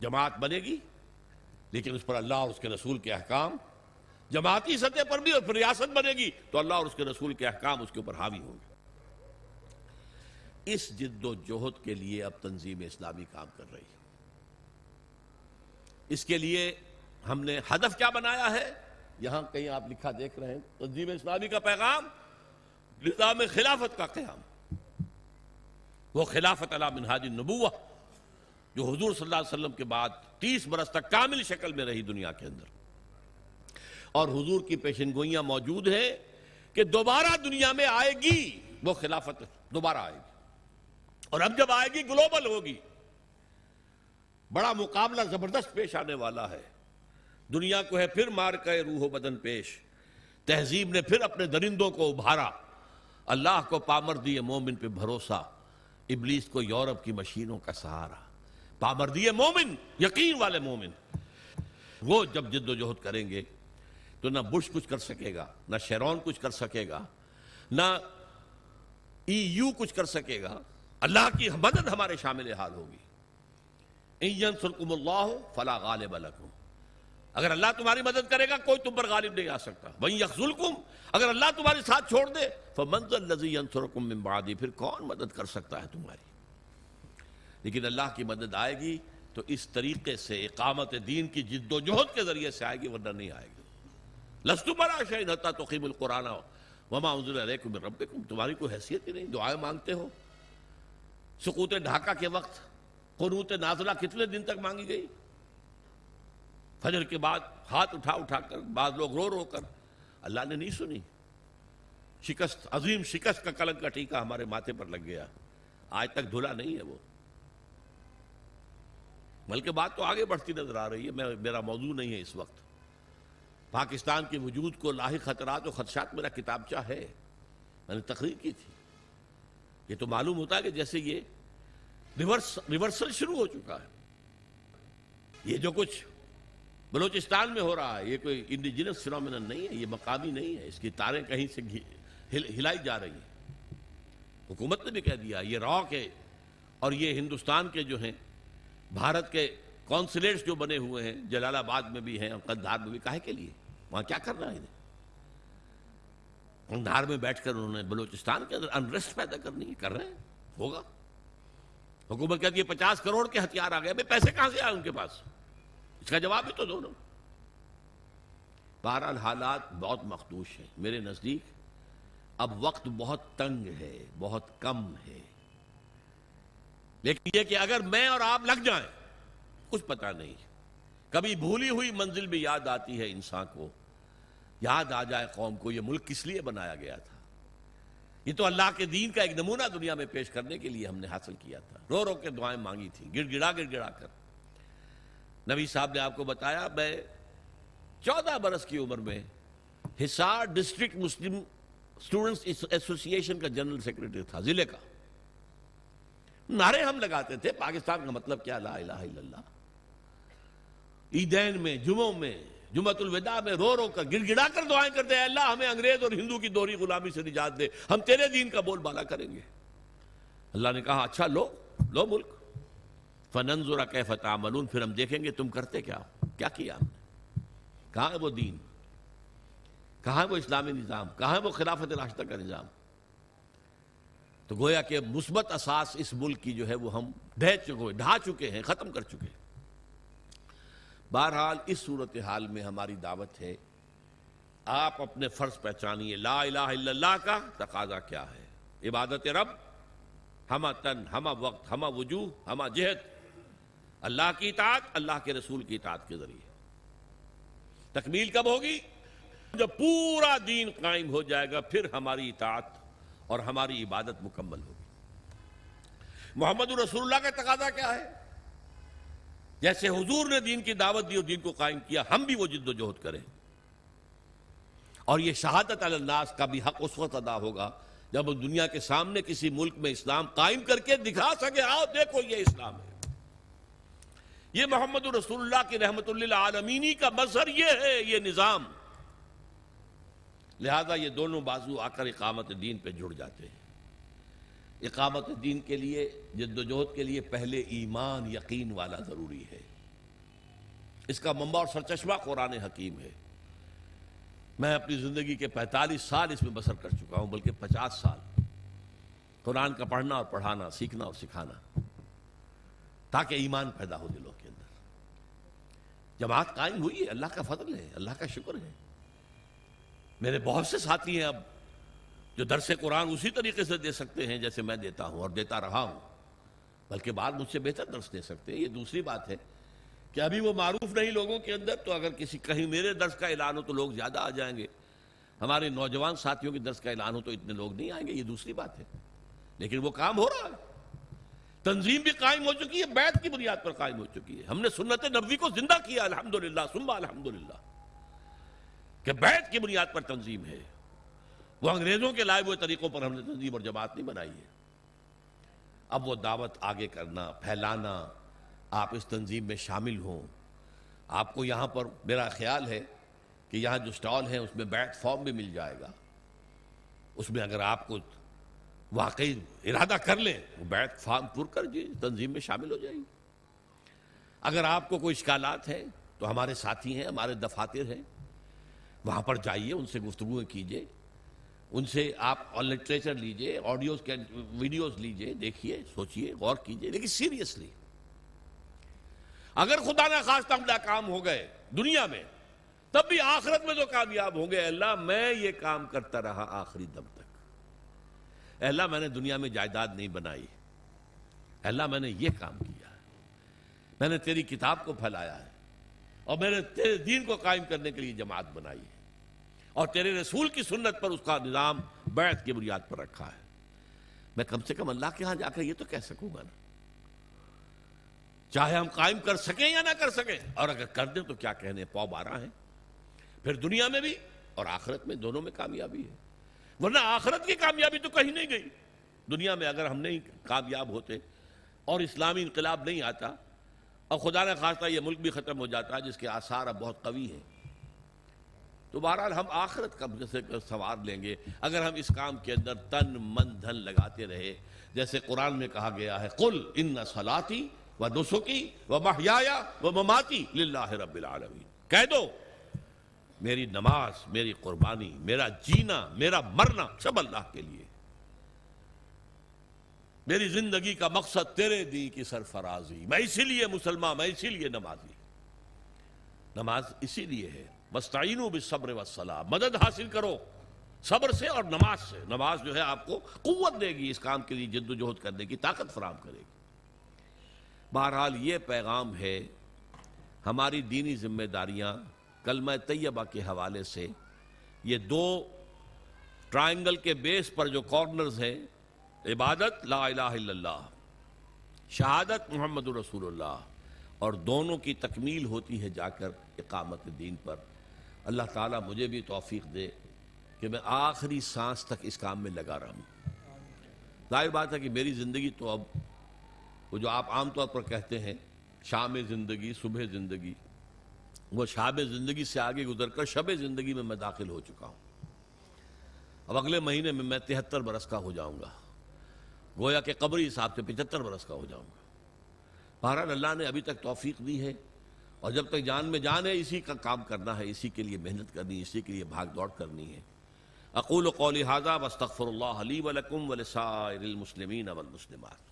Speaker 1: جماعت بنے گی۔ لیکن اس پر اللہ اور اس کے رسول کے احکام، جماعتی سطح پر بھی اور پھر ریاست بنے گی تو اللہ اور اس کے رسول کے احکام اس کے اوپر حاوی ہوں گے۔ اس جد و جہد کے لیے اب تنظیم اسلامی کام کر رہی ہے۔ اس کے لیے ہم نے ہدف کیا بنایا ہے؟ یہاں کہیں آپ لکھا دیکھ رہے ہیں، تنظیم اسلامی کا پیغام، نظام خلافت کا قیام۔ وہ خلافت علی منہاج النبوہ، جو حضور صلی اللہ علیہ وسلم کے بعد تیس برس تک کامل شکل میں رہی دنیا کے اندر۔ اور حضور کی پیشن گوئیاں موجود ہیں کہ دوبارہ دنیا میں آئے گی، وہ خلافت دوبارہ آئے گی۔ اور اب جب آئے گی، گلوبل ہوگی۔ بڑا مقابلہ زبردست پیش آنے والا ہے۔ دنیا کو ہے پھر مار کے روح و بدن پیش۔ تہذیب نے پھر اپنے درندوں کو ابھارا۔ اللہ کو پامر دیے مومن پہ بھروسہ۔ ابلیس کو یورپ کی مشینوں کا سہارا۔ پامر دیے مومن، یقین والے مومن۔ وہ جب جد و جہد کریں گے تو نہ بش کچھ کر سکے گا، نہ شیرون کچھ کر سکے گا، نہ ای یو کچھ کر سکے گا۔ اللہ کی مدد ہمارے شامل حال ہوگی۔ سرکم اللہ فلا غالب لکم۔ اگر اللہ تمہاری مدد کرے گا، کوئی تم پر غالب نہیں آ سکتا۔ وہیں یخلکم اگر اللہ تمہارے ساتھ چھوڑ دے من بعدی، پھر کون مدد کر سکتا ہے تمہاری؟ لیکن اللہ کی مدد آئے گی تو اس طریقے سے اقامت دین کی جد و جہد کے ذریعے سے آئے گی، ورنہ نہیں آئے گی۔ لستو برا شہید حتا توقیم القرآن۔ وما انزل علیکم من ربکم، تمہاری کوئی حیثیت ہی نہیں، دعائیں مانگتے ہو۔ سقوط ڈھاکہ کے وقت، قنوت نازلہ کتنے دن تک مانگی گئی؟ فجر کے بعد ہاتھ اٹھا اٹھا کر، بعض لوگ رو رو کر۔ اللہ نے نہیں سنی۔ شکست، عظیم شکست کا کلنگ کا ٹیکہ ہمارے ماتھے پر لگ گیا۔ آج تک دھلا نہیں ہے وہ۔ بلکہ بات تو آگے بڑھتی نظر آ رہی ہے میرا موضوع نہیں ہے اس وقت۔ پاکستان کے وجود کو لاحق خطرات و خدشات میرا کتابچہ ہے۔ میں نے تقریر کی تھی۔ یہ تو معلوم ہوتا ہے کہ جیسے یہ ریورس ریورسل شروع ہو چکا ہے۔ یہ جو کچھ بلوچستان میں ہو رہا ہے، یہ کوئی انڈیجنس فنومنن نہیں ہے، یہ مقامی نہیں ہے۔ اس کی تاریں کہیں سے ہلائی جا رہی ہیں۔ حکومت نے بھی کہہ دیا، یہ راک ہے اور یہ ہندوستان کے جو ہیں بھارت کے کونسلیٹس جو بنے ہوئے ہیں، جلال آباد میں بھی ہیں اور قندھار میں بھی کہے کے لیے؟ وہاں کیا کرنا ہے قندھار میں بیٹھ کر انہوں نے بلوچستان کے اندر انریسٹ پیدا کرنی ہے، کر رہے ہیں؟ ہوگا؟ حکومت کہتی ہے پچاس کروڑ کے ہتھیار آ گئے پیسے کہاں سے آئے ان کے پاس؟ اس کا جواب بھی تو دونوں بہرحال حالات بہت مخدوش ہیں۔ میرے نزدیک اب وقت بہت تنگ ہے، بہت کم ہے۔ لیکن یہ کہ اگر میں اور آپ لگ جائیں، کچھ پتا نہیں۔ کبھی بھولی ہوئی منزل بھی یاد آتی ہے انسان کو۔ یاد آ جائے قوم کو، یہ ملک کس لیے بنایا گیا تھا؟ یہ تو اللہ کے دین کا ایک نمونہ دنیا میں پیش کرنے کے لیے ہم نے حاصل کیا تھا۔ رو رو کے دعائیں مانگی تھی گڑ گڑا گڑ گڑا کر۔ نبی صاحب نے آپ کو بتایا، میں چودہ برس کی عمر میں حصار ڈسٹرکٹ مسلم اسٹوڈنٹس ایسوسی ایشن کا جنرل سیکرٹری تھا، ضلع کا۔ نعرے ہم لگاتے تھے، پاکستان کا مطلب کیا؟ لا الہ الا اللہ۔ عیدین میں، جمعوں میں جمعت الوداع میں رو رو کر، گڑ گڑا کر دعائیں کرتے ہیں، اللہ ہمیں انگریز اور ہندو کی دوری غلامی سے نجات دے، ہم تیرے دین کا بول بالا کریں گے۔ اللہ نے کہا اچھا لو لو ملک۔ فننظر کیف تعملون۔ پھر ہم دیکھیں گے، تم کرتے کیا کیا کیا ہم نے؟ کہاں ہے وہ دین؟ کہاں ہے وہ اسلامی نظام؟ کہاں ہے وہ خلافت راشدہ کا نظام؟ تو گویا کہ مثبت اساس اس ملک کی جو ہے وہ ہم ڈھہ چکے ڈھا چکے ہیں، ختم کر چکے بہرحال اس صورتحال میں ہماری دعوت ہے، آپ اپنے فرض پہچانیے، لا الہ الا اللہ کا تقاضا کیا ہے۔ عبادت رب ہما تن ہما وقت ہما وجوہ ہما جہد۔ اللہ کی اطاعت، اللہ کے رسول کی اطاعت کے ذریعے۔ تکمیل کب ہوگی؟ جب پورا دین قائم ہو جائے گا، پھر ہماری اطاعت اور ہماری عبادت مکمل ہوگی۔ محمد رسول اللہ کا تقاضا کیا ہے؟ جیسے حضور نے دین کی دعوت دی اور دین کو قائم کیا، ہم بھی وہ جد و جہد کریں۔ اور یہ شہادت الناس کا بھی حق اس وقت ادا ہوگا جب دنیا کے سامنے کسی ملک میں اسلام قائم کر کے دکھا سکے آؤ دیکھو یہ اسلام ہے۔ یہ محمد رسول اللہ کی رحمت اللہ عالمینی کا مظہر یہ ہے، یہ نظام۔ لہذا یہ دونوں بازو آ کر اقامت دین پہ جڑ جاتے ہیں۔ اقامت دین کے لیے، جد و جہد کے لیے پہلے ایمان یقین والا ضروری ہے۔ اس کا منبع اور سرچشمہ قرآن حکیم ہے۔ میں اپنی زندگی کے پینتالیس سال اس میں بسر کر چکا ہوں، بلکہ پچاس سال۔ قرآن کا پڑھنا اور پڑھانا، سیکھنا اور سکھانا۔ تاکہ ایمان پیدا ہو دلوں کے اندر۔ جماعت قائم ہوئی ہے، اللہ کا فضل ہے، اللہ کا شکر ہے۔ میرے بہت سے ساتھی ہیں اب جو درس قرآن اسی طریقے سے دے سکتے ہیں جیسے میں دیتا ہوں اور دیتا رہا ہوں۔ بلکہ بعد مجھ سے بہتر درس دے سکتے ہیں۔ یہ دوسری بات ہے کہ ابھی وہ معروف نہیں لوگوں کے اندر، تو اگر کسی، کہیں میرے درس کا اعلان ہو تو لوگ زیادہ آ جائیں گے۔ ہمارے نوجوان ساتھیوں کے درس کا اعلان ہو تو اتنے لوگ نہیں آئیں گے، یہ دوسری بات ہے۔ لیکن وہ کام ہو رہا ہے۔ تنظیم بھی قائم ہو چکی ہے بیت کی بنیاد پر قائم ہو چکی ہے۔ ہم نے سنت نبوی کو زندہ کیا، الحمدللہ سنبا الحمدللہ۔ کہ بیت کی بنیاد پر تنظیم ہے۔ وہ انگریزوں کے لائے ہوئے طریقوں پر ہم نے تنظیم اور جماعت نہیں بنائی ہے۔ اب وہ دعوت آگے کرنا، پھیلانا، آپ اس تنظیم میں شامل ہوں۔ آپ کو یہاں پر میرا خیال ہے کہ یہاں جو سٹال ہیں، اس میں بیٹ فارم بھی مل جائے گا۔ اس میں اگر آپ کو واقعی ارادہ کر لیں، وہ بیٹ فارم پر کر جی تنظیم میں شامل ہو جائے گی۔ اگر آپ کو کوئی اشکالات ہیں تو ہمارے ساتھی ہیں، ہمارے دفاتر ہیں۔ وہاں پر جائیے، ان سے گفتگو کیجیے ان سے آپ لٹریچر لیجیے آڈیوز کے ویڈیوز لیجیے دیکھیے سوچیے غور کیجیے، لیکن سیریسلی اگر خدا نہ خواستہ ہم کام ہو گئے دنیا میں، تب بھی آخرت میں تو کامیاب ہوں گے۔ اللہ، میں یہ کام کرتا رہا آخری دم تک۔ اللہ، میں نے دنیا میں جائیداد نہیں بنائی۔ اللہ، میں نے یہ کام کیا۔ میں نے تیری کتاب کو پھیلایا ہے۔ اور میں نے تیرے دین کو قائم کرنے کے لیے جماعت بنائی ہے۔ اور تیرے رسول کی سنت پر اس کا نظام بیعت کی بنیاد پر رکھا ہے۔ میں کم سے کم اللہ کے ہاں جا کر یہ تو کہہ سکوں گا نا۔ چاہے ہم قائم کر سکیں یا نہ کر سکیں، اور اگر کر دیں تو کیا کہنے، پاؤ بارہ ہیں۔ پھر دنیا میں بھی اور آخرت میں دونوں میں کامیابی ہے۔ ورنہ آخرت کی کامیابی تو کہیں نہیں گئی۔ دنیا میں اگر ہم نہیں کامیاب ہوتے اور اسلامی انقلاب نہیں آتا اور خدا نہ خواستہ یہ ملک بھی ختم ہو جاتا ہے جس کے آثار اب بہت قوی ہیں۔ تو بہرحال ہم آخرت کب جیسے سوار لیں گے۔ اگر ہم اس کام کے اندر تن من دھن لگاتے رہے، جیسے قرآن میں کہا گیا ہے، قل ان سلاتی و نسخی و محیا و مماتی للہ رب العالمین۔ کہہ دو، میری نماز، میری قربانی، میرا جینا، میرا مرنا، سب اللہ کے لیے۔ میری زندگی کا مقصد تیرے دی کی سرفرازی، میں اسی لیے مسلمان، میں اسی لیے نمازی۔ نماز اسی لیے ہے۔ مستعین بالصبر والصلاة۔ مدد حاصل کرو۔ صبر سے اور نماز سے۔ نماز جو ہے آپ کو قوت دے گی اس کام کے لیے، جد و جہد کرنے کی طاقت فراہم کرے گی۔ بہرحال یہ پیغام ہے ہماری دینی ذمہ داریاں کلمہ طیبہ کے حوالے سے۔ یہ دو ٹرائنگل کے بیس پر جو کارنرز ہیں عبادت لا الہ الا اللہ، شہادت محمد رسول اللہ، اور دونوں کی تکمیل ہوتی ہے جا کر اقامت دین پر۔ اللہ تعالیٰ مجھے بھی توفیق دے کہ میں آخری سانس تک اس کام میں لگا رہا ہوں۔ ظاہر بات ہے کہ میری زندگی تو اب، وہ جو آپ عام طور پر کہتے ہیں، شام زندگی، صبح زندگی، وہ شام زندگی سے آگے گزر کر شب زندگی میں میں داخل ہو چکا ہوں۔ اب اگلے مہینے میں میں تہتر برس کا ہو جاؤں گا۔ گویا کہ قبری حساب سے پچہتر برس کا ہو جاؤں گا۔ بہرحال اللہ نے ابھی تک توفیق دی ہے اور جب تک جان میں جان ہے، اسی کا کام کرنا ہے، اسی کے لیے محنت کرنی ہے، اسی کے لیے بھاگ دوڑ کرنی ہے۔ اقول قولی حاضہ بستغفر اللہ علی ولکم ولسائر المسلمین والمسلمات۔